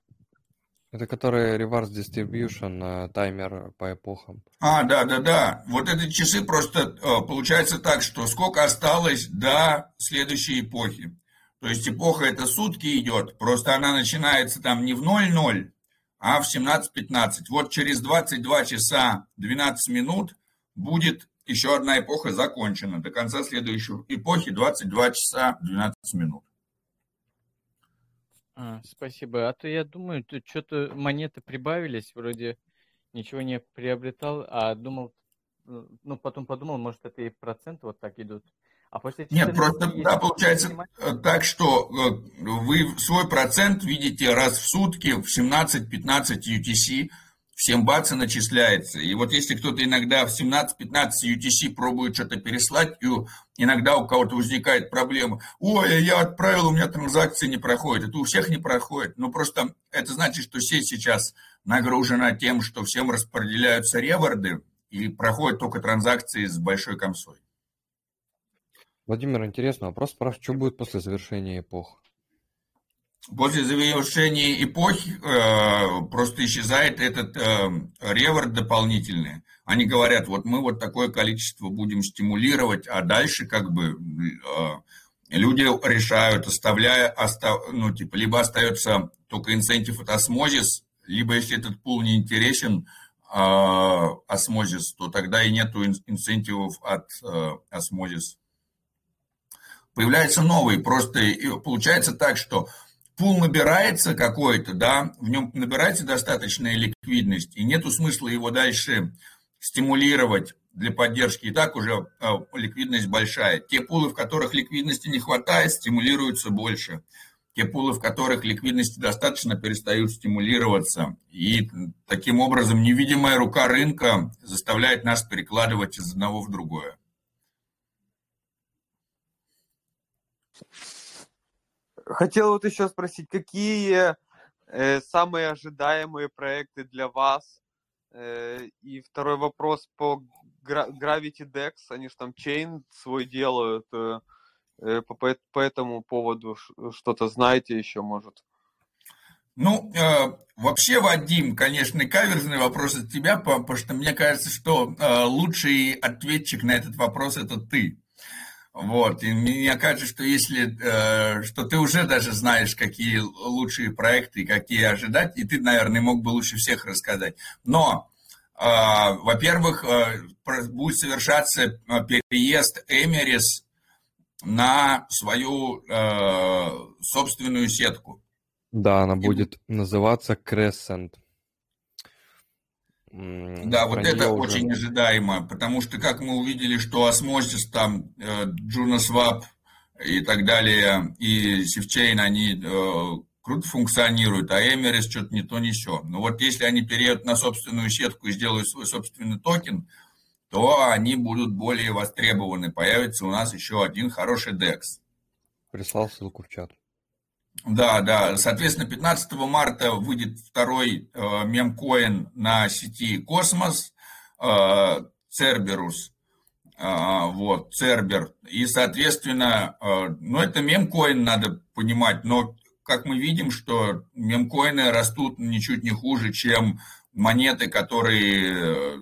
Это который reverse distribution, э, таймер по эпохам. А, да, да, да. Вот эти часы просто э, получается так, что сколько осталось до следующей эпохи. То есть эпоха это сутки идет, просто она начинается там не в 00, а в 17.15. Вот через 22 часа 12 минут будет еще одна эпоха закончена. До конца следующей эпохи 22 часа 12 минут. А, спасибо. А то я думаю, тут что-то монеты прибавились, вроде ничего не приобретал, а думал, ну, потом подумал, может, это и проценты вот так идут. А после Нет, просто да, получается э, так, что э, вы свой процент видите раз в сутки в 17-15 UTC, всем баца начисляется. И вот если кто-то иногда в 17-15 UTC пробует что-то переслать, и иногда у кого-то возникает проблема, ой, я отправил, у меня транзакции не проходят. Это у всех не проходит. Но просто это значит, что сеть сейчас нагружена тем, что всем распределяются реворды, и проходят только транзакции с большой комсой. Владимир, интересный вопрос. Спрашиваю, что будет после завершения эпох? После завершения эпохи э, просто исчезает этот э, реворд дополнительный. Они говорят, вот мы вот такое количество будем стимулировать, а дальше как бы э, люди решают, оставляя, остав, ну, типа, либо остается только инцентив от осмозис, либо если этот пул не интересен, э, осмозис, то тогда и нету инцентивов от э, осмозис. Появляется новый, просто получается так, что пул набирается какой-то, да, в нем набирается достаточная ликвидность, и нету смысла его дальше стимулировать для поддержки. И так уже а, ликвидность большая. Те пулы, в которых ликвидности не хватает, стимулируются больше. Те пулы, в которых ликвидности достаточно, перестают стимулироваться. И таким образом невидимая рука рынка заставляет нас перекладывать из одного в другое. Хотел вот еще спросить, какие э, самые ожидаемые проекты для вас? Э, и второй вопрос по Gravity Dex, они же там чейн свой делают. Э, э, по, по этому поводу что-то знаете еще, может? Ну, э, вообще, Вадим, конечно, каверзный вопрос от тебя, потому что мне кажется, что э, лучший ответчик на этот вопрос это ты. Вот, и мне кажется, что если, э, что ты уже даже знаешь, какие лучшие проекты, какие ожидать, и ты, наверное, мог бы лучше всех рассказать. Но, э, во-первых, э, будет совершаться переезд Эмерис на свою собственную сетку. Да, она будет и... называться Crescent. Да, вот это уже... очень ожидаемо, потому что, как мы увидели, что Osmosis там, э, и так далее, и Sifchain, они э, круто функционируют, а Emeris что-то не то, не все. Но вот если они переедут на собственную сетку и сделают свой собственный токен, то они будут более востребованы. Появится у нас еще один хороший DEX. Прислал ссылку в чат. Да, да. Соответственно, 15 марта выйдет второй э, мемкоин на сети Космос, Церберус. Э, вот, Цербер. И, соответственно, э, ну, это мемкоин, надо понимать, но как мы видим, что мемкоины растут ничуть не хуже, чем монеты, которые э,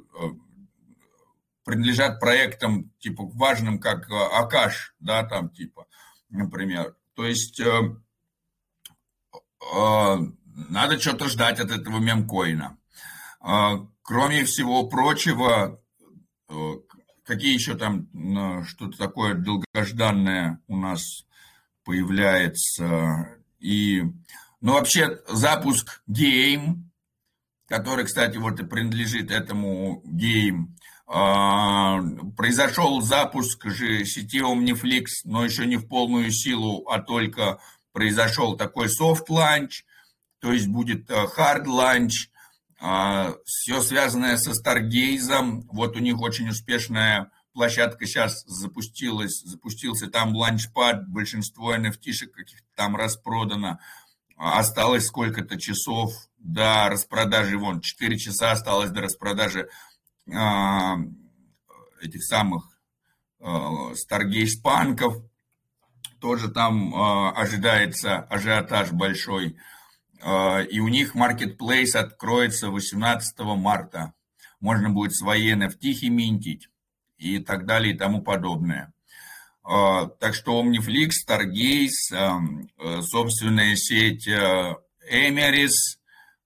принадлежат проектам, типа, важным, как э, Акаш, да, там, типа, например. То есть э, а, надо что-то ждать от этого мемкоина. Кроме всего прочего, какие еще там что-то такое долгожданное у нас появляется? И, ну, вообще, запуск Game, который, кстати, вот и принадлежит этому а, произошел запуск же сети Omniflix, но еще не в полную силу, а только произошел такой soft launch, то есть будет э, hard launch, а, все связанное со Stargaze. Вот у них очень успешная площадка сейчас запустилась, запустился там ланчпад, большинство NFT-шек каких-то там распродано. Осталось сколько-то часов до распродажи, вон, 4 часа осталось до распродажи а, этих самых а, Stargaze панков. Тоже там а, ожидается ажиотаж большой. И у них marketplace откроется 18 марта. Можно будет свои NFT минтить и так далее и тому подобное. Так что Omniflix, Stargaze, э, собственная сеть Эмерис,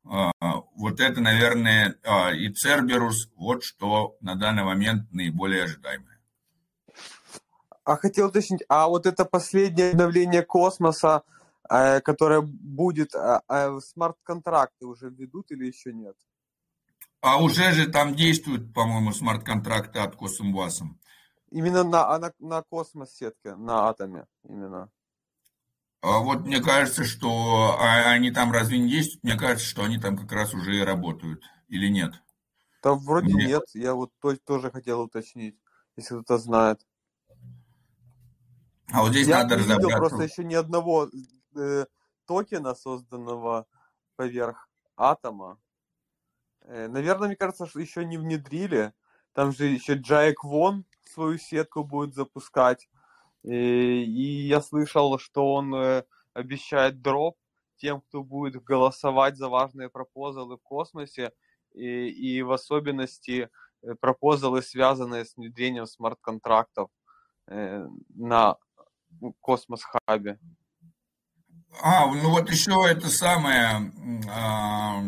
а, вот это, наверное, и Церберус, вот что на данный момент наиболее ожидаемое. А хотел уточнить, а вот это последнее обновление космоса, э, которое будет, а, смарт-контракты уже ведут или еще нет? А уже же там действуют, по-моему, смарт-контракты от Космвасом. Именно на, на, на космос-сетке, на атоме именно. А вот мне кажется, что а они там разве не есть? Мне кажется, что они там как раз уже и работают. Или нет? Да вроде нет. нет. Я вот тоже хотел уточнить, если кто-то знает. А вот здесь Я надо не видел просто еще ни одного э, токена, созданного поверх атома. Э, наверное, мне кажется, что еще не внедрили. Там же еще Джаек Вон свою сетку будет запускать. И я слышал, что он э, обещает дроп тем, кто будет голосовать за важные пропозалы в космосе, и, и в особенности э, пропозалы, связанные с внедрением смарт-контрактов э, на космос-хабе. А, ну вот еще это самое, а,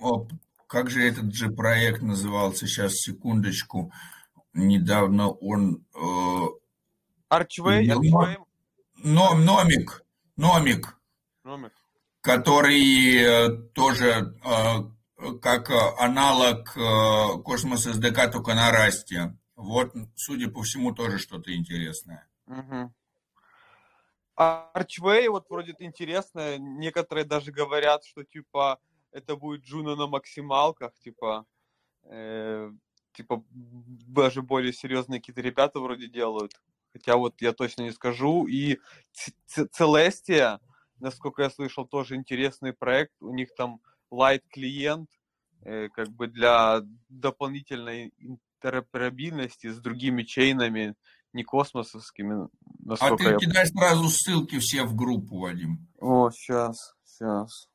о, как же этот же проект назывался, сейчас, секундочку, недавно он, Арчвей, Арчвей. Но, номик, номик, Nomic, который э, тоже э, как аналог э, Cosmos SDK, только на Rust-е. Вот, судя по всему, тоже что-то интересное. Угу. Archway, вот вроде интересно, некоторые даже говорят, что типа это будет Juno на максималках, типа, э, типа даже более серьезные какие-то ребята вроде делают хотя вот я точно не скажу. И Целестия, насколько я слышал, тоже интересный проект. У них там light клиент, э, как бы для дополнительной интероперабильности с другими чейнами, не космосовскими. А ты я... кидай сразу ссылки все в группу, Вадим. О, сейчас, сейчас.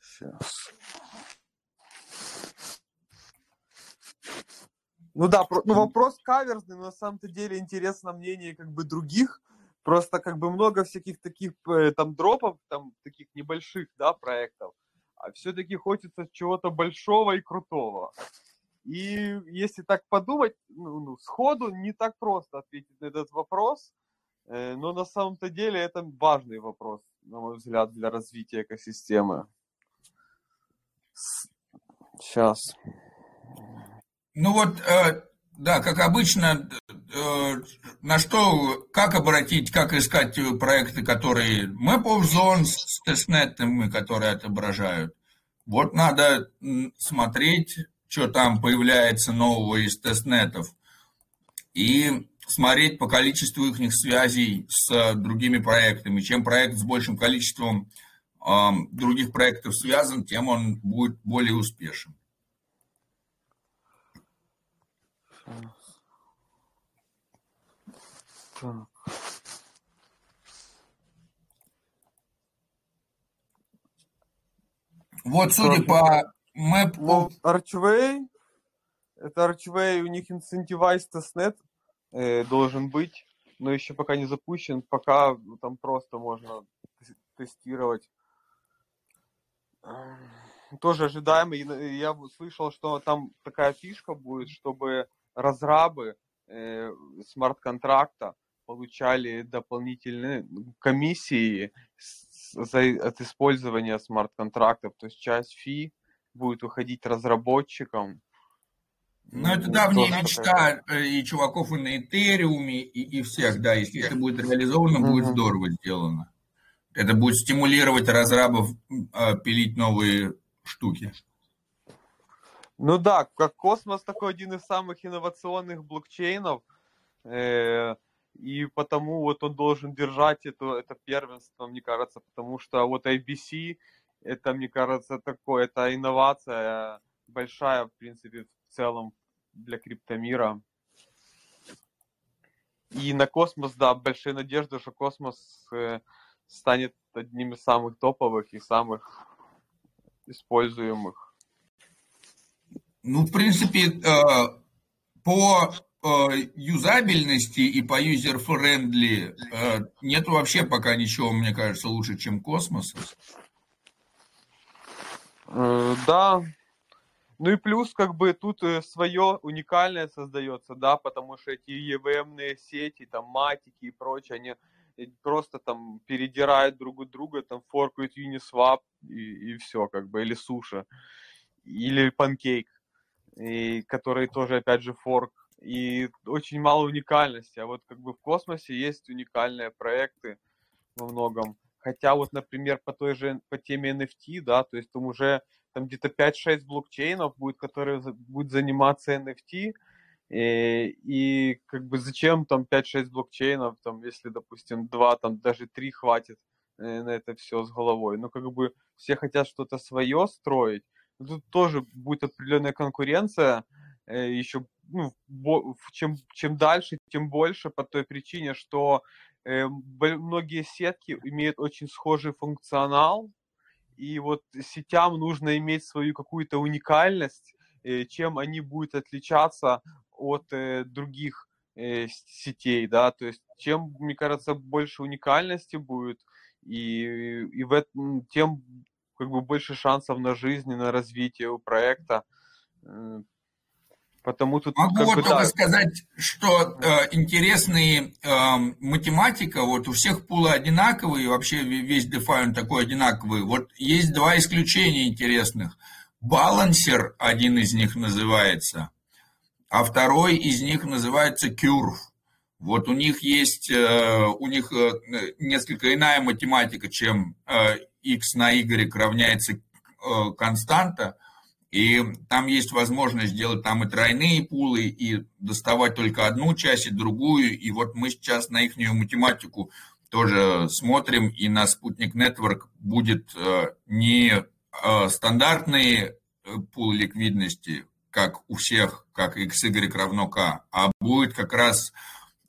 Сейчас. Ну да, ну вопрос каверзный, но на самом-то деле интересно мнение как бы других. Просто как бы много всяких таких там дропов, там таких небольших, да, проектов. А все-таки хочется чего-то большого и крутого. И если так подумать, ну, ну, сходу не так просто ответить на этот вопрос, э, но на самом-то деле это важный вопрос, на мой взгляд, для развития экосистемы. Сейчас. Ну вот, э, да, как обычно, э, на что, как обратить, как искать проекты, которые Map of Zones с тестнетами, которые отображают. Вот надо смотреть, что там появляется нового из тестнетов, и смотреть по количеству их связей с другими проектами. Чем проект с большим количеством э, других проектов связан, тем он будет более успешен. Так. Вот, судя по мэп... Ну, Archway, это Archway, у них Incentivized Testnet э, должен быть, но еще пока не запущен, пока там просто можно тестировать. тоже ожидаемо. Я слышал, что там такая фишка будет, чтобы разрабы э, смарт-контракта получали дополнительные комиссии за, от использования смарт-контрактов. То есть часть фи будет уходить разработчикам. Ну, это давняя мечта такая. Э, и чуваков и на Этериуме, и, и всех, да. Если это будет реализовано, угу. будет здорово сделано. Это будет стимулировать разрабов э, пилить новые штуки. Ну да, как космос такой один из самых инновационных блокчейнов. Э, и потому вот он должен держать это, это первенство, мне кажется, потому что вот IBC, это, мне кажется, такое, это инновация большая, в принципе, в целом для криптомира. И на космос, да, большие надежды, что космос э, станет одним из самых топовых и самых используемых. Ну, в принципе, э, по э, юзабельности и по user-friendly нет вообще пока ничего, мне кажется, лучше, чем космос. Да. Ну и плюс, как бы, тут свое уникальное создается, да, потому что эти EVM-ные сети, там, матики и прочее, они просто там передирают друг у друга, там форкают Uniswap и, и все, как бы, или суша, или панкейк, и, который тоже, опять же, форк. И очень мало уникальности. А вот как бы в космосе есть уникальные проекты во многом. Хотя вот, например, по той же, по теме NFT, да, то есть там уже там где-то 5-6 блокчейнов будет, которые будут заниматься NFT, и, э, и как бы зачем там 5-6 блокчейнов, там, если, допустим, 2, там даже 3 хватит э, на это все с головой. Ну, как бы все хотят что-то свое строить. Но тут тоже будет определенная конкуренция, э, еще ну, чем, чем дальше, тем больше по той причине, что многие сетки имеют очень схожий функционал, и вот сетям нужно иметь свою какую-то уникальность, э, чем они будут отличаться от э, других э, сетей, да, то есть чем, мне кажется, больше уникальности будет, и, и в этом, тем как бы больше шансов на жизнь и на развитие у проекта. Э, потому тут Могу как вот бы, только да. сказать, что э, интересный э, математика, вот у всех пулы одинаковые, вообще весь DeFi он такой одинаковый. Вот есть два исключения интересных. Балансер, один из них называется – а второй из них называется Curve. Вот у них есть, э, у них э, несколько иная математика, чем x э, на y равняется константа, и там есть возможность сделать там и тройные пулы, и доставать только одну часть, и другую, и вот мы сейчас на их математику тоже смотрим, и на Спутник Network будет не стандартные пул ликвидности, как у всех, как x, y равно k, а будет как раз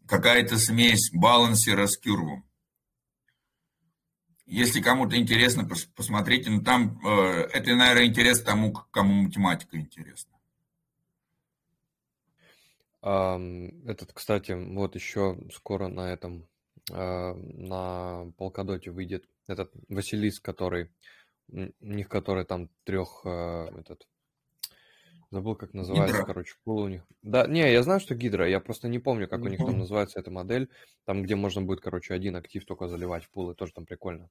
какая-то смесь балансера с кюрвом. Если кому-то интересно, посмотрите, но ну, там э, это, наверное, интерес тому, кому математика интересна. Этот, кстати, вот еще скоро на этом, а, на Полкадоте выйдет этот Василис, который, у них который там трех, а, этот, Забыл, как называется, Гидра. короче, пул у них. Да, не, я знаю, что гидра, я просто не помню, как не у них помню. там называется эта модель. Там, где можно будет, короче, один актив только заливать в пулы, тоже там прикольно.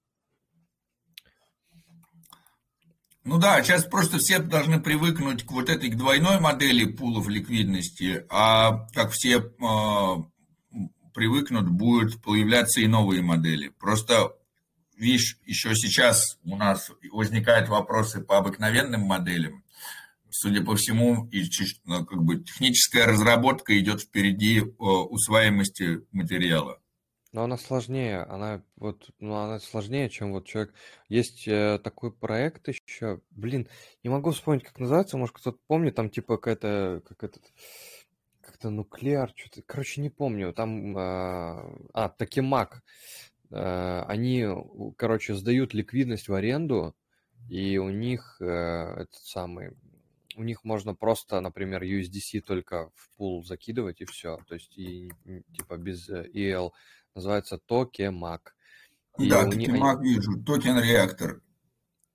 Ну да, сейчас просто все должны привыкнуть к вот этой к двойной модели пулов ликвидности, а как все э, привыкнут, будут появляться и новые модели. Просто, видишь, еще сейчас у нас возникают вопросы по обыкновенным моделям, судя по всему, и ну, как бы техническая разработка идет впереди э, усваиваемости материала. Но она сложнее, она вот, ну, она сложнее, чем вот человек. Есть э, такой проект еще, блин, не могу вспомнить, как называется, может кто-то помнит, там типа какая-то, как этот, как-то нуклеар, что-то, короче, не помню, там, э, а, Такимак, э, они, короче, сдают ликвидность в аренду, и у них э, этот самый у них можно просто, например, USDC только в пул закидывать и все. То есть и типа без э, IL. Называется Tokemak. Да, Tokemak они... вижу. Token reactor.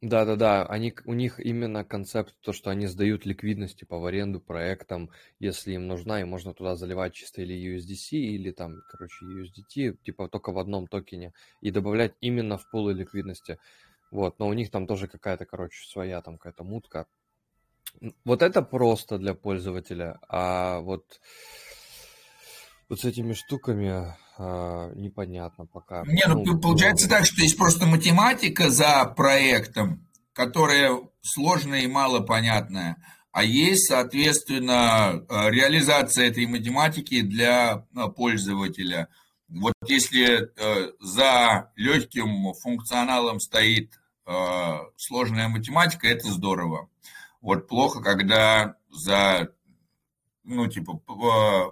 Да-да-да, они, у них именно концепт, то, что они сдают ликвидность типа в аренду проектам, если им нужна, и можно туда заливать чисто или USDC, или там, короче, USDT, типа только в одном токене, и добавлять именно в пулы ликвидности. Вот, но у них там тоже какая-то, короче, своя там какая-то мутка. Вот это просто для пользователя, а вот вот с этими штуками а, непонятно пока. Не, ну, ну получается так, что есть просто математика за проектом, которая сложная и малопонятная, а есть, соответственно, а, реализация этой математики для а, пользователя. Вот если за легким функционалом стоит сложная математика, это здорово. Вот плохо, когда за ну, типа,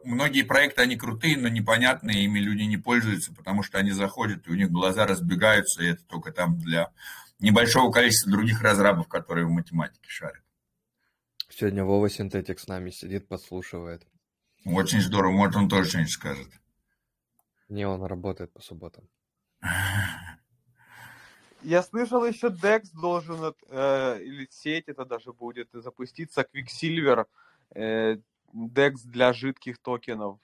многие проекты, они крутые, но непонятные, ими люди не пользуются, потому что они заходят, и у них глаза разбегаются, и это только там для небольшого количества других разрабов, которые в математике шарят. Сегодня Вова Синтетик с нами сидит, подслушивает. Очень здорово, может, он тоже что-нибудь скажет. Не, он работает по субботам. Я слышал, еще DEX должен, э, или сеть это даже будет, запуститься, Quicksilver. Э, DEX для жидких токенов.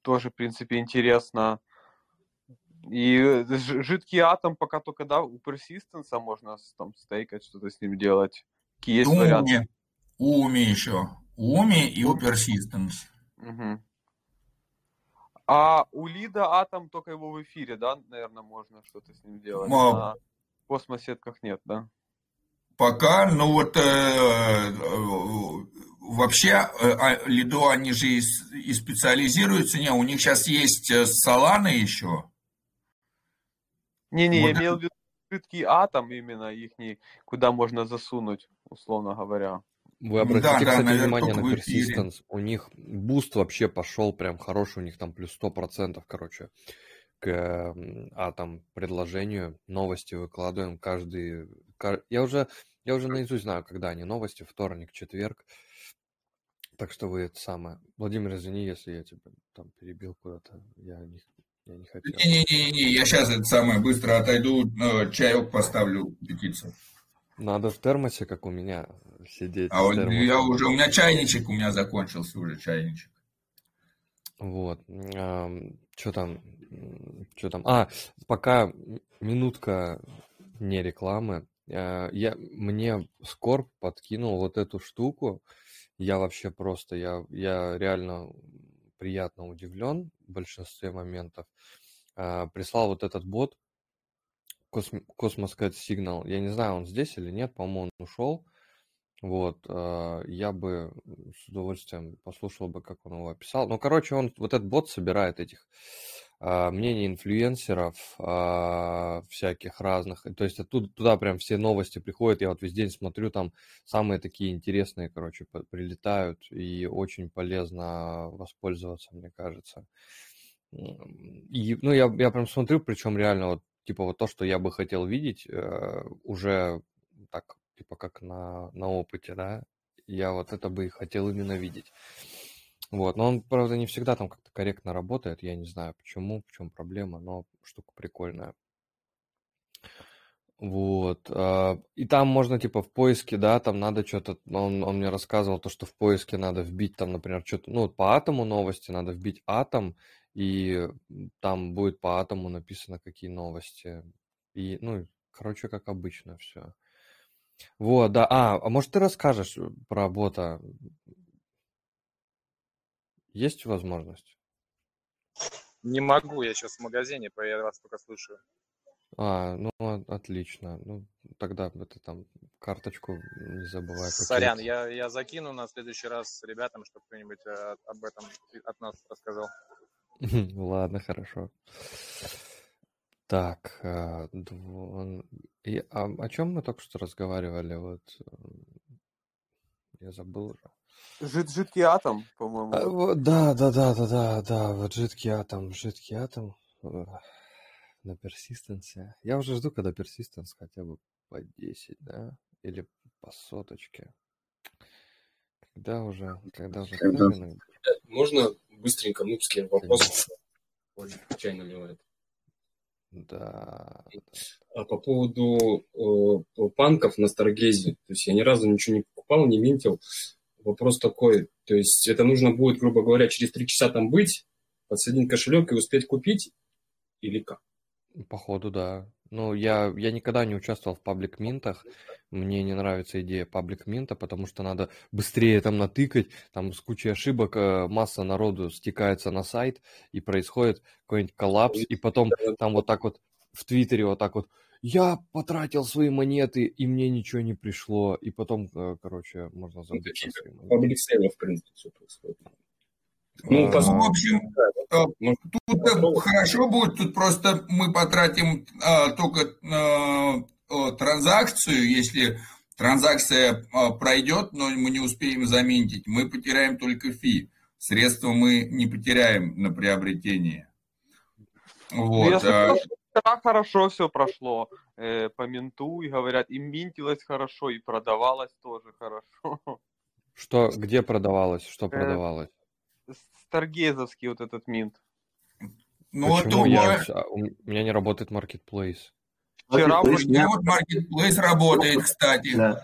Тоже, в принципе, интересно. И жидкий атом пока только, да, у Persistence можно там стейкать, что-то с ним делать. Есть Уми. варианты? Уми еще. Уми и у Persistence. Угу. А у Лида атом только его в эфире, да, наверное, можно что-то с ним делать. Но... На космосетках нет, да? Пока, ну вот э, э вообще э, а, Лидо, они же и, и специализируются. Не, у них сейчас есть Солана э, еще. Не-не, вот. я имел в виду жидкий атом именно их, куда можно засунуть, условно говоря. Вы обратите, да, кстати, да, внимание на Persistence. У них буст вообще пошел прям хороший, у них там плюс 100%, короче, к атом предложению. Новости выкладываем каждый... Я уже я уже наизусть знаю, когда они новости, вторник, четверг. Так что вы это самое. Владимир, извини, если я тебя там перебил куда-то. Я не, я не хотел. Не-не-не, я сейчас это самое быстро отойду, чаек поставлю петицию. Надо в термосе, как у меня, сидеть. А вот я уже, у меня чайничек, у меня закончился уже чайничек. Вот. Что там? Что там? А, пока минутка не рекламы. Э, я, мне Скорб подкинул вот эту штуку. Я вообще просто, я, я реально приятно удивлен в большинстве моментов. Э, прислал вот этот бот, Космос Cat Signal. Я не знаю, он здесь или нет, по-моему, он ушел. Вот, э, я бы с удовольствием послушал бы, как он его описал. Ну, короче, он, вот этот бот собирает этих а, мнения инфлюенсеров а, всяких разных. То есть оттуда туда прям все новости приходят. Я вот весь день смотрю, там самые такие интересные, короче, прилетают. И очень полезно воспользоваться, мне кажется. И, ну, я, я прям смотрю, причем реально вот, типа, вот то, что я бы хотел видеть, э, уже так, типа, как на, на опыте, да, я вот это бы и хотел именно видеть. Вот, но он, правда, не всегда там как-то корректно работает. Я не знаю, почему, в чем проблема, но штука прикольная. Вот. А, и там можно, типа, в поиске, да, там надо что-то... Он, он мне рассказывал то, что в поиске надо вбить там, например, что-то... Ну, по атому новости надо вбить атом, и там будет по атому написано, какие новости. И, ну, короче, как обычно все. Вот, да. А, а может, ты расскажешь про бота? Есть возможность? Не могу, я сейчас в магазине, я вас только слушаю. А, ну отлично. Ну, тогда это там карточку не забывай. Сорян, я, я закину на следующий раз ребятам, чтобы кто-нибудь э, об этом от нас рассказал. Ладно, хорошо. Так, а, и, а, о чем мы только что разговаривали? Вот я забыл уже. Жид, жидкий атом, по-моему. А, вот, да, да, да, да, да, да, вот жидкий атом, жидкий атом на персистенсе. Я уже жду, когда персистенс хотя бы по 10, да, или по соточке. Когда уже, когда уже... Когда... Можно быстренько нубский вопрос? Чай наливает. Да. А по поводу э, панков на Старгейзе, то есть я ни разу ничего не покупал, не минтил. Вопрос такой, то есть это нужно будет, грубо говоря, через три часа там быть, подсоединить кошелек и успеть купить, или как? Походу, да. Ну, я, я никогда не участвовал в паблик минтах. Мне не нравится идея паблик минта, потому что надо быстрее там натыкать, там с кучей ошибок э, масса народу стекается на сайт, и происходит какой-нибудь коллапс, и потом там вот так вот в Твиттере вот так вот я потратил свои монеты, и мне ничего не пришло, и потом, э, короче, можно забыть. Паблик сейва, в принципе, все происходит. Ну, а, в общем, э, тут хорошо будет, тут просто мы потратим а, только а, транзакцию, если транзакция а, пройдет, но мы не успеем заметить, мы потеряем только фи. Средства мы не потеряем на приобретение. Вот. Если а... вчера хорошо все прошло э, по менту, и говорят, и минтилось хорошо, и продавалось тоже хорошо. Что, где продавалось, что э, продавалось? Старгезовский вот этот минт. Ну, Почему я, у меня не работает маркетплейс? Вчера меня вот маркетплейс работает, кстати. Да.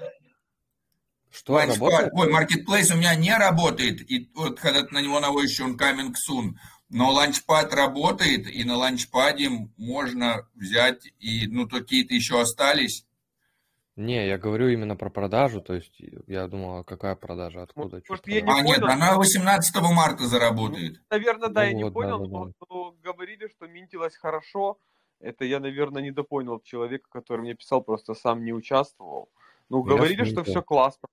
Что Launchpad, работает? Ой, маркетплейс у меня не работает, и вот когда на него наводишь, coming soon. Но ланчпад работает, и на ланчпаде можно взять, и ну какие-то еще остались. Не, я говорю именно про продажу, то есть я думал, а какая продажа, откуда? Может, я не а, понял. нет, она 18 марта заработает. Ну, наверное, да, ну, я не вот, понял, да, да, но, но говорили, что минтилось хорошо. Это я, наверное, недопонял человека, который мне писал, просто сам не участвовал. Ну, говорили, что все классно.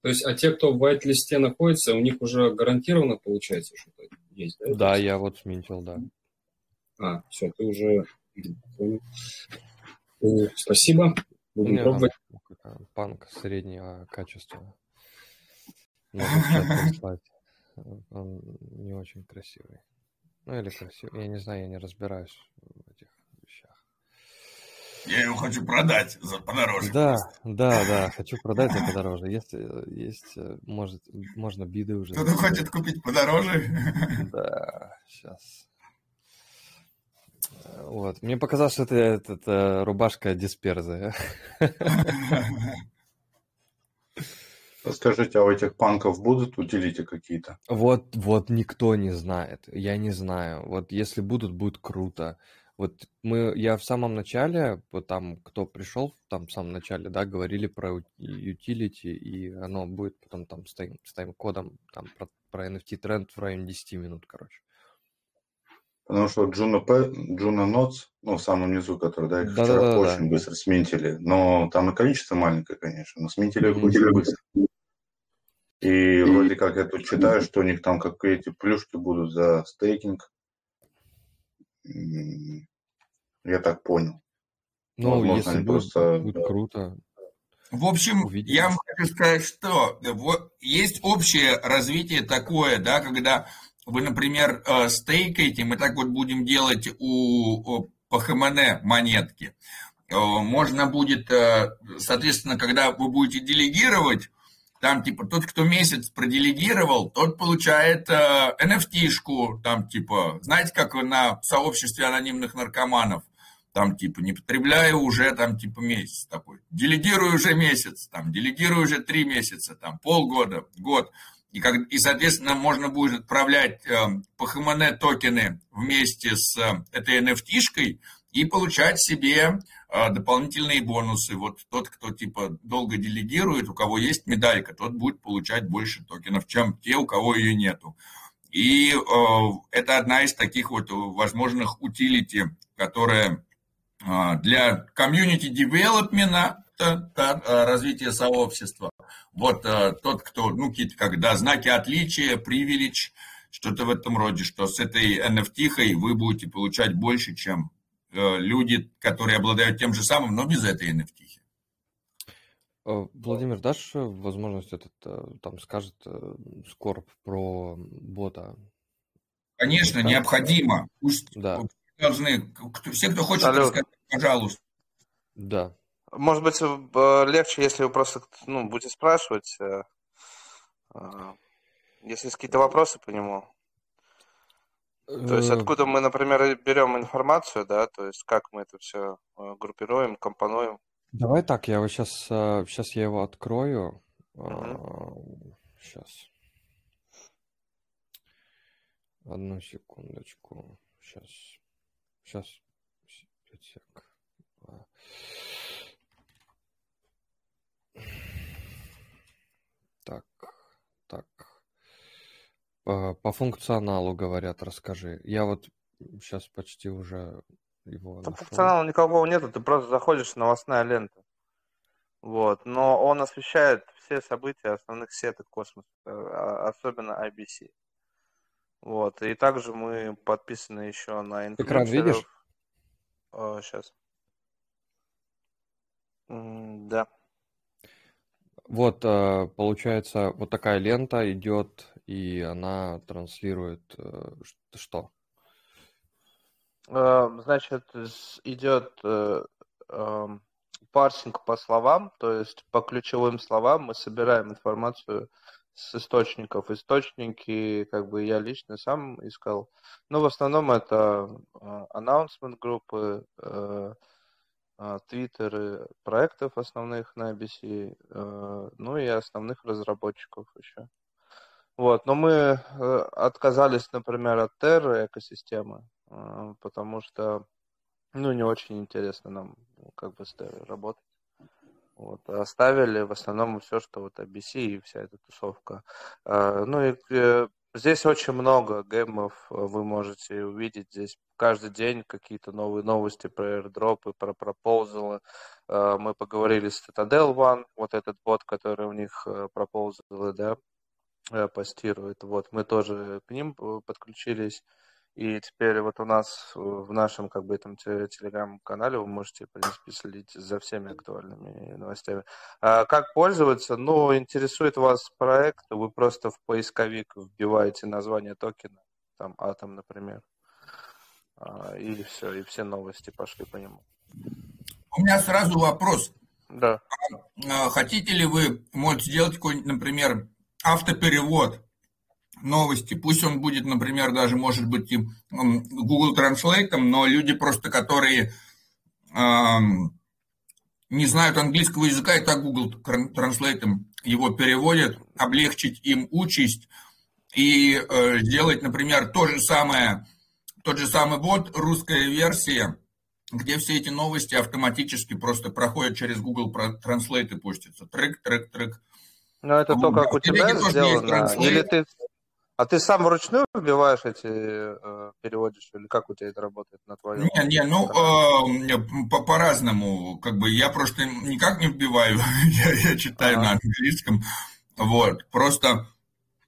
То есть, а те, кто в white-листе находится, у них уже гарантированно получается что-то есть, да? Да, я вот сминтил, да. А, все, ты уже понял. Спасибо. Будем пробовать. Панк среднего качества. Он не очень красивый. Ну или красивый. Я не знаю, я не разбираюсь в этих вещах. Я его хочу продать за подороже. Да, да, да, хочу продать за подороже. Есть, есть может, можно биды уже. Кто-то хочет купить подороже? Да, сейчас. Вот. Мне показалось, что это, это, это рубашка дисперза. Скажите, а у этих панков будут утилити какие-то? Вот, вот никто не знает. Я не знаю. Вот если будут, будет круто. Вот мы, я в самом начале, вот там, кто пришел, там в самом начале, да, говорили про utility, и оно будет потом там с, тайм, с тайм-кодом, там про, про NFT тренд в районе 10 минут, короче. Потому что Juno, P, Juno Notes, ну, в самом низу, который, да, их да, вчера да, очень да. быстро сминтили. Но там и количество маленькое, конечно, но сминтили их mm-hmm. очень быстро. И вроде как я тут читаю, что у них там какие-то плюшки будут за стейкинг. Я так понял. Ну, Возможно, если будет, просто... будет круто. В общем, Увидим. я вам хочу сказать, что вот есть общее развитие такое, да, когда вы, например, э, стейкаете, мы так вот будем делать у ПХМН монетки. Э, можно будет, э, соответственно, когда вы будете делегировать, там типа тот, кто месяц проделегировал, тот получает NFT-шку, там типа, знаете, как на сообществе анонимных наркоманов, там типа не потребляю уже там типа месяц такой, делегирую уже месяц, там делегирую уже три месяца, там полгода, год. И, как, и, соответственно, можно будет отправлять э, PHMN токены вместе с э, этой NFT-шкой и получать себе э, дополнительные бонусы. Вот тот, кто типа долго делегирует, у кого есть медалька, тот будет получать больше токенов, чем те, у кого ее нету. И э, это одна из таких вот возможных утилити, которая э, для комьюнити девелопмента развития сообщества. Вот э, тот, кто, ну, какие-то, когда знаки отличия, привилегь, что-то в этом роде, что с этой NFT вы будете получать больше, чем люди, которые обладают тем же самым, но без этой NFT. Владимир, дашь возможность этот, там скажет Скорб про бота? Конечно, да? необходимо. Пусть да. должны, все, кто хочет Алло. рассказать, пожалуйста. Да. Может быть, э, легче, если вы просто ну, будете спрашивать, э, э, если есть какие-то вопросы по нему. То есть Э, откуда мы, например, берем информацию, да, то есть как мы это все группируем, компонуем. Давай так, я вот сейчас, сейчас я его открою. Мгм. Сейчас. Одну секундочку. Сейчас. Сейчас. Пять сек. А. Так, так. По, по функционалу говорят, расскажи. Я вот сейчас почти уже его Там нашел. функционала никакого нету, ты просто заходишь в новостная лента. Вот. Но он освещает все события основных сеток космоса, а- особенно IBC. Вот. И также мы подписаны еще на Экран видишь? инфлюенсеров. Сейчас. Да. Вот, э, получается, вот такая лента идет, и она транслирует э, что? Э, Значит, идет э, эм, парсинг по словам, то есть по ключевым словам мы собираем информацию с источников. Источники, как бы я лично сам искал. Но в основном это э, announcement группы, твиттеры проектов основных на IBC, э, ну и основных разработчиков еще. Вот, но мы э, отказались, например, от Terra экосистемы, э, потому что, ну, не очень интересно нам ну, как бы с Terra работать. Вот, а оставили в основном все, что вот ABC и вся эта тусовка. Э, Ну и здесь очень много геймов вы можете увидеть. Здесь каждый день какие-то новые новости про airdrop и про пропозалы. Мы поговорили с Citadel One, вот этот бот, который у них пропозалы, да, постирует. Вот, мы тоже к ним э, подключились. И теперь вот у нас э, в нашем как бы этом те- телеграм-канале вы можете, в принципе, следить за всеми актуальными новостями. А как пользоваться? Ну, интересует вас проект, вы просто в поисковик вбиваете название токена, там Атом, например, А, и все, и все новости пошли по нему. У меня сразу вопрос. Да. А Хотите ли вы, может, сделать какой-нибудь, например, автоперевод новости? Пусть он будет, например, даже, может быть, и Google Translate, но люди просто, которые ам, не знают английского языка, и так Google Translate его переводят, облегчить им участь и э, сделать, например, то же самое, тот же самый бот, русская версия, где все эти новости автоматически просто проходят через Google Translate и пустятся. Трек, трек, трек. Но это то, Вот. как у тебя сделано, или ты... А ты сам вручную вбиваешь эти, э, переводишь, или как у тебя это работает на твоем? Не, не, ну, э, по- по-разному. Как бы я просто никак не вбиваю, я, я читаю на английском. Вот, просто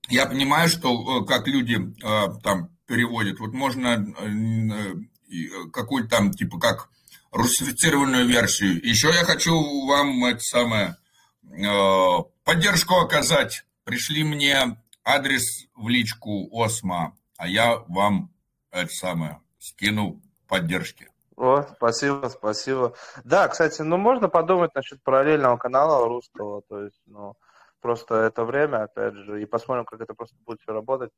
я понимаю, что э, как люди э, там переводят. Вот можно э, э, какую-то там, типа, как русифицированную версию. Еще я хочу вам это самое э, поддержку оказать. Пришли мне адрес в личку Осма, а я вам это самое скину поддержки. О, спасибо, спасибо. Да, кстати, ну можно подумать насчет параллельного канала русского, то есть, ну, просто это время, опять же, и посмотрим, как это просто будет все работать.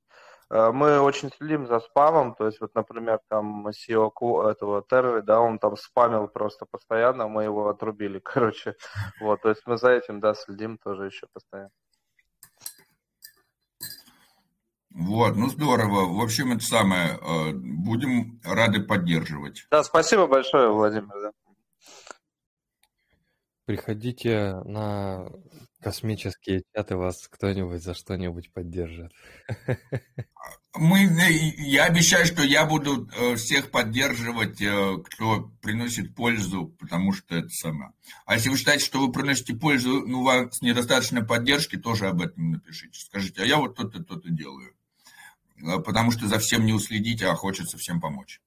Э, Мы очень следим за спамом, то есть, вот, например, там Ку- этого Терры, да, он там спамил просто постоянно, мы его отрубили, короче, вот, то есть мы за этим, да, следим тоже еще постоянно. Вот, ну здорово. В общем, это самое, э, будем рады поддерживать. Да, спасибо большое, Владимир, да. Приходите на космические чаты, вас кто-нибудь за что-нибудь поддержит. Мы, э, я обещаю, что я буду э, всех поддерживать, э, кто приносит пользу, потому что это самое. А если вы считаете, что вы приносите пользу, но у вас недостаточно поддержки, тоже об этом напишите. Скажите, а я вот то-то, то-то делаю. Потому что за всем не уследить, а хочется всем помочь.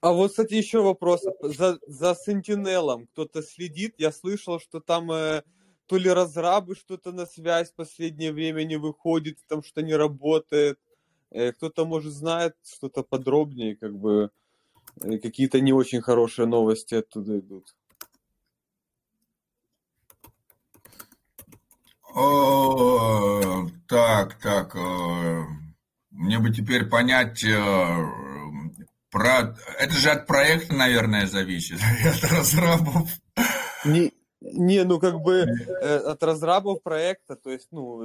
А вот, кстати, еще вопрос. За, за Сентинелом кто-то следит? Я слышал, что там э, то ли разрабы что-то на связь в последнее время не выходит, там что не работает. Э, кто-то, может, знает что-то подробнее, как бы э, какие-то не очень хорошие новости оттуда идут. О, так, так. э, Мне бы теперь понять э, про... Это же от проекта, наверное, зависит, от разрабов. Не, не, ну как бы э, от разрабов проекта, то есть, ну,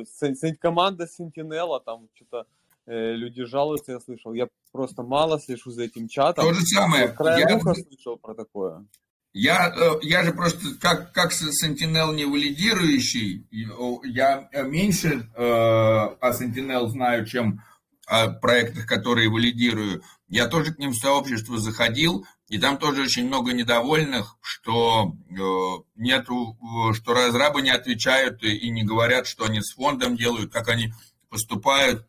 команда Sentinel, там что-то э, люди жалуются, я слышал. Я просто мало слежу за этим чатом. То же самое. Я... слышал про такое. Я, э, я же просто, как, как Sentinel не валидирующий, я меньше э, о Sentinel знаю, чем проектах, которые валидирую. Я тоже к ним в сообщество заходил, и там тоже очень много недовольных, что э, нету, что разрабы не отвечают и не говорят, что они с фондом делают, как они поступают.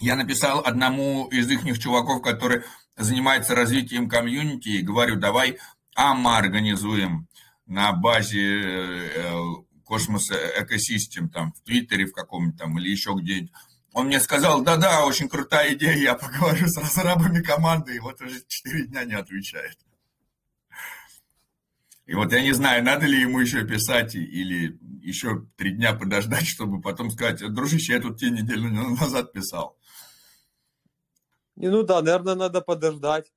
Я написал одному из их чуваков, который занимается развитием комьюнити, и говорю, давай АМА организуем на базе э, космоса экосистем, там, в Твиттере в каком-нибудь там или еще где-нибудь. Он мне сказал, да-да, очень крутая идея, я поговорю с разрабами команды, и вот уже 4 дня не отвечает. И вот я не знаю, надо ли ему еще писать или еще три дня подождать, чтобы потом сказать, дружище, я тут тебе неделю назад писал. Не, ну да, наверное, надо подождать.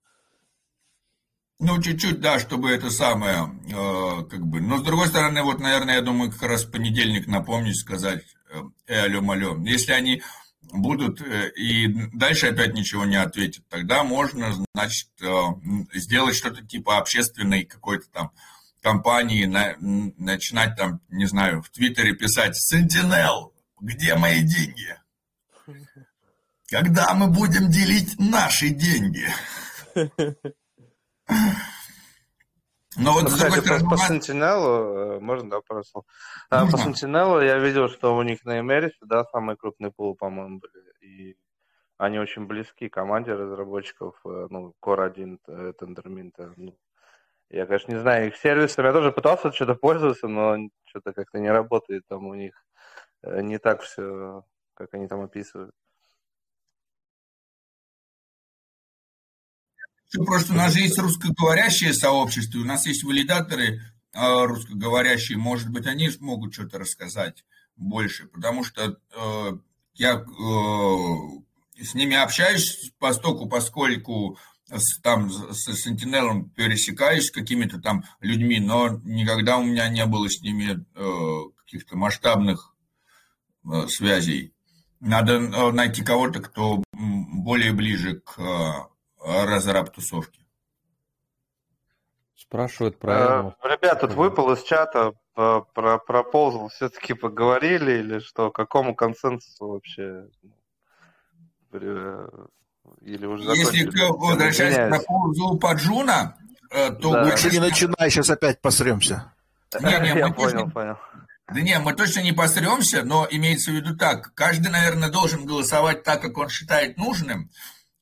Ну, чуть-чуть, да, чтобы это самое, э, как бы. Но, с другой стороны, вот, наверное, я думаю, как раз в понедельник напомнить, сказать, э алло, алло. Если они будут э, и дальше опять ничего не ответят, тогда можно, значит, э, сделать что-то типа общественной какой-то там компании, на, начинать там, не знаю, в Твиттере писать «Сентинел, где мои деньги?» Когда мы будем делить наши деньги? Но вот Кстати, по, по Sentinel, э, можно, да, пару слов? А, по Sentinel я видел, что у них на Эмерисе, да, самые крупные пулы, по-моему, были. И они очень близки команде разработчиков, э, ну, Core 1, Tendermint. Э, ну, я, конечно, не знаю их сервисами. Я тоже пытался что-то пользоваться, но что-то как-то не работает там у них. Не так все, как они там описывают. Просто у нас же есть русскоговорящее сообщество, у нас есть валидаторы русскоговорящие, может быть, они смогут что-то рассказать больше, потому что э, я э, с ними общаюсь постоку, поскольку с, там с Сентинелом пересекаюсь с какими-то там людьми, но никогда у меня не было с ними э, каких-то масштабных э, связей. Надо э, найти кого-то, кто более ближе к разраб тусовки. Спрашивают про э, Ребят, тут выпал из чата, про, проползал, все-таки поговорили или что? К какому консенсусу вообще? Или уже Если возвращаясь к проползу Паджуна, э, то... Да. Лучше не начинай, сейчас опять посремся. Не, не, Я понял, точно... понял. Да не, мы точно не посремся, но имеется в виду так. Каждый, наверное, должен голосовать так, как он считает нужным.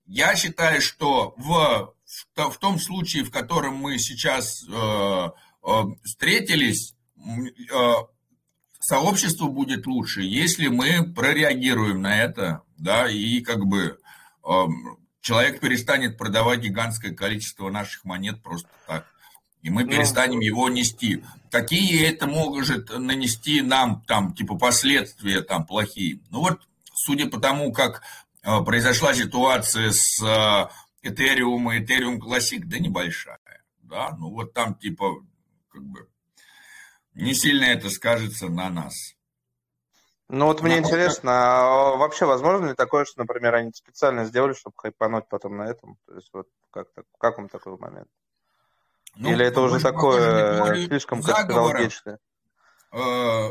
Я считаю, что в, в том случае, в котором мы сейчас э, э, встретились, э, сообществу будет лучше, если мы прореагируем на это, да, и как бы э, человек перестанет продавать гигантское количество наших монет просто так. И мы ну, перестанем его нести. Какие это может нанести нам там, типа, последствия там плохие? Ну вот, судя по тому, как произошла ситуация с и Ethereum Classic, да небольшая. Да, ну вот там типа как бы не сильно это скажется на нас. Ну вот мне интересно, а вообще возможно ли такое, что, например, они специально сделали, чтобы хайпануть потом на этом? То есть вот как, как вам такой момент? Ну, Или это уже такое слишком конспирологичное? Э,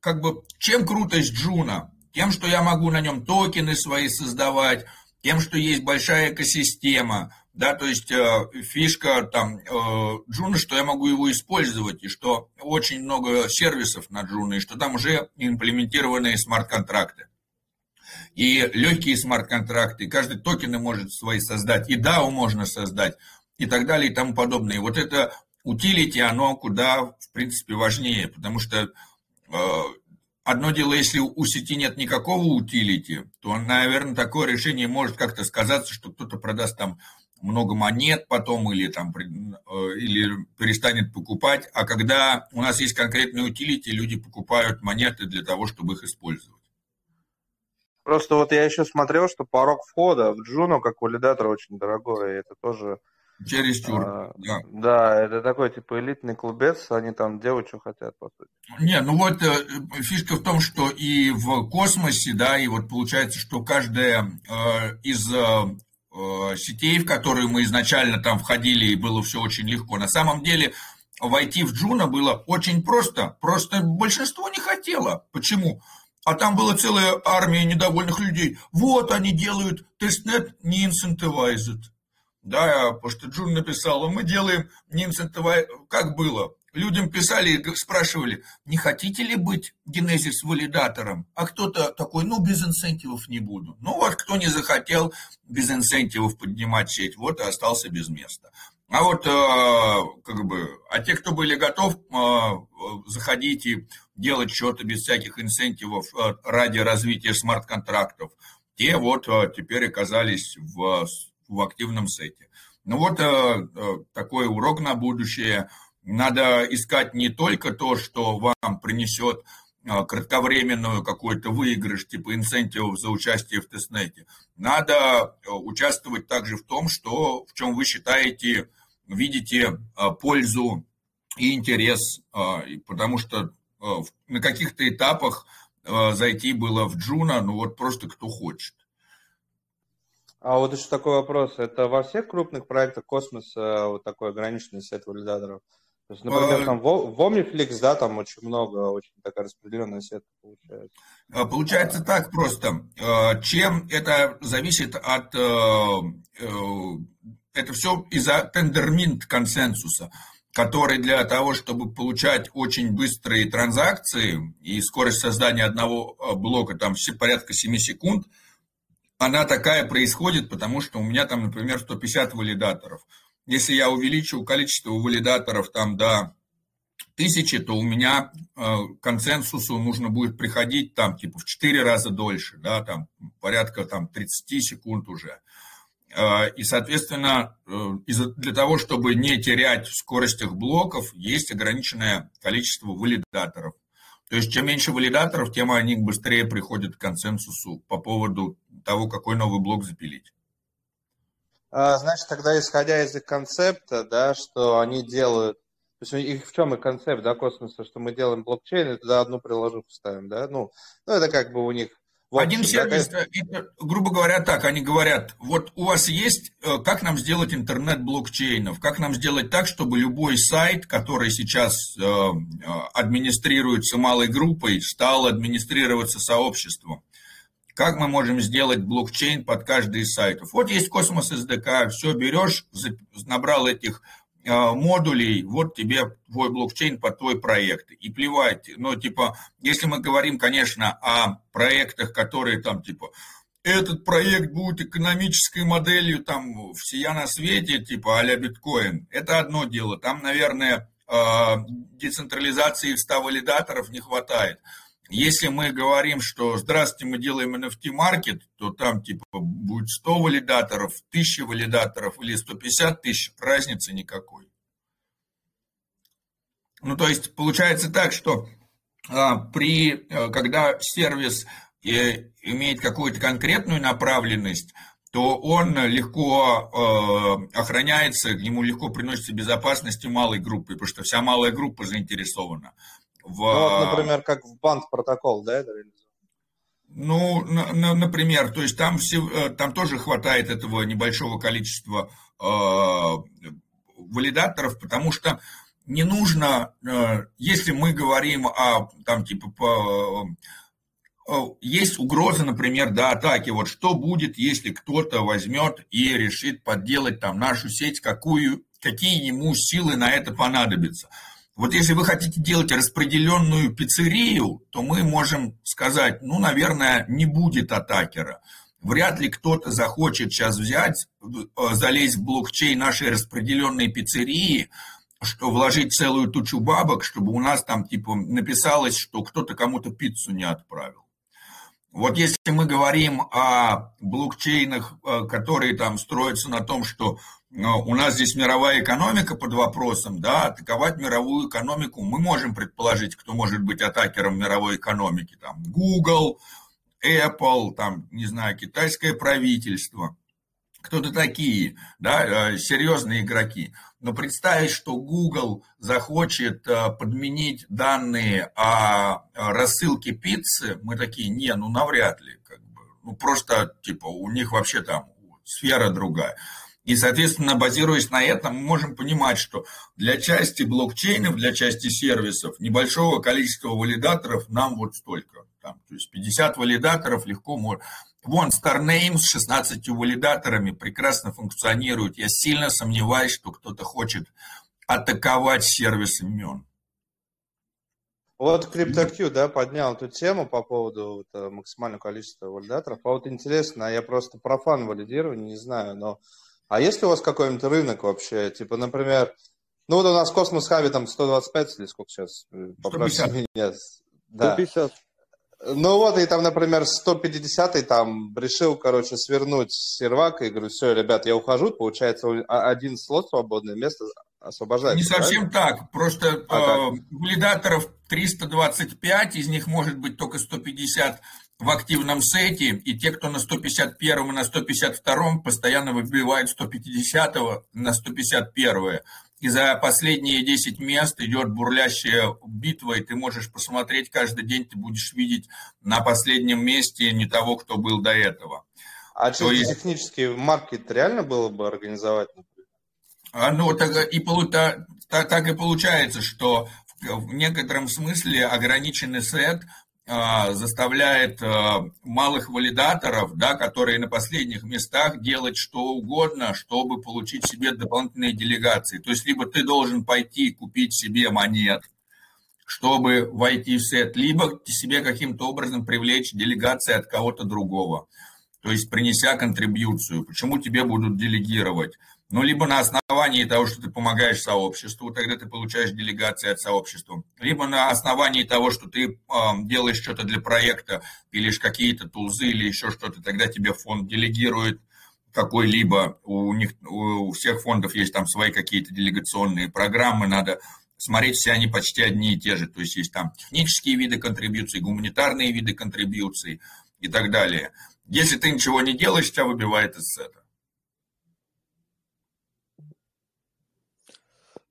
как бы, чем крутость Juno? тем, что я могу на нем токены свои создавать, тем, что есть большая экосистема, да, то есть э, фишка там э, Juno, что я могу его использовать, и что очень много сервисов на Juno, и что там уже имплементированные смарт-контракты. И легкие смарт-контракты, каждый токены может свои создать, и DAO можно создать, и так далее, и тому подобное. И вот это utility, оно куда, в принципе, важнее, потому что э, Одно дело, если у сети нет никакого utility, то, наверное, такое решение может как-то сказаться, что кто-то продаст там много монет потом или, там, э, или перестанет покупать. А когда у нас есть конкретные utility, люди покупают монеты для того, чтобы их использовать. Просто вот я еще смотрел, что порог входа в Juno как валидатор очень дорогой, и это тоже... Чересчур, а, да. Да, это такой, типа, элитный клубец, они там делают, что хотят, по сути. Не, ну вот э, фишка в том, что и в космосе, да, и вот получается, что каждая э, из э, э сетей, в которые мы изначально там входили, и было все очень легко, на самом деле войти в Juno было очень просто, просто большинство не хотело. Почему? а там была целая армия недовольных людей. Вот они делают тестнет не incentivized. Да, потому что Juno написал, мы делаем не incentivized. Как было? Людям писали и спрашивали, не хотите ли быть genesis валидатором? А кто-то такой, ну, без инцентивов не буду. Ну, вот кто не захотел без инцентивов поднимать сеть, вот и остался без места. А вот, э, как бы, а те, кто были готов э, заходить и делать что-то без всяких инцентивов э, ради развития смарт-контрактов, те вот теперь оказались в, в активном сете. Ну вот такой урок на будущее. Надо искать не только то, что вам принесет кратковременную какой-то выигрыш типа инцентивов за участие в тестнете. Надо участвовать также в том, что, в чем вы считаете видите пользу и интерес, потому что на каких-то этапах зайти было в Juno, ну вот просто кто хочет. А вот еще такой вопрос. Это во всех крупных проектах космоса вот такой ограниченный сет валидаторов? То есть, например, там в Omniflix, да, там очень много, очень такая распределенная сетка получается. Получается так просто. Чем это зависит от э, это все из-за тендерминт консенсуса, который для того, чтобы получать очень быстрые транзакции и скорость создания одного э, блока там порядка 7 секунд, она такая происходит, потому что у меня там, например, 150 валидаторов. Если я увеличу количество валидаторов там до тысячи, то у меня э, консенсусу нужно будет приходить там типа в 4 раза дольше, да, там порядка там 30 секунд уже. А, и, соответственно, э, для того, чтобы не терять в скоростях блоков, есть ограниченное количество валидаторов. То есть, чем меньше валидаторов, тем они быстрее приходят к консенсусу по поводу того, какой новый блок запилить. А, значит, тогда исходя из их концепта, да, что они делают, то есть их в чем и концепт, да, космоса, что мы делаем блокчейн и туда одну приложуху ставим, да, ну, ну это как бы у них общем, Один сервис, да, это, грубо говоря, так, они говорят, вот у вас есть, э, как нам сделать интернет блокчейнов, как нам сделать так, чтобы любой сайт, который сейчас э, э, администрируется малой группой, стал администрироваться сообществом. Как мы можем сделать блокчейн под каждый из сайтов? Вот есть Cosmos SDK, все берешь, набрал этих модулей, вот тебе твой блокчейн под твой проект. И плевать, но типа, если мы говорим, конечно, о проектах, которые там типа, этот проект будет экономической моделью там всея на свете, типа а-ля биткоин, это одно дело. Там, наверное, а, децентрализации в 100 валидаторов не хватает. Если мы говорим, что здравствуйте, мы делаем NFT-маркет, то там типа будет 100 валидаторов, 1000 валидаторов или 150 тысяч, разницы никакой. Ну, то есть получается так, что а, при, э, когда сервис э, имеет какую-то конкретную направленность, то он легко э, охраняется, ему легко приносится безопасность малой группы, потому что вся малая группа заинтересована в... Ну, вот, например, как в банд протокол, да, это Ну, на, например, то есть там, все, э, там тоже хватает этого небольшого количества э, валидаторов, потому что не нужно, э, если мы говорим о, там, типа, по, есть угроза, например, до атаки. Вот что будет, если кто-то возьмет и решит подделать там нашу сеть, какую, какие ему силы на это понадобятся. Вот если вы хотите делать распределенную пиццерию, то мы можем сказать, ну, наверное, не будет атакера. Вряд ли кто-то захочет сейчас взять, э, залезть в блокчейн нашей распределенной пиццерии, что вложить целую тучу бабок, чтобы у нас там типа написалось, что кто-то кому-то пиццу не отправил. Вот если мы говорим о блокчейнах, э, которые там строятся на том, что у нас здесь мировая экономика под вопросом, да, атаковать мировую экономику мы можем предположить, кто может быть атакером мировой экономики, там, Google, Apple, там, не знаю, китайское правительство, кто-то такие, да, э, серьезные игроки. Но представить, что Google захочет э, подменить данные о рассылке пиццы, мы такие, не, ну навряд ли, как бы, ну просто, типа, у них вообще там сфера другая. И, соответственно, базируясь на этом, мы можем понимать, что для части блокчейнов, для части сервисов, небольшого количества валидаторов нам вот столько. Там, то есть 50 валидаторов легко можно. Вон, StarName с 16 валидаторами прекрасно функционирует. Я сильно сомневаюсь, что кто-то хочет атаковать сервис имен. Вот CryptoQ, да, поднял эту тему по поводу э, максимального количества валидаторов. А вот интересно, я просто профан валидирования, не знаю, но а есть ли у вас какой-нибудь рынок вообще? Типа, например, ну вот у нас в Космос Хаби там 125 или сколько сейчас? 150. меня. Да. 150. Ну вот, и там, например, 150-й там решил, короче, свернуть сервак, и говорю, все, ребят, я ухожу, получается, один слот свободное место освобождается. Не совсем правильно? так, просто а э, валидаторов 325, из них может быть только 150 в активном сете, и те, кто на 151 и на 152 постоянно выбивают 150 на 151. И за последние 10 мест идет бурлящая битва, и ты можешь посмотреть каждый день, ты будешь видеть на последнем месте не того, кто был до этого. А То есть... технически маркет реально было бы организовать? А, ну, так и, так, так и получается, что в некотором смысле ограниченный сет заставляет а, малых валидаторов, да, которые на последних местах, делать что угодно, чтобы получить себе дополнительные делегации. То есть либо ты должен пойти купить себе монет, чтобы войти в сет, либо себе каким-то образом привлечь делегации от кого-то другого, то есть принеся контрибьюцию. Почему тебе будут делегировать? Ну, либо на основании того, что ты помогаешь сообществу, тогда ты получаешь делегации от сообщества, либо на основании того, что ты э, делаешь что-то для проекта, пилишь какие-то тулзы или еще что-то, тогда тебе фонд делегирует какой-либо, у них, у всех фондов есть там свои какие-то делегационные программы, надо смотреть, все они почти одни и те же, то есть есть там технические виды контрибьюций, гуманитарные виды контрибьюций и так далее. Если ты ничего не делаешь, тебя выбивает из сета.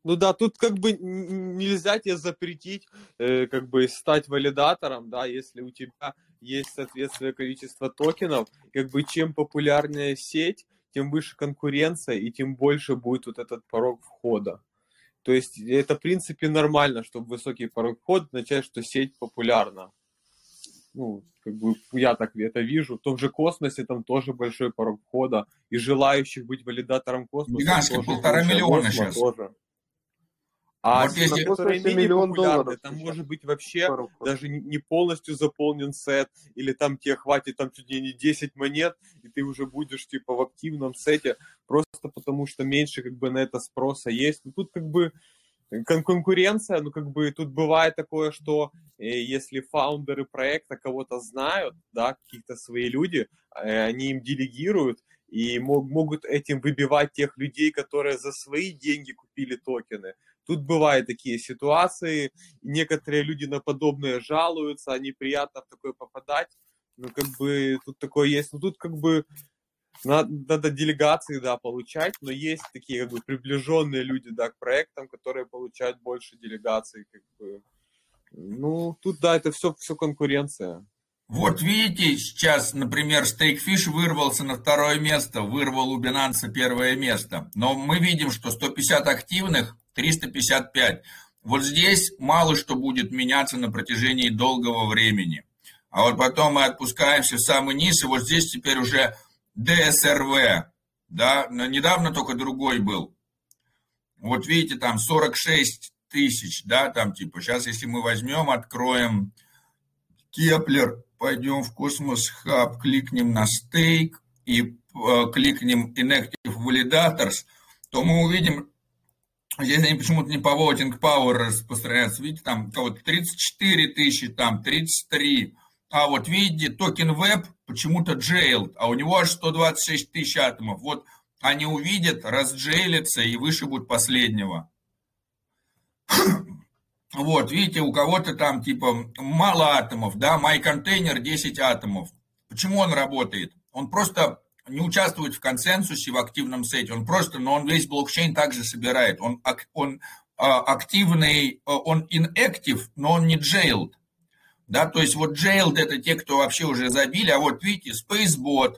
Ну да, тут как бы нельзя тебе запретить, э, как бы стать валидатором, да, если у тебя есть соответствующее количество токенов, как бы чем популярнее сеть, тем выше конкуренция и тем больше будет вот этот порог входа. То есть это в принципе нормально, чтобы высокий порог входа означает, что сеть популярна. Ну, как бы я так это вижу. В том же космосе там тоже большой порог входа, и желающих быть валидатором космоса. Гигантский, полтора миллиона сейчас. Тоже. А вот если... миллион долларов, там может быть вообще даже не полностью заполнен сет, или там тебе хватит там чуть ли не 10 монет, и ты уже будешь типа в активном сете, просто потому что меньше как бы на это спроса есть. Ну тут как бы кон конкуренция, ну как бы тут бывает такое, что э, если фаундеры проекта кого-то знают, да, каких-то свои люди, э, они им делегируют, и мог, могут этим выбивать тех людей, которые за свои деньги купили токены. Тут бывают такие ситуации, некоторые люди на подобное жалуются, приятно в такое попадать, ну, как бы, тут такое есть, ну, тут, как бы, надо, надо делегации, да, получать, но есть такие, как бы, приближенные люди, да, к проектам, которые получают больше делегаций, как бы, ну, тут, да, это все, все конкуренция. Вот видите, сейчас, например, Стейкфиш вырвался на второе место, вырвал у Binance первое место. Но мы видим, что 150 активных 355. Вот здесь мало что будет меняться на протяжении долгого времени. А вот потом мы опускаемся в самый низ, и вот здесь теперь уже DSRV. Да, недавно только другой был. Вот видите, там 46 тысяч, да, там типа, сейчас если мы возьмем, откроем Keplr, пойдем в Cosmos Hub, кликнем на stake и э, кликнем Inactive Validators, то мы увидим, Здесь они почему-то не по voting power распространяются. Видите, там кого-то 34 тысячи, там 33. А вот видите, токен веб почему-то jailed, а у него аж 126 тысяч атомов. Вот они увидят, разджейлятся и вышибут последнего. Вот, видите, у кого-то там типа мало атомов, да, мой контейнер 10 атомов. почему он работает? Он просто не участвует в консенсусе, в активном сете, он просто, но он весь блокчейн также собирает. Он, он а, активный, а, он inactive, но он не jailed. Да, то есть вот jailed это те, кто вообще уже забили, а вот видите, Spacebot,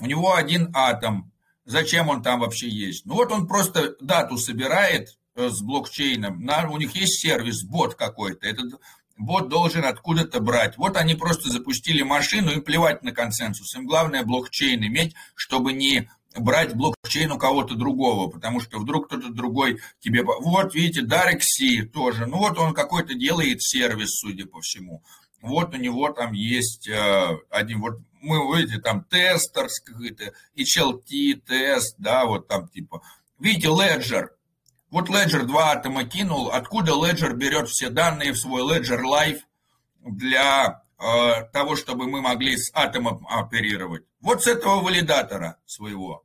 у него один атом. Зачем он там вообще есть? Ну вот он просто дату собирает э, с блокчейном, на, у них есть сервис, бот какой-то, этот бот должен откуда-то брать. Вот они просто запустили машину, им плевать на консенсус, им главное блокчейн иметь, чтобы не брать блокчейн у кого-то другого, потому что вдруг кто-то другой тебе... Вот, видите, Дарек Си тоже. Ну, вот он какой-то делает сервис, судя по всему. Вот у него там есть э, один, вот мы, видите, там тестер какой-то, HLT тест, да, вот там типа. Видите, Ledger. Вот Ledger два атома кинул. Откуда Ledger берет все данные в свой Ledger Live для э, того, чтобы мы могли с атомом оперировать? Вот с этого валидатора своего.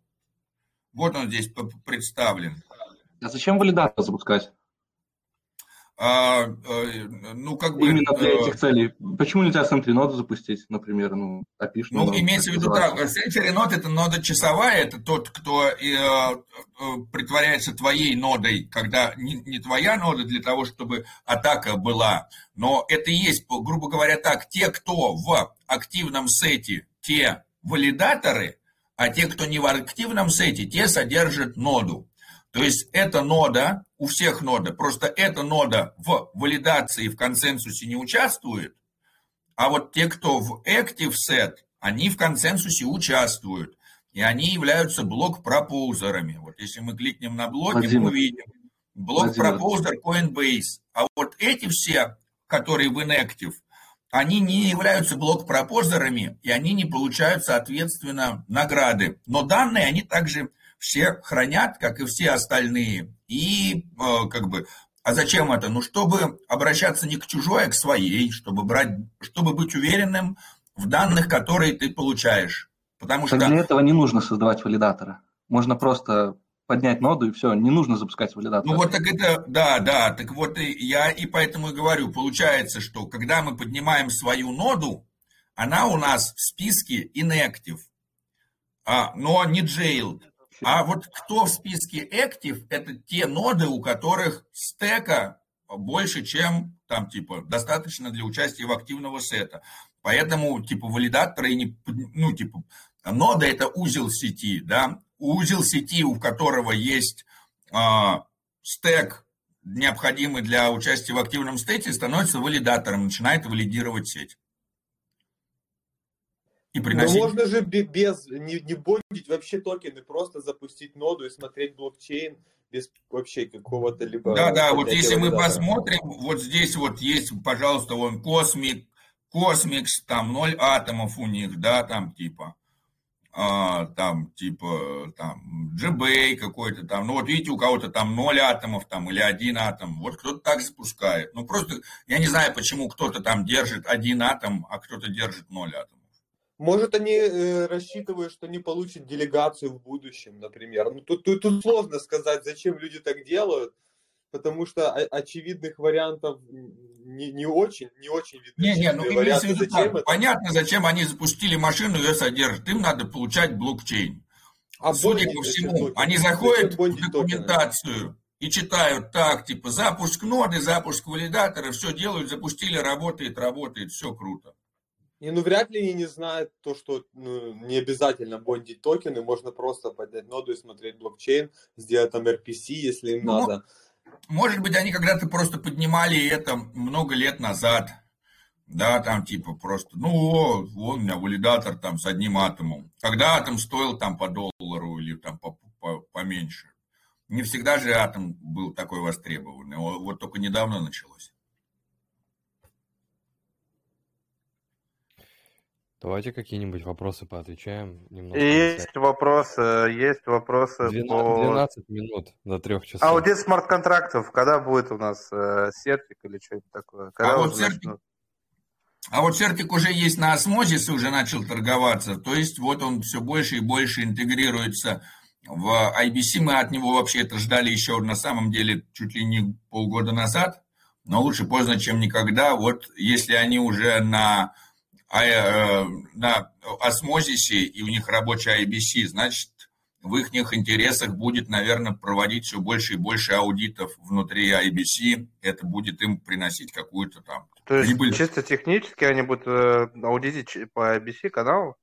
Вот он здесь представлен. А зачем валидатор запускать? А, а, ну, как бы... Именно для э, этих целей. Почему нельзя Sentry ноду запустить, например, ну, API? Ну, имеется в виду, да, Sentry это нода часовая, это тот, кто э, э, притворяется твоей нодой, когда не, не твоя нода для того, чтобы атака была, но это и есть, грубо говоря, так, те, кто в активном сете, те валидаторы, а те, кто не в активном сете, те содержат ноду. То есть эта нода, у всех нода, просто эта нода в валидации, в консенсусе не участвует, а вот те, кто в Active Set, они в консенсусе участвуют, и они являются блок-пропоузерами. Вот если мы кликнем на блоки, Владимир. мы увидим блок-пропоузер Coinbase. А вот эти все, которые в Inactive, они не являются блок-пропозерами, и они не получают, соответственно, награды. Но данные они также все хранят, как и все остальные. И э, как бы, а зачем это? Ну, чтобы обращаться не к чужой, а к своей, чтобы брать, чтобы быть уверенным в данных, которые ты получаешь. Потому что... Для этого не нужно создавать валидатора. Можно просто поднять ноду и все, не нужно запускать валидатор. Ну вот так это, да, да, так вот и я и поэтому и говорю, получается, что когда мы поднимаем свою ноду, она у нас в списке inactive, а, но не jailed. А вот кто в списке active, это те ноды, у которых стека больше, чем там, типа, достаточно для участия в активного сета. Поэтому, типа, валидаторы, не, ну, типа, нода – это узел сети, да, узел сети, у которого есть э, стек, необходимый для участия в активном стете, становится валидатором, начинает валидировать сеть и приносить... Но можно же без, не, не бондить вообще токены, просто запустить ноду и смотреть блокчейн без вообще какого-то либо... Да, да, вот если мы посмотрим, вот здесь вот есть, пожалуйста, вон Космик, Космикс, там ноль атомов у них, да, там типа, а, там типа, там, GBay какой-то там, ну вот видите, у кого-то там ноль атомов там или один атом, вот кто-то так запускает. Ну просто, я не знаю, почему кто-то там держит один атом, а кто-то держит ноль атомов. Может, они э, рассчитывают, что не получат делегацию в будущем, например. Ну, тут, тут, тут сложно сказать, зачем люди так делают, потому что очевидных вариантов не, не очень, не очень видно. Не, не, ну варианты, виду, зачем это? понятно, зачем они запустили машину, ее содержат. Им надо получать блокчейн. А Судя по всему, они заходят в документацию токены? и читают так, типа, запуск ноды, запуск валидатора, все делают, запустили, работает, работает, все круто. И ну вряд ли они не знают то, что ну, не обязательно бондить токены, можно просто поднять ноду и смотреть блокчейн, сделать там RPC, если им ну, надо. Может быть, они когда-то просто поднимали это много лет назад. Да, там типа просто, ну, о, вон у меня валидатор там с одним атомом. Когда атом стоил там по доллару или там по, по, поменьше. Не всегда же атом был такой востребованный. Вот только недавно началось. Давайте какие-нибудь вопросы поотвечаем. Немного есть вопросы, есть вопросы 12, по... 12 минут до трех часов. Аудит смарт-контрактов, когда будет у нас э, сертик или что-нибудь такое? Когда а, вот сертик, а вот сертик уже есть на осмозисе, уже начал торговаться. То есть вот он все больше и больше интегрируется в IBC. Мы от него вообще это ждали еще на самом деле чуть ли не полгода назад. Но лучше поздно, чем никогда. Вот если они уже на а, на осмозисе и у них рабочий IBC, значит, в их интересах будет, наверное, проводить все больше и больше аудитов внутри IBC. Это будет им приносить какую-то там... То есть прибыль. чисто технически они будут э, аудитить по IBC каналу?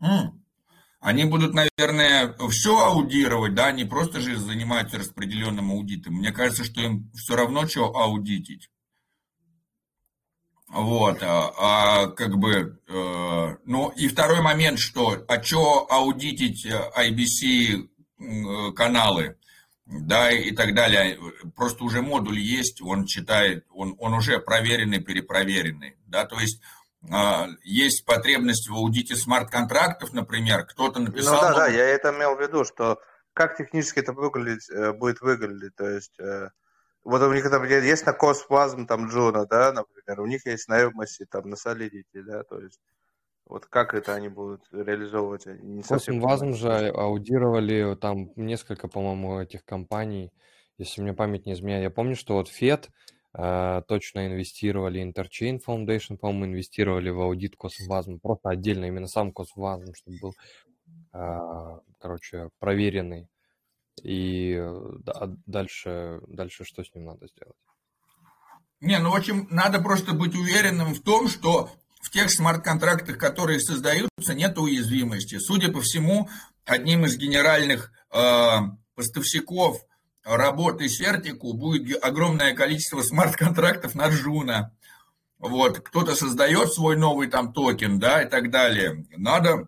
Mm. Они будут, наверное, все аудировать, да, они просто же занимаются распределенным аудитом. Мне кажется, что им все равно что аудитить. Вот, а, а как бы, э, ну и второй момент, что, а что аудитить IBC э, каналы, да, и так далее. Просто уже модуль есть, он читает, он, он уже проверенный, перепроверенный, да, то есть э, есть потребность в аудите смарт-контрактов, например, кто-то написал... Ну да, да, я это имел в виду, что как технически это выглядеть, э, будет выглядеть, то есть... Э, вот у них там есть на Косплазм, там Джона, да, например, у них есть на Эвмосе, там на Solidity, да, то есть вот как это они будут реализовывать? Не Космвазм же аудировали там несколько, по-моему, этих компаний, если мне память не изменяет. Я помню, что вот FED э, точно инвестировали, Interchain Foundation, по-моему, инвестировали в аудит Космвазм, просто отдельно именно сам Космвазм, чтобы был, э, короче, проверенный. И э, да, дальше, дальше что с ним надо сделать? Не, ну, в общем, надо просто быть уверенным в том, что в тех смарт-контрактах, которые создаются, нет уязвимости. Судя по всему, одним из генеральных э, поставщиков работы CertiK у будет огромное количество смарт-контрактов на Juno. Вот, кто-то создает свой новый там токен, да, и так далее. Надо а,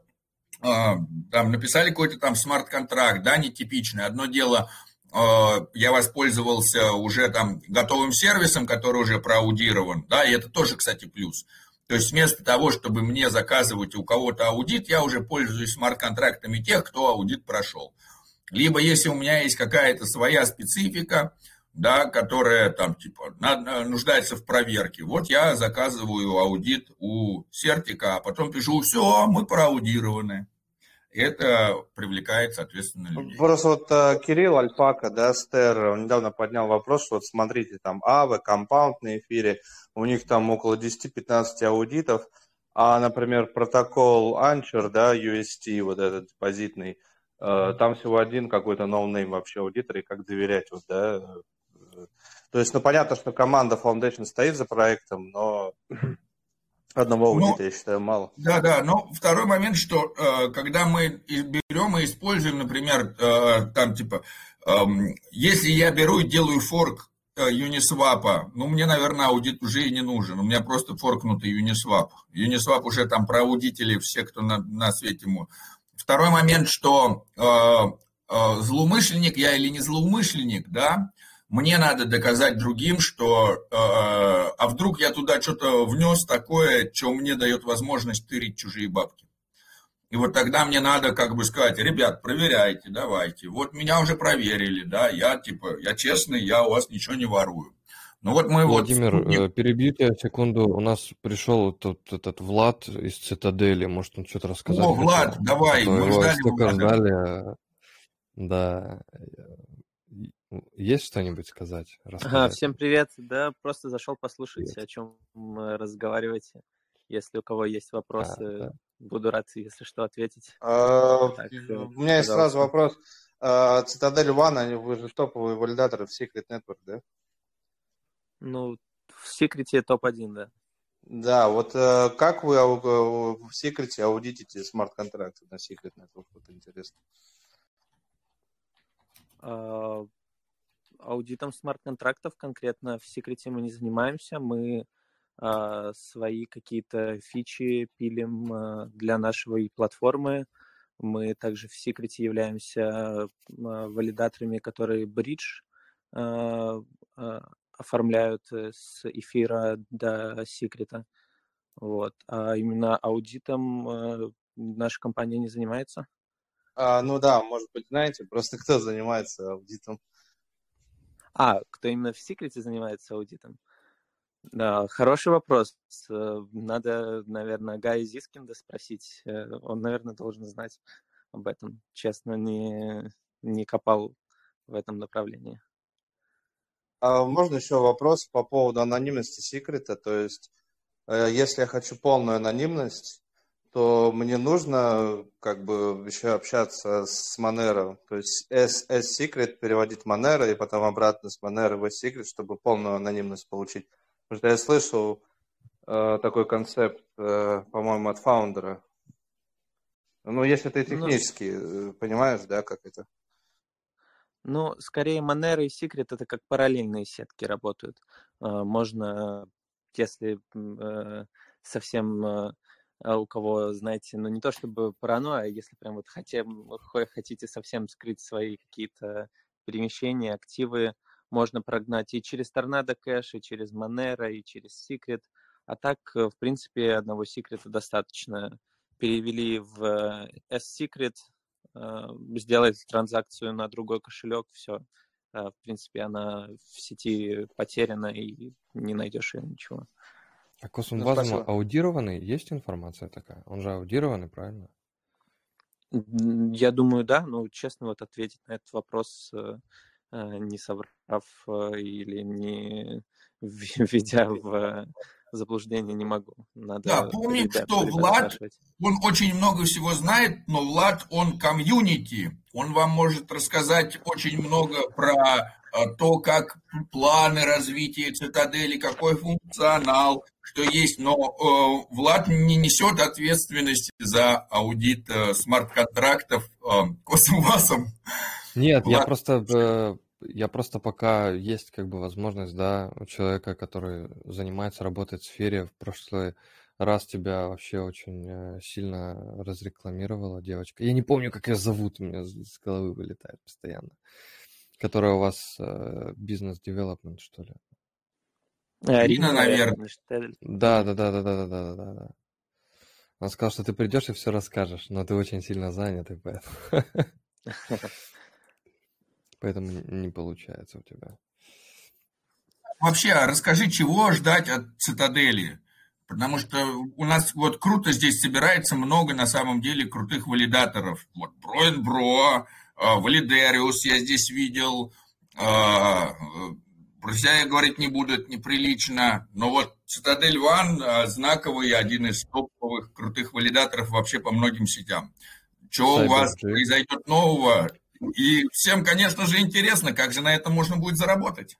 там написали какой-то там смарт-контракт, да, нетипичный. Одно дело, а, я воспользовался уже там готовым сервисом, который уже проаудирован, да, и это тоже, кстати, плюс. То есть вместо того, чтобы мне заказывать у кого-то аудит, я уже пользуюсь смарт-контрактами тех, кто аудит прошел. Либо если у меня есть какая-то своя специфика, да, которая там типа нуждается в проверке. Вот я заказываю аудит у Сертика, а потом пишу, все, мы проаудированы это привлекает, соответственно, людей. Просто вот э, Кирилл Альпака, да, Стер, он недавно поднял вопрос, что вот смотрите, там Aave, Compound на эфире, у них там около 10-15 аудитов, а, например, протокол Anchor, да, UST, вот этот депозитный, э, там всего один какой-то noname вообще аудитор, и как доверять, вот, да. То есть, ну, понятно, что команда Foundation стоит за проектом, но Одного аудита, ну, я считаю, мало. Да, да, но второй момент, что э, когда мы берем и используем, например, э, там типа, э, если я беру и делаю форк э, Uniswap, ну, мне, наверное, аудит уже и не нужен. У меня просто форкнутый Uniswap. Uniswap уже там про аудители все, кто на, на свете ему. Второй момент, что э, э, злоумышленник я или не злоумышленник, да, мне надо доказать другим, что э, а вдруг я туда что-то внес такое, что мне дает возможность тырить чужие бабки. И вот тогда мне надо как бы сказать, ребят, проверяйте, давайте. Вот меня уже проверили, да, я типа, я честный, я у вас ничего не ворую. Ну вот мы Владимир, вот... Владимир, перебью тебя секунду. У нас пришел тут этот Влад из Цитадели. Может, он что-то рассказать? О, Влад, давай, мы ждали Влада. ждали. Да. Есть что-нибудь сказать? Ага, всем привет. Да, просто зашел послушать, привет. о чем разговариваете. Если у кого есть вопросы, а, да. буду рад, если что, ответить. А, так, у меня пожалуйста. есть сразу вопрос. А, Цитадель они вы же топовые валидаторы в Secret Network, да? Ну, в Secret топ-1, да. Да, вот э, как вы в Secret аудитите смарт-контракты на Secret Network? Вот интересно аудитом смарт-контрактов конкретно в секрете мы не занимаемся. Мы э, свои какие-то фичи пилим э, для нашей платформы. Мы также в секрете являемся э, валидаторами, которые бридж э, э, оформляют с эфира до секрета. Вот. А именно аудитом э, наша компания не занимается. А, ну да, может быть, знаете, просто кто занимается аудитом а, кто именно в секрете занимается аудитом? Да, хороший вопрос. Э, надо, наверное, Гая Зискинда спросить. Э, он, наверное, должен знать об этом. Честно, не, не копал в этом направлении. А можно еще вопрос по поводу анонимности секрета? То есть если я хочу полную анонимность, то мне нужно как бы еще общаться с Monero, то есть S-Secret переводить Monero и потом обратно с Monero в S-Secret, чтобы полную анонимность получить. Потому что я слышал э, такой концепт, э, по-моему, от фаундера. Ну, если ты технически ну, понимаешь, да, как это? Ну, скорее Monero и Secret это как параллельные сетки работают. Можно, если совсем у кого, знаете, ну не то чтобы паранойя, а если прям вот хотим, хотите совсем скрыть свои какие-то перемещения, активы, можно прогнать и через Tornado Cash, и через Monero, и через Secret. А так, э, в принципе, одного секрета достаточно. Перевели в S-Secret, э, сделать транзакцию на другой кошелек, все. В принципе, она в сети потеряна, и не найдешь ее ничего. А Космос ну, аудированный? Есть информация такая? Он же аудированный, правильно? Я думаю, да. Но, честно, вот ответить на этот вопрос, э, э, не соврав э, или не введя в заблуждение, не могу. Надо да, помни, что Влад, он очень много всего знает, но Влад, он комьюнити. Он вам может рассказать очень много про то, как планы развития цитадели, какой функционал, что есть, но э, Влад не несет ответственности за аудит э, смарт-контрактов э, Космосом. Нет, Влад... я просто я просто пока есть как бы возможность, да, у человека, который занимается, работает в сфере, в прошлый раз тебя вообще очень сильно разрекламировала девочка. Я не помню, как ее зовут, у меня с головы вылетает постоянно. Которая у вас э, бизнес-девелопмент, что ли? Арина, наверное. Да, да, да, да, да, да, да, да, да. Он сказал, что ты придешь и все расскажешь, но ты очень сильно занят, и поэтому... Поэтому не получается у тебя. Вообще, а расскажи, чего ждать от цитадели? Потому что у нас вот круто здесь собирается много на самом деле крутых валидаторов. Вот Броин Бро, Валидериус я здесь видел, а, про себя я говорить не буду, это неприлично. Но вот Цитадель Ван а, знаковый, один из топовых крутых валидаторов вообще по многим сетям. Что у вас произойдет нового? И всем, конечно же, интересно, как же на этом можно будет заработать.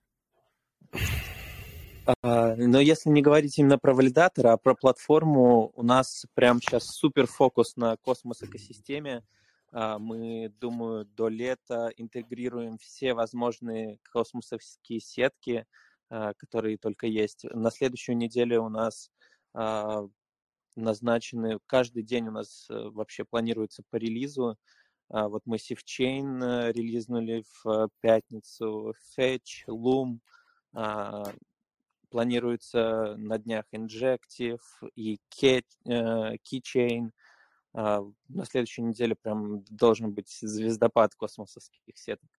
А, но если не говорить именно про валидатора, а про платформу, у нас прямо сейчас супер фокус на космос экосистеме. А, мы, думаю, до лета интегрируем все возможные космосовские сетки, а, которые только есть. На следующую неделю у нас а, назначены, каждый день у нас э, вообще планируется по релизу. Вот мы SafeChain э, релизнули в э, пятницу, Fetch, Loom, планируется на днях Injective и Keychain – а, на следующей неделе прям должен быть звездопад космосовских сеток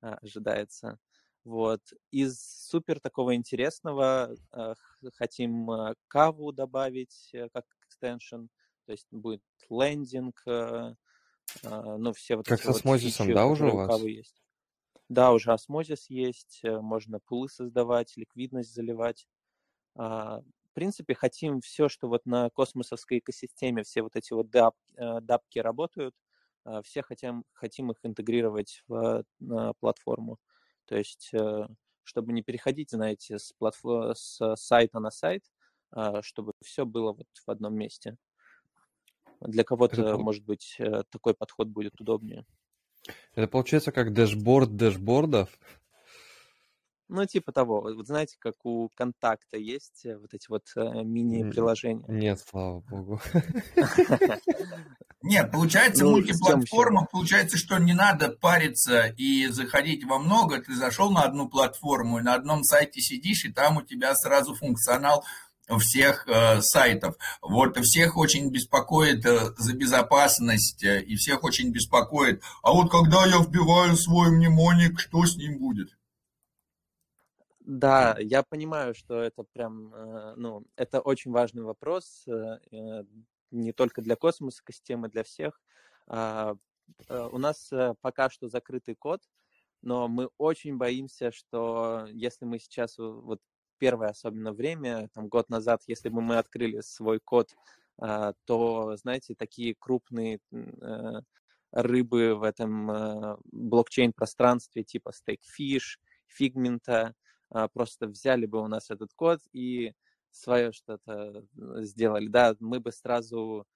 а, ожидается. Вот. Из супер такого интересного а, хотим каву добавить э, как экстеншн, то есть будет лендинг, ну все вот Как с осмозисом, вот да, уже у вас? Есть. Да, уже осмозис есть, э, можно пулы создавать, ликвидность заливать в принципе, хотим все, что вот на космосовской экосистеме, все вот эти вот дап, э, дапки работают, э, все хотим, хотим их интегрировать в платформу. То есть, э, чтобы не переходить, знаете, с, платфо- с сайта на сайт, чтобы все было вот в одном месте. Для кого-то, Это... может быть, такой подход будет удобнее. Это получается как dashboard дэшбордов, ну, типа того. Вот знаете, как у контакта есть э, вот эти вот э, мини-приложения? Нет, слава богу. Нет, получается ну, мультиплатформа, получается, что не надо париться и заходить во много. Ты зашел на одну платформу и на одном сайте сидишь, и там у тебя сразу функционал всех э, сайтов. Вот всех очень беспокоит э, за безопасность, э, и всех очень беспокоит. А вот когда я вбиваю свой мнемоник, что с ним будет? Да, я понимаю, что это прям, э, ну, это очень важный вопрос, э, э, не только для космоса, системы для всех. А, у нас пока что закрытый код, но мы очень боимся, что если мы сейчас вот первое особенно время, там год назад, если бы мы открыли свой код, а, то, знаете, такие крупные рыбы в этом блокчейн-пространстве типа Stakefish, Figment, просто взяли бы у нас этот код и свое что-то сделали. Да, мы бы сразу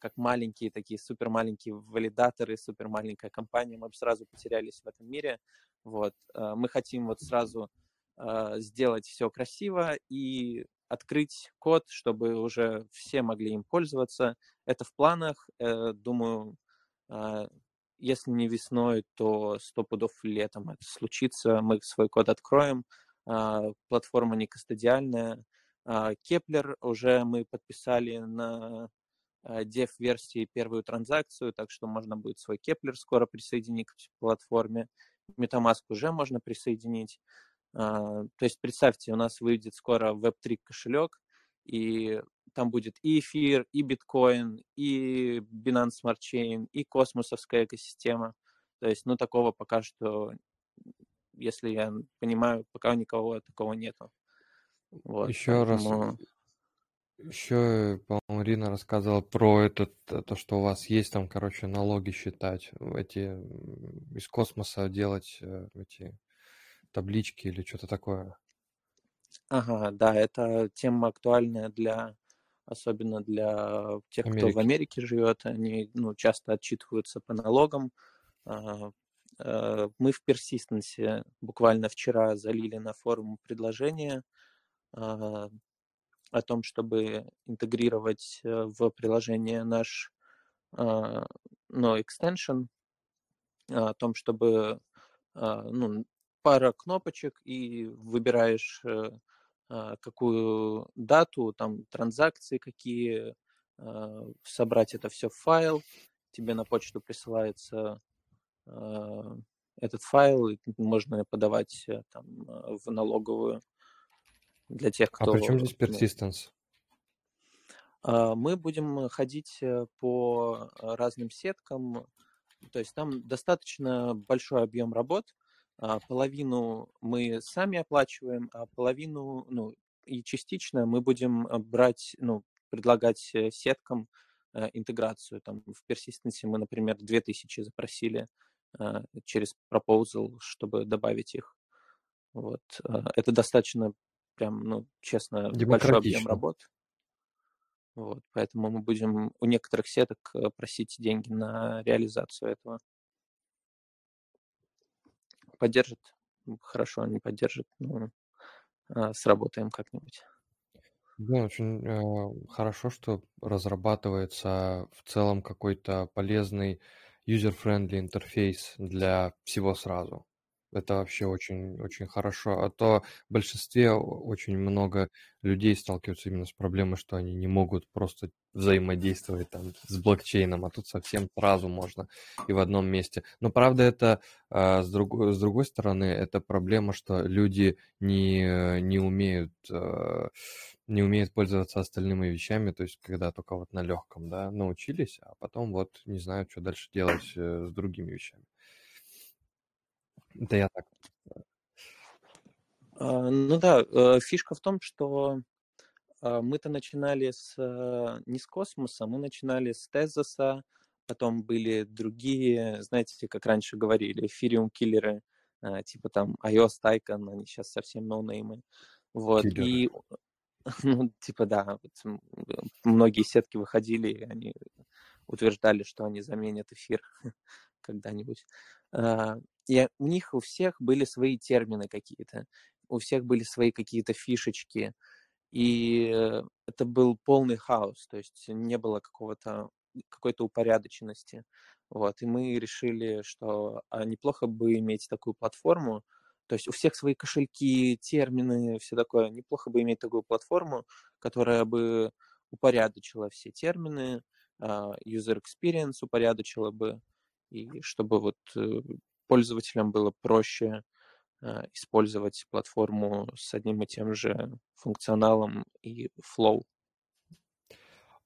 как маленькие такие супер маленькие валидаторы, супер маленькая компания, мы бы сразу потерялись в этом мире. Вот. Мы хотим вот сразу сделать все красиво и открыть код, чтобы уже все могли им пользоваться. Это в планах. Э, думаю, если не весной, то сто пудов летом это случится. Мы свой код откроем. Платформа не кастодиальная. Keplr уже мы подписали на dev-версии первую транзакцию, так что можно будет свой Keplr скоро присоединить к платформе. MetaMask уже можно присоединить. А, то есть представьте, у нас выйдет скоро Web3 кошелек, и там будет и эфир, и биткоин, и Binance Smart Chain, и космосовская экосистема. То есть, ну, такого пока что, если я понимаю, пока никого такого нету. Вот, Еще поэтому... раз, еще, по-моему, Рина рассказывала про этот, то, что у вас есть там, короче, налоги считать, эти из космоса делать э, эти таблички или что-то такое. Ага, да, это тема актуальная для, особенно для тех, Америки. кто в Америке живет. Они ну, часто отчитываются по налогам. Э, мы в Persistence буквально вчера залили на форум предложение а, о том, чтобы интегрировать э, в приложение наш ну, extension, о том, чтобы ну, пара кнопочек и выбираешь э, какую дату, там транзакции какие, собрать это все в файл, тебе на почту присылается этот файл, и можно подавать э, там в налоговую для тех, кто... А при чем здесь persistence? Мы будем ходить э, по разным сеткам, то есть там достаточно большой объем работ, а, половину мы сами оплачиваем, а половину, ну, и частично мы будем э, брать, ну, предлагать э, сеткам э, интеграцию. Там в Persistence мы, например, 2000 запросили через proposal, чтобы добавить их. Вот. Это достаточно прям, ну, честно, большой объем работ. Вот, поэтому мы будем у некоторых сеток просить деньги на реализацию этого поддержит, хорошо, не поддержит, ну, а, сработаем как-нибудь. Да, очень э, хорошо, что разрабатывается в целом какой-то полезный user-friendly интерфейс для всего сразу. Это вообще очень, очень хорошо. А то в большинстве очень много людей сталкиваются именно с проблемой, что они не могут просто взаимодействовать там с блокчейном, а тут совсем сразу можно и в одном месте. Но правда это а, с, другой, с другой стороны, это проблема, что люди не, не умеют а, не умеют пользоваться остальными вещами, то есть когда только вот на легком, да, научились, а потом вот не знают, что дальше делать э, с другими вещами. Это я так. А, ну да, э, фишка в том, что а, мы-то начинали с э, не с космоса, мы начинали с Тезоса, потом были другие, знаете, как раньше говорили, эфириум-киллеры, а, типа там iOS Tycoon, они сейчас совсем ноунеймы. Вот, Киллеры. и ну, типа, да, вот, многие сетки выходили, и они утверждали, что они заменят эфир когда-нибудь. И у них у всех были свои термины какие-то, у всех были свои какие-то фишечки, и это был полный хаос, то есть не было какого-то какой-то упорядоченности. Вот, и мы решили, что а неплохо бы иметь такую платформу, то есть у всех свои кошельки, термины, все такое. Неплохо бы иметь такую платформу, которая бы упорядочила все термины, а, user experience упорядочила бы, и чтобы вот э, пользователям было проще э, использовать платформу с одним и тем же функционалом и flow.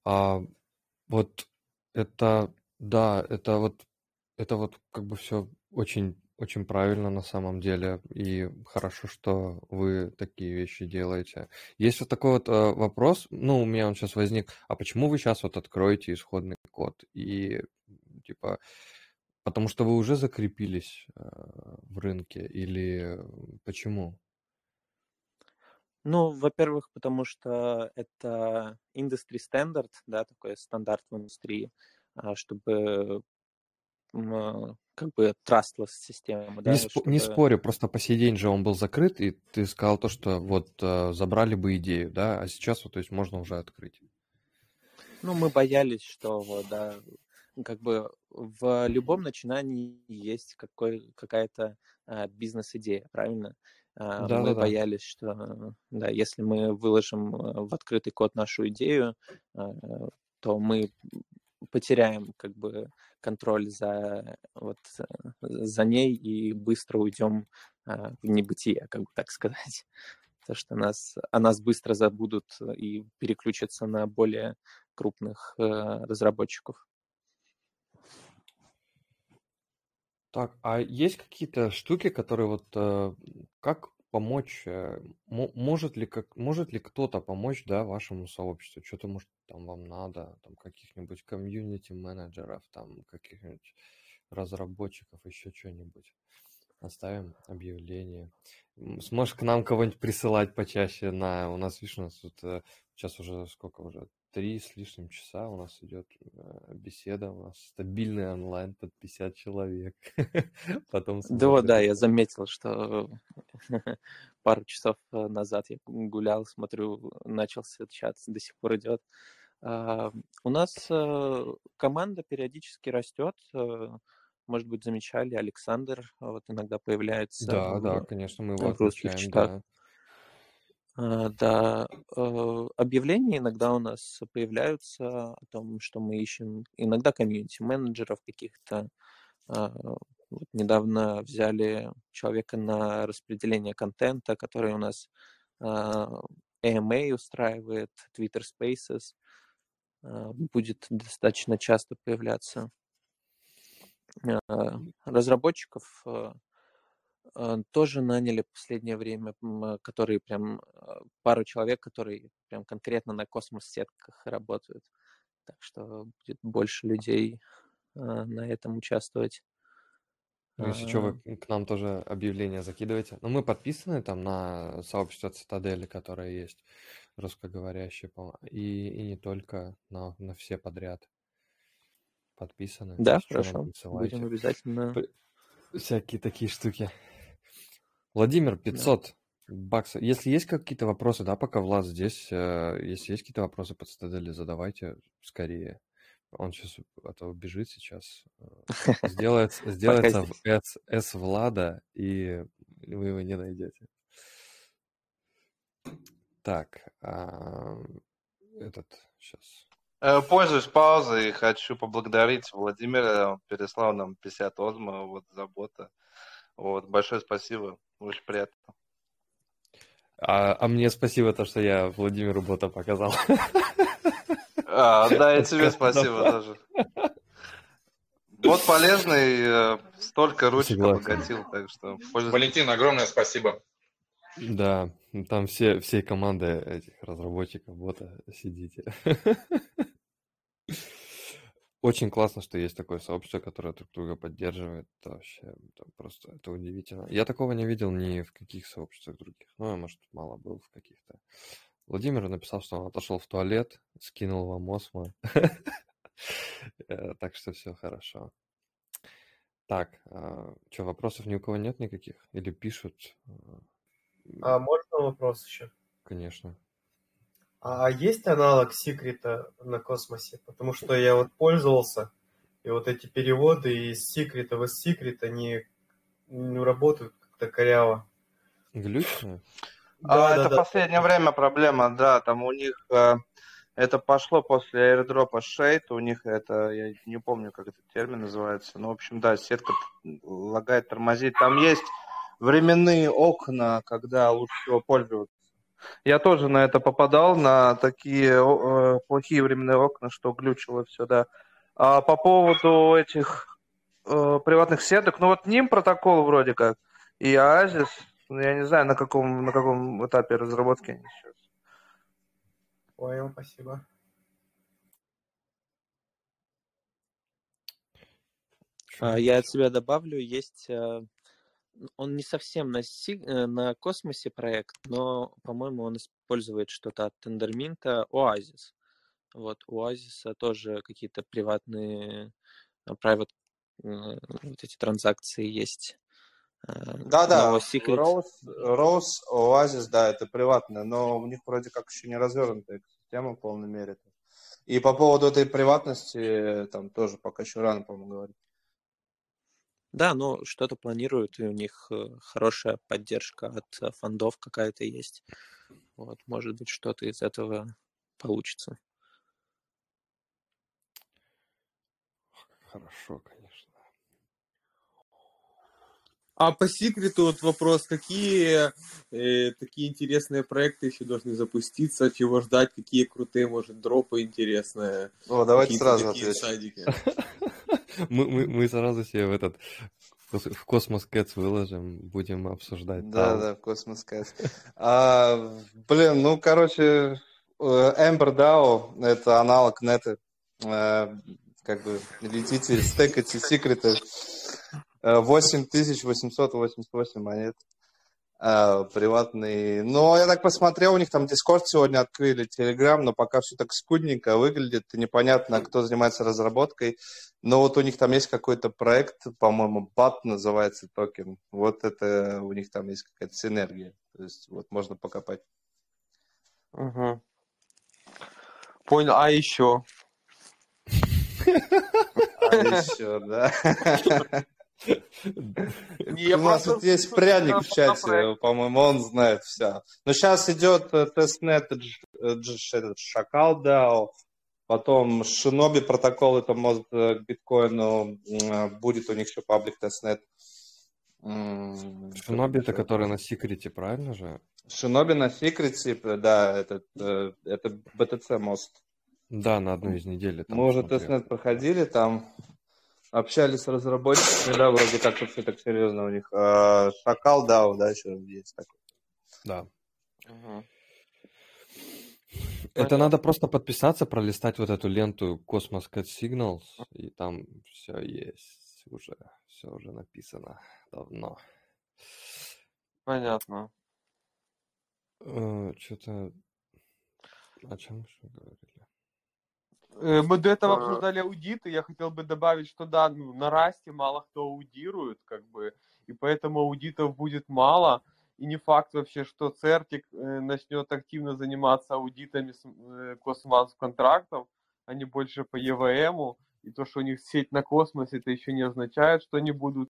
А, вот это, да, это вот, это вот как бы все очень очень правильно на самом деле, и хорошо, что вы такие вещи делаете. Есть вот такой вот э, вопрос, ну, у меня он сейчас возник, а почему вы сейчас вот откроете исходный код? И, типа, потому что вы уже закрепились э, в рынке, или почему? Ну, во-первых, потому что это industry standard, да, такой стандарт в индустрии, а, чтобы а, как бы trustless система, да, Не, спо- чтобы... не спорю, просто по сей день же он был закрыт, и ты сказал то, что вот э, забрали бы идею, да, а сейчас вот, то есть можно уже открыть. Ну, мы боялись, что вот, да, как бы в любом начинании есть какой, какая-то а, бизнес-идея, правильно? А, Да, мы да, боялись, что да, если мы выложим а, в открытый код нашу идею, а, то мы потеряем как бы контроль за вот за ней и быстро уйдем а, в небытие, как бы так сказать. То, что нас, о нас быстро забудут и переключатся на более крупных э, разработчиков. Так, а есть какие-то штуки, которые вот э, как помочь, э, мо- может ли как может ли кто-то помочь, да, вашему сообществу? Что-то может там вам надо, там каких-нибудь комьюнити менеджеров, там каких-нибудь разработчиков, еще что-нибудь. Оставим объявление. Сможешь к нам кого-нибудь присылать почаще на... У нас, видишь, у нас тут э, сейчас уже сколько уже? Три с лишним часа у нас идет э, беседа, у нас стабильный онлайн под 50 человек. Потом Да, да, я заметил, что пару часов э, назад я гулял, смотрю, начался чат, до сих пор идет. А, У нас э, команда периодически растет. Может быть, замечали, Александр вот иногда появляется Да, да, конечно, мы его отмечаем, да. А, Да, э, объявления иногда у нас появляются о том, что мы ищем иногда комьюнити-менеджеров каких-то. А, вот недавно взяли человека на распределение контента, который у нас AMA устраивает, Twitter Spaces, будет достаточно часто появляться. Разработчиков тоже наняли в последнее время, а, которые прям а, пару человек, которые прям конкретно на космос-сетках работают. Так что будет больше людей а, на этом участвовать. Ну, если что, А, вы к нам тоже объявление закидывайте. Ну, мы подписаны там на сообщество Цитадели, которое есть, русскоговорящее, и, и не только, на, на все подряд подписаны. Да, хорошо. Будем обязательно. Всякие такие штуки. Владимир, Да. 500 баксов. Если есть какие-то вопросы, да, пока Влад здесь, э, если есть какие-то вопросы по Цитадели, задавайте скорее. Он сейчас, а то убежит сейчас. э, Сделает, сделается в. S, S Влада, и вы его не найдете. Так, а, этот, сейчас. Пользуюсь паузой и хочу поблагодарить Владимира. Он переслал нам 50 озма вот, забота. Вот, большое спасибо. Очень приятно. А, а мне спасибо то, что я Владимиру бота показал. А, да, и тебе спасибо тоже. Вот полезный, э, столько ручек обогатил, так что. Валентин, огромное спасибо. Да, там все, всей команды этих разработчиков бота сидите. Очень классно, что есть такое сообщество, которое друг друга поддерживает. Это вообще это просто это удивительно. Я такого не видел ни в каких сообществах других. Ну, я, может, мало был в каких-то. Владимир написал, что он отошел в туалет, скинул вам осмо. Э, Так что все хорошо. Так, что, вопросов ни у кого нет никаких? Или пишут? А можно вопрос еще? Конечно. А есть аналог секрета на космосе? Потому что я вот пользовался, и вот эти переводы из секрета в секрет, они ну, работают как-то коряво. Глючно? А, Да, да, это в да. последнее время проблема, да, там у них э, это пошло после airdropа Shade, у них это, я не помню, как этот термин называется, но, в общем, да, сетка лагает, тормозит. Там есть временные окна, когда лучше всего пользоваться. Я тоже на это попадал, на такие э, плохие временные окна, что глючило все, да. А по поводу этих э, приватных сеток. Ну вот ним протокол вроде как. И Оазис, ну, я не знаю, на каком, на каком этапе разработки они сейчас. Понял, спасибо. А, я от себя добавлю, есть э, он не совсем на, си, э, на космосе проект, но, по-моему, он использует что-то от Тендерминта, Oasis. Вот, у Oasis тоже какие-то приватные э, private вот эти транзакции есть. Да-да, Rose, Rose, Oasis, да, это приватное, но у них вроде как еще не развернутая система в полной мере. И по поводу этой приватности, там тоже пока еще рано, по-моему, говорить. Да, ну что-то планируют, и у них э, хорошая поддержка от э, фондов какая-то есть. Вот, может быть, что-то из этого получится. Хорошо, конечно. А по секрету вот вопрос, какие э, такие интересные проекты еще должны запуститься, чего ждать, какие крутые, может, дропы интересные. О, давайте сразу ответим. Мы, мы, мы сразу себе в этот в Космос Кэтс выложим, будем обсуждать. Да, да, в Cosmos Cats. А, блин, ну, короче, Ember DAO — это аналог нета. Э, как бы летите, стейкайте Secret'ы. 8888 монет. А, приватный. Но я так посмотрел, у них там Discord сегодня открыли, Telegram, но пока все так скудненько выглядит, непонятно, кто занимается разработкой. Но вот у них там есть какой-то проект, по-моему, BAT называется токен. Вот это у них там есть какая-то синергия. То есть вот можно покопать. Угу. Понял. А еще? А еще, да. У нас тут есть пряник в чате, по-моему, он знает все. Но сейчас идет э, testnet Jackal DAO, потом Shinobi протокол, это может э, к биткоину, э, будет у них еще public testnet. Shinobi это который на секрете, правильно же? Шиноби на секрете, да, это, это BTC мост. Да, на одной из недель. Мы уже тестнет проходили, там общались с разработчиками, да, вроде как все так серьезно у них. А, Шакал, да, да, еще есть такой. Да. Угу. Это надо просто подписаться, пролистать вот эту ленту Cosmos Cat Signals, и там все есть уже, все уже написано давно. Понятно. Э, Что-то... О чем еще говорили? Э, мы до этого обсуждали аудиты. Я хотел бы добавить, что да, ну, на расте мало кто аудирует, как бы, и поэтому аудитов будет мало. И не факт вообще, что Цертик э, начнет активно заниматься аудитами э, космос контрактов, а не больше по ЕВМу. И то, что у них сеть на космосе, это еще не означает, что они будут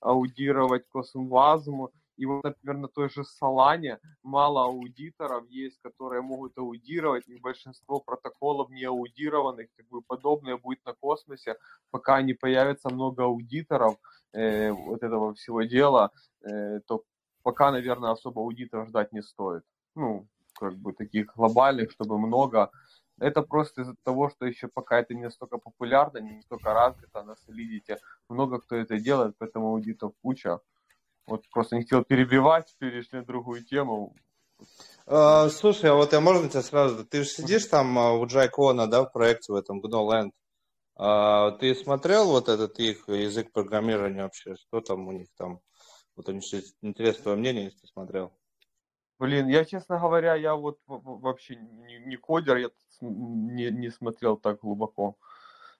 аудировать космвазму и вот, например, на той же Солане мало аудиторов есть, которые могут аудировать, и большинство протоколов не аудированных, как бы подобное будет на космосе, пока не появится много аудиторов э, вот этого всего дела, э, то пока, наверное, особо аудиторов ждать не стоит. Ну, как бы таких глобальных, чтобы много. Это просто из-за того, что еще пока это не настолько популярно, не настолько развито на Solidity. Много кто это делает, поэтому аудитов куча. Вот просто не хотел перебивать, перешли на другую тему. Uh, слушай, а вот я можно тебя сразу... Ты же сидишь там uh, у Джайкона, да, в проекте в этом GNOLand. Uh, ты смотрел вот этот их язык программирования вообще? Что там у них там? Вот они интересно твое мнение, если ты смотрел. Блин, я, честно говоря, я вот вообще не, не кодер, я не, не смотрел так глубоко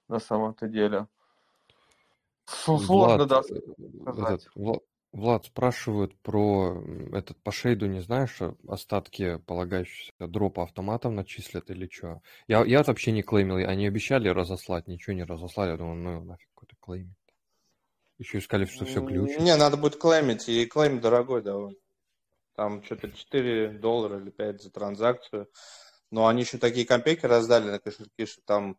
на самом-то деле. Сложно, Влад, да, э, сказать. Этот, Влад, спрашивают про этот по шейду, не знаешь, э, остатки полагающиеся дропа автоматом начислят или что? Я, я вообще не клеймил, они обещали разослать, ничего не разослали, я думаю, ну нафиг какой-то клеймит. Еще искали, что все ключ. Не, надо будет клеймить, и клейм дорогой довольно. Там что-то 4 доллара или 5 за транзакцию. Но они еще такие копейки раздали на кошельки, что там,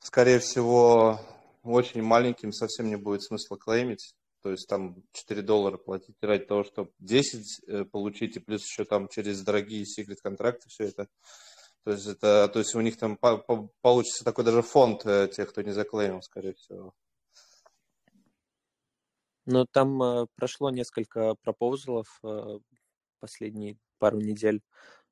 скорее всего, очень маленьким совсем не будет смысла клеймить. То есть там 4 доллара платить ради того, чтобы 10 э, получить, и плюс еще там через дорогие секрет контракты все это. То есть, это, то есть у них там по, по, получится такой даже фонд э, тех, кто не заклеймил, скорее всего. Ну, там э, прошло несколько пропозалов э, последние пару недель.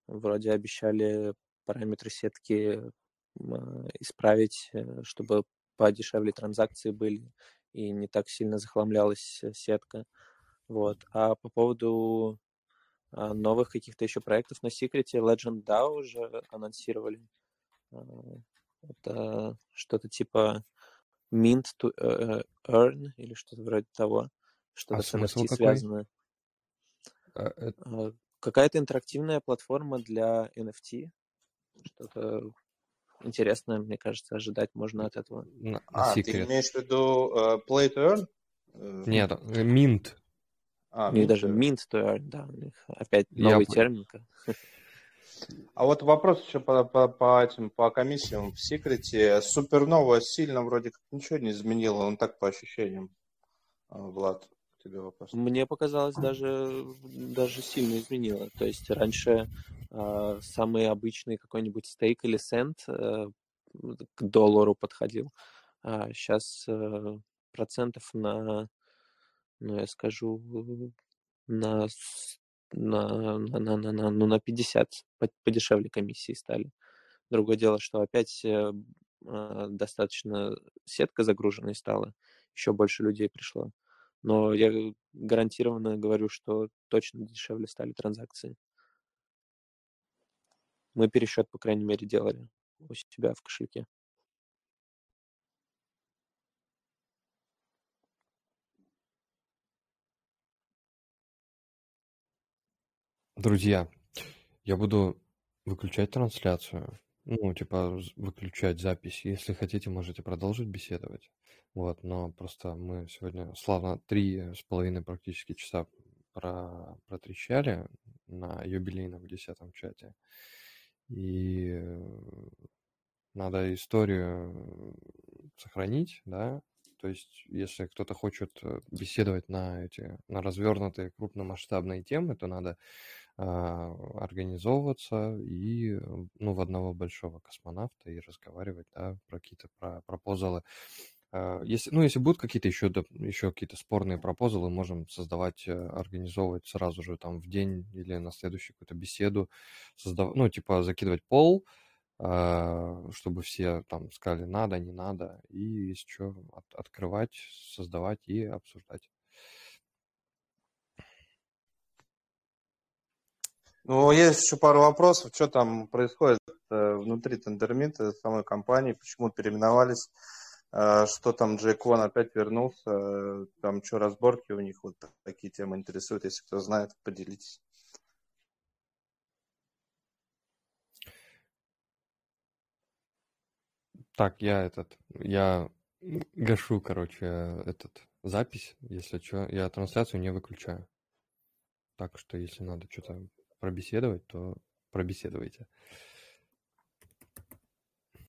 Вроде обещали параметры сетки э, исправить, э, чтобы подешевле транзакции были и не так сильно захламлялась э, сетка. Вот. А по поводу а, новых каких-то еще проектов на секрете Legend DAO уже анонсировали. А, это что-то типа Mint to Earn или что-то вроде того, что-то а с NFT какой? связанное. А, это... Какая-то интерактивная платформа для NFT. Что-то интересное, мне кажется, ожидать можно от этого. А, Secret. ты имеешь в виду uh, Play to Earn? Нет, Mint. А, у них даже mint to earn, да, у них опять новый Я... термин. А вот вопрос еще по, по, по этим по комиссиям в секрете. Супернова сильно вроде как ничего не изменила, он так по ощущениям. А, Влад, тебе вопрос. Мне показалось даже даже сильно изменило. То есть раньше э, самый обычный какой-нибудь стейк или сент э, к доллару подходил, а сейчас э, процентов на ну, я скажу, на, на, на, на, на, на, ну, на 50 подешевле комиссии стали. Другое дело, что опять э, а, достаточно сетка загруженной стала, еще больше людей пришло. Но я гарантированно говорю, что точно дешевле стали транзакции. Мы пересчет, по крайней мере, делали у себя в кошельке. Друзья, я буду выключать трансляцию. Ну, типа, выключать запись. Если хотите, можете продолжить беседовать. Вот, но просто мы сегодня славно три с половиной практически часа про, протрещали на юбилейном десятом чате. И э, надо историю сохранить, да, то есть, если кто-то хочет э, беседовать на эти, на развернутые крупномасштабные темы, то надо организовываться и ну, в одного большого космонавта и разговаривать да, про какие-то про пропозалы. А, если, ну, если будут какие-то еще, еще какие-то спорные пропозалы, можем создавать, э, организовывать сразу же там в день или на следующую какую-то беседу, создав, ну, типа закидывать пол, а, чтобы все там сказали надо, не надо, и если что, от, открывать, создавать и обсуждать. Ну, есть еще пару вопросов, что там происходит э, внутри Тендермита, самой компании, почему переименовались, э, что там Джейк Вон опять вернулся, э, там что, разборки у них, вот такие темы интересуют, если кто знает, поделитесь. Так, я этот, я гашу, короче, этот запись, если что, я трансляцию не выключаю. Так что, если надо что-то пробеседовать, то пробеседуйте.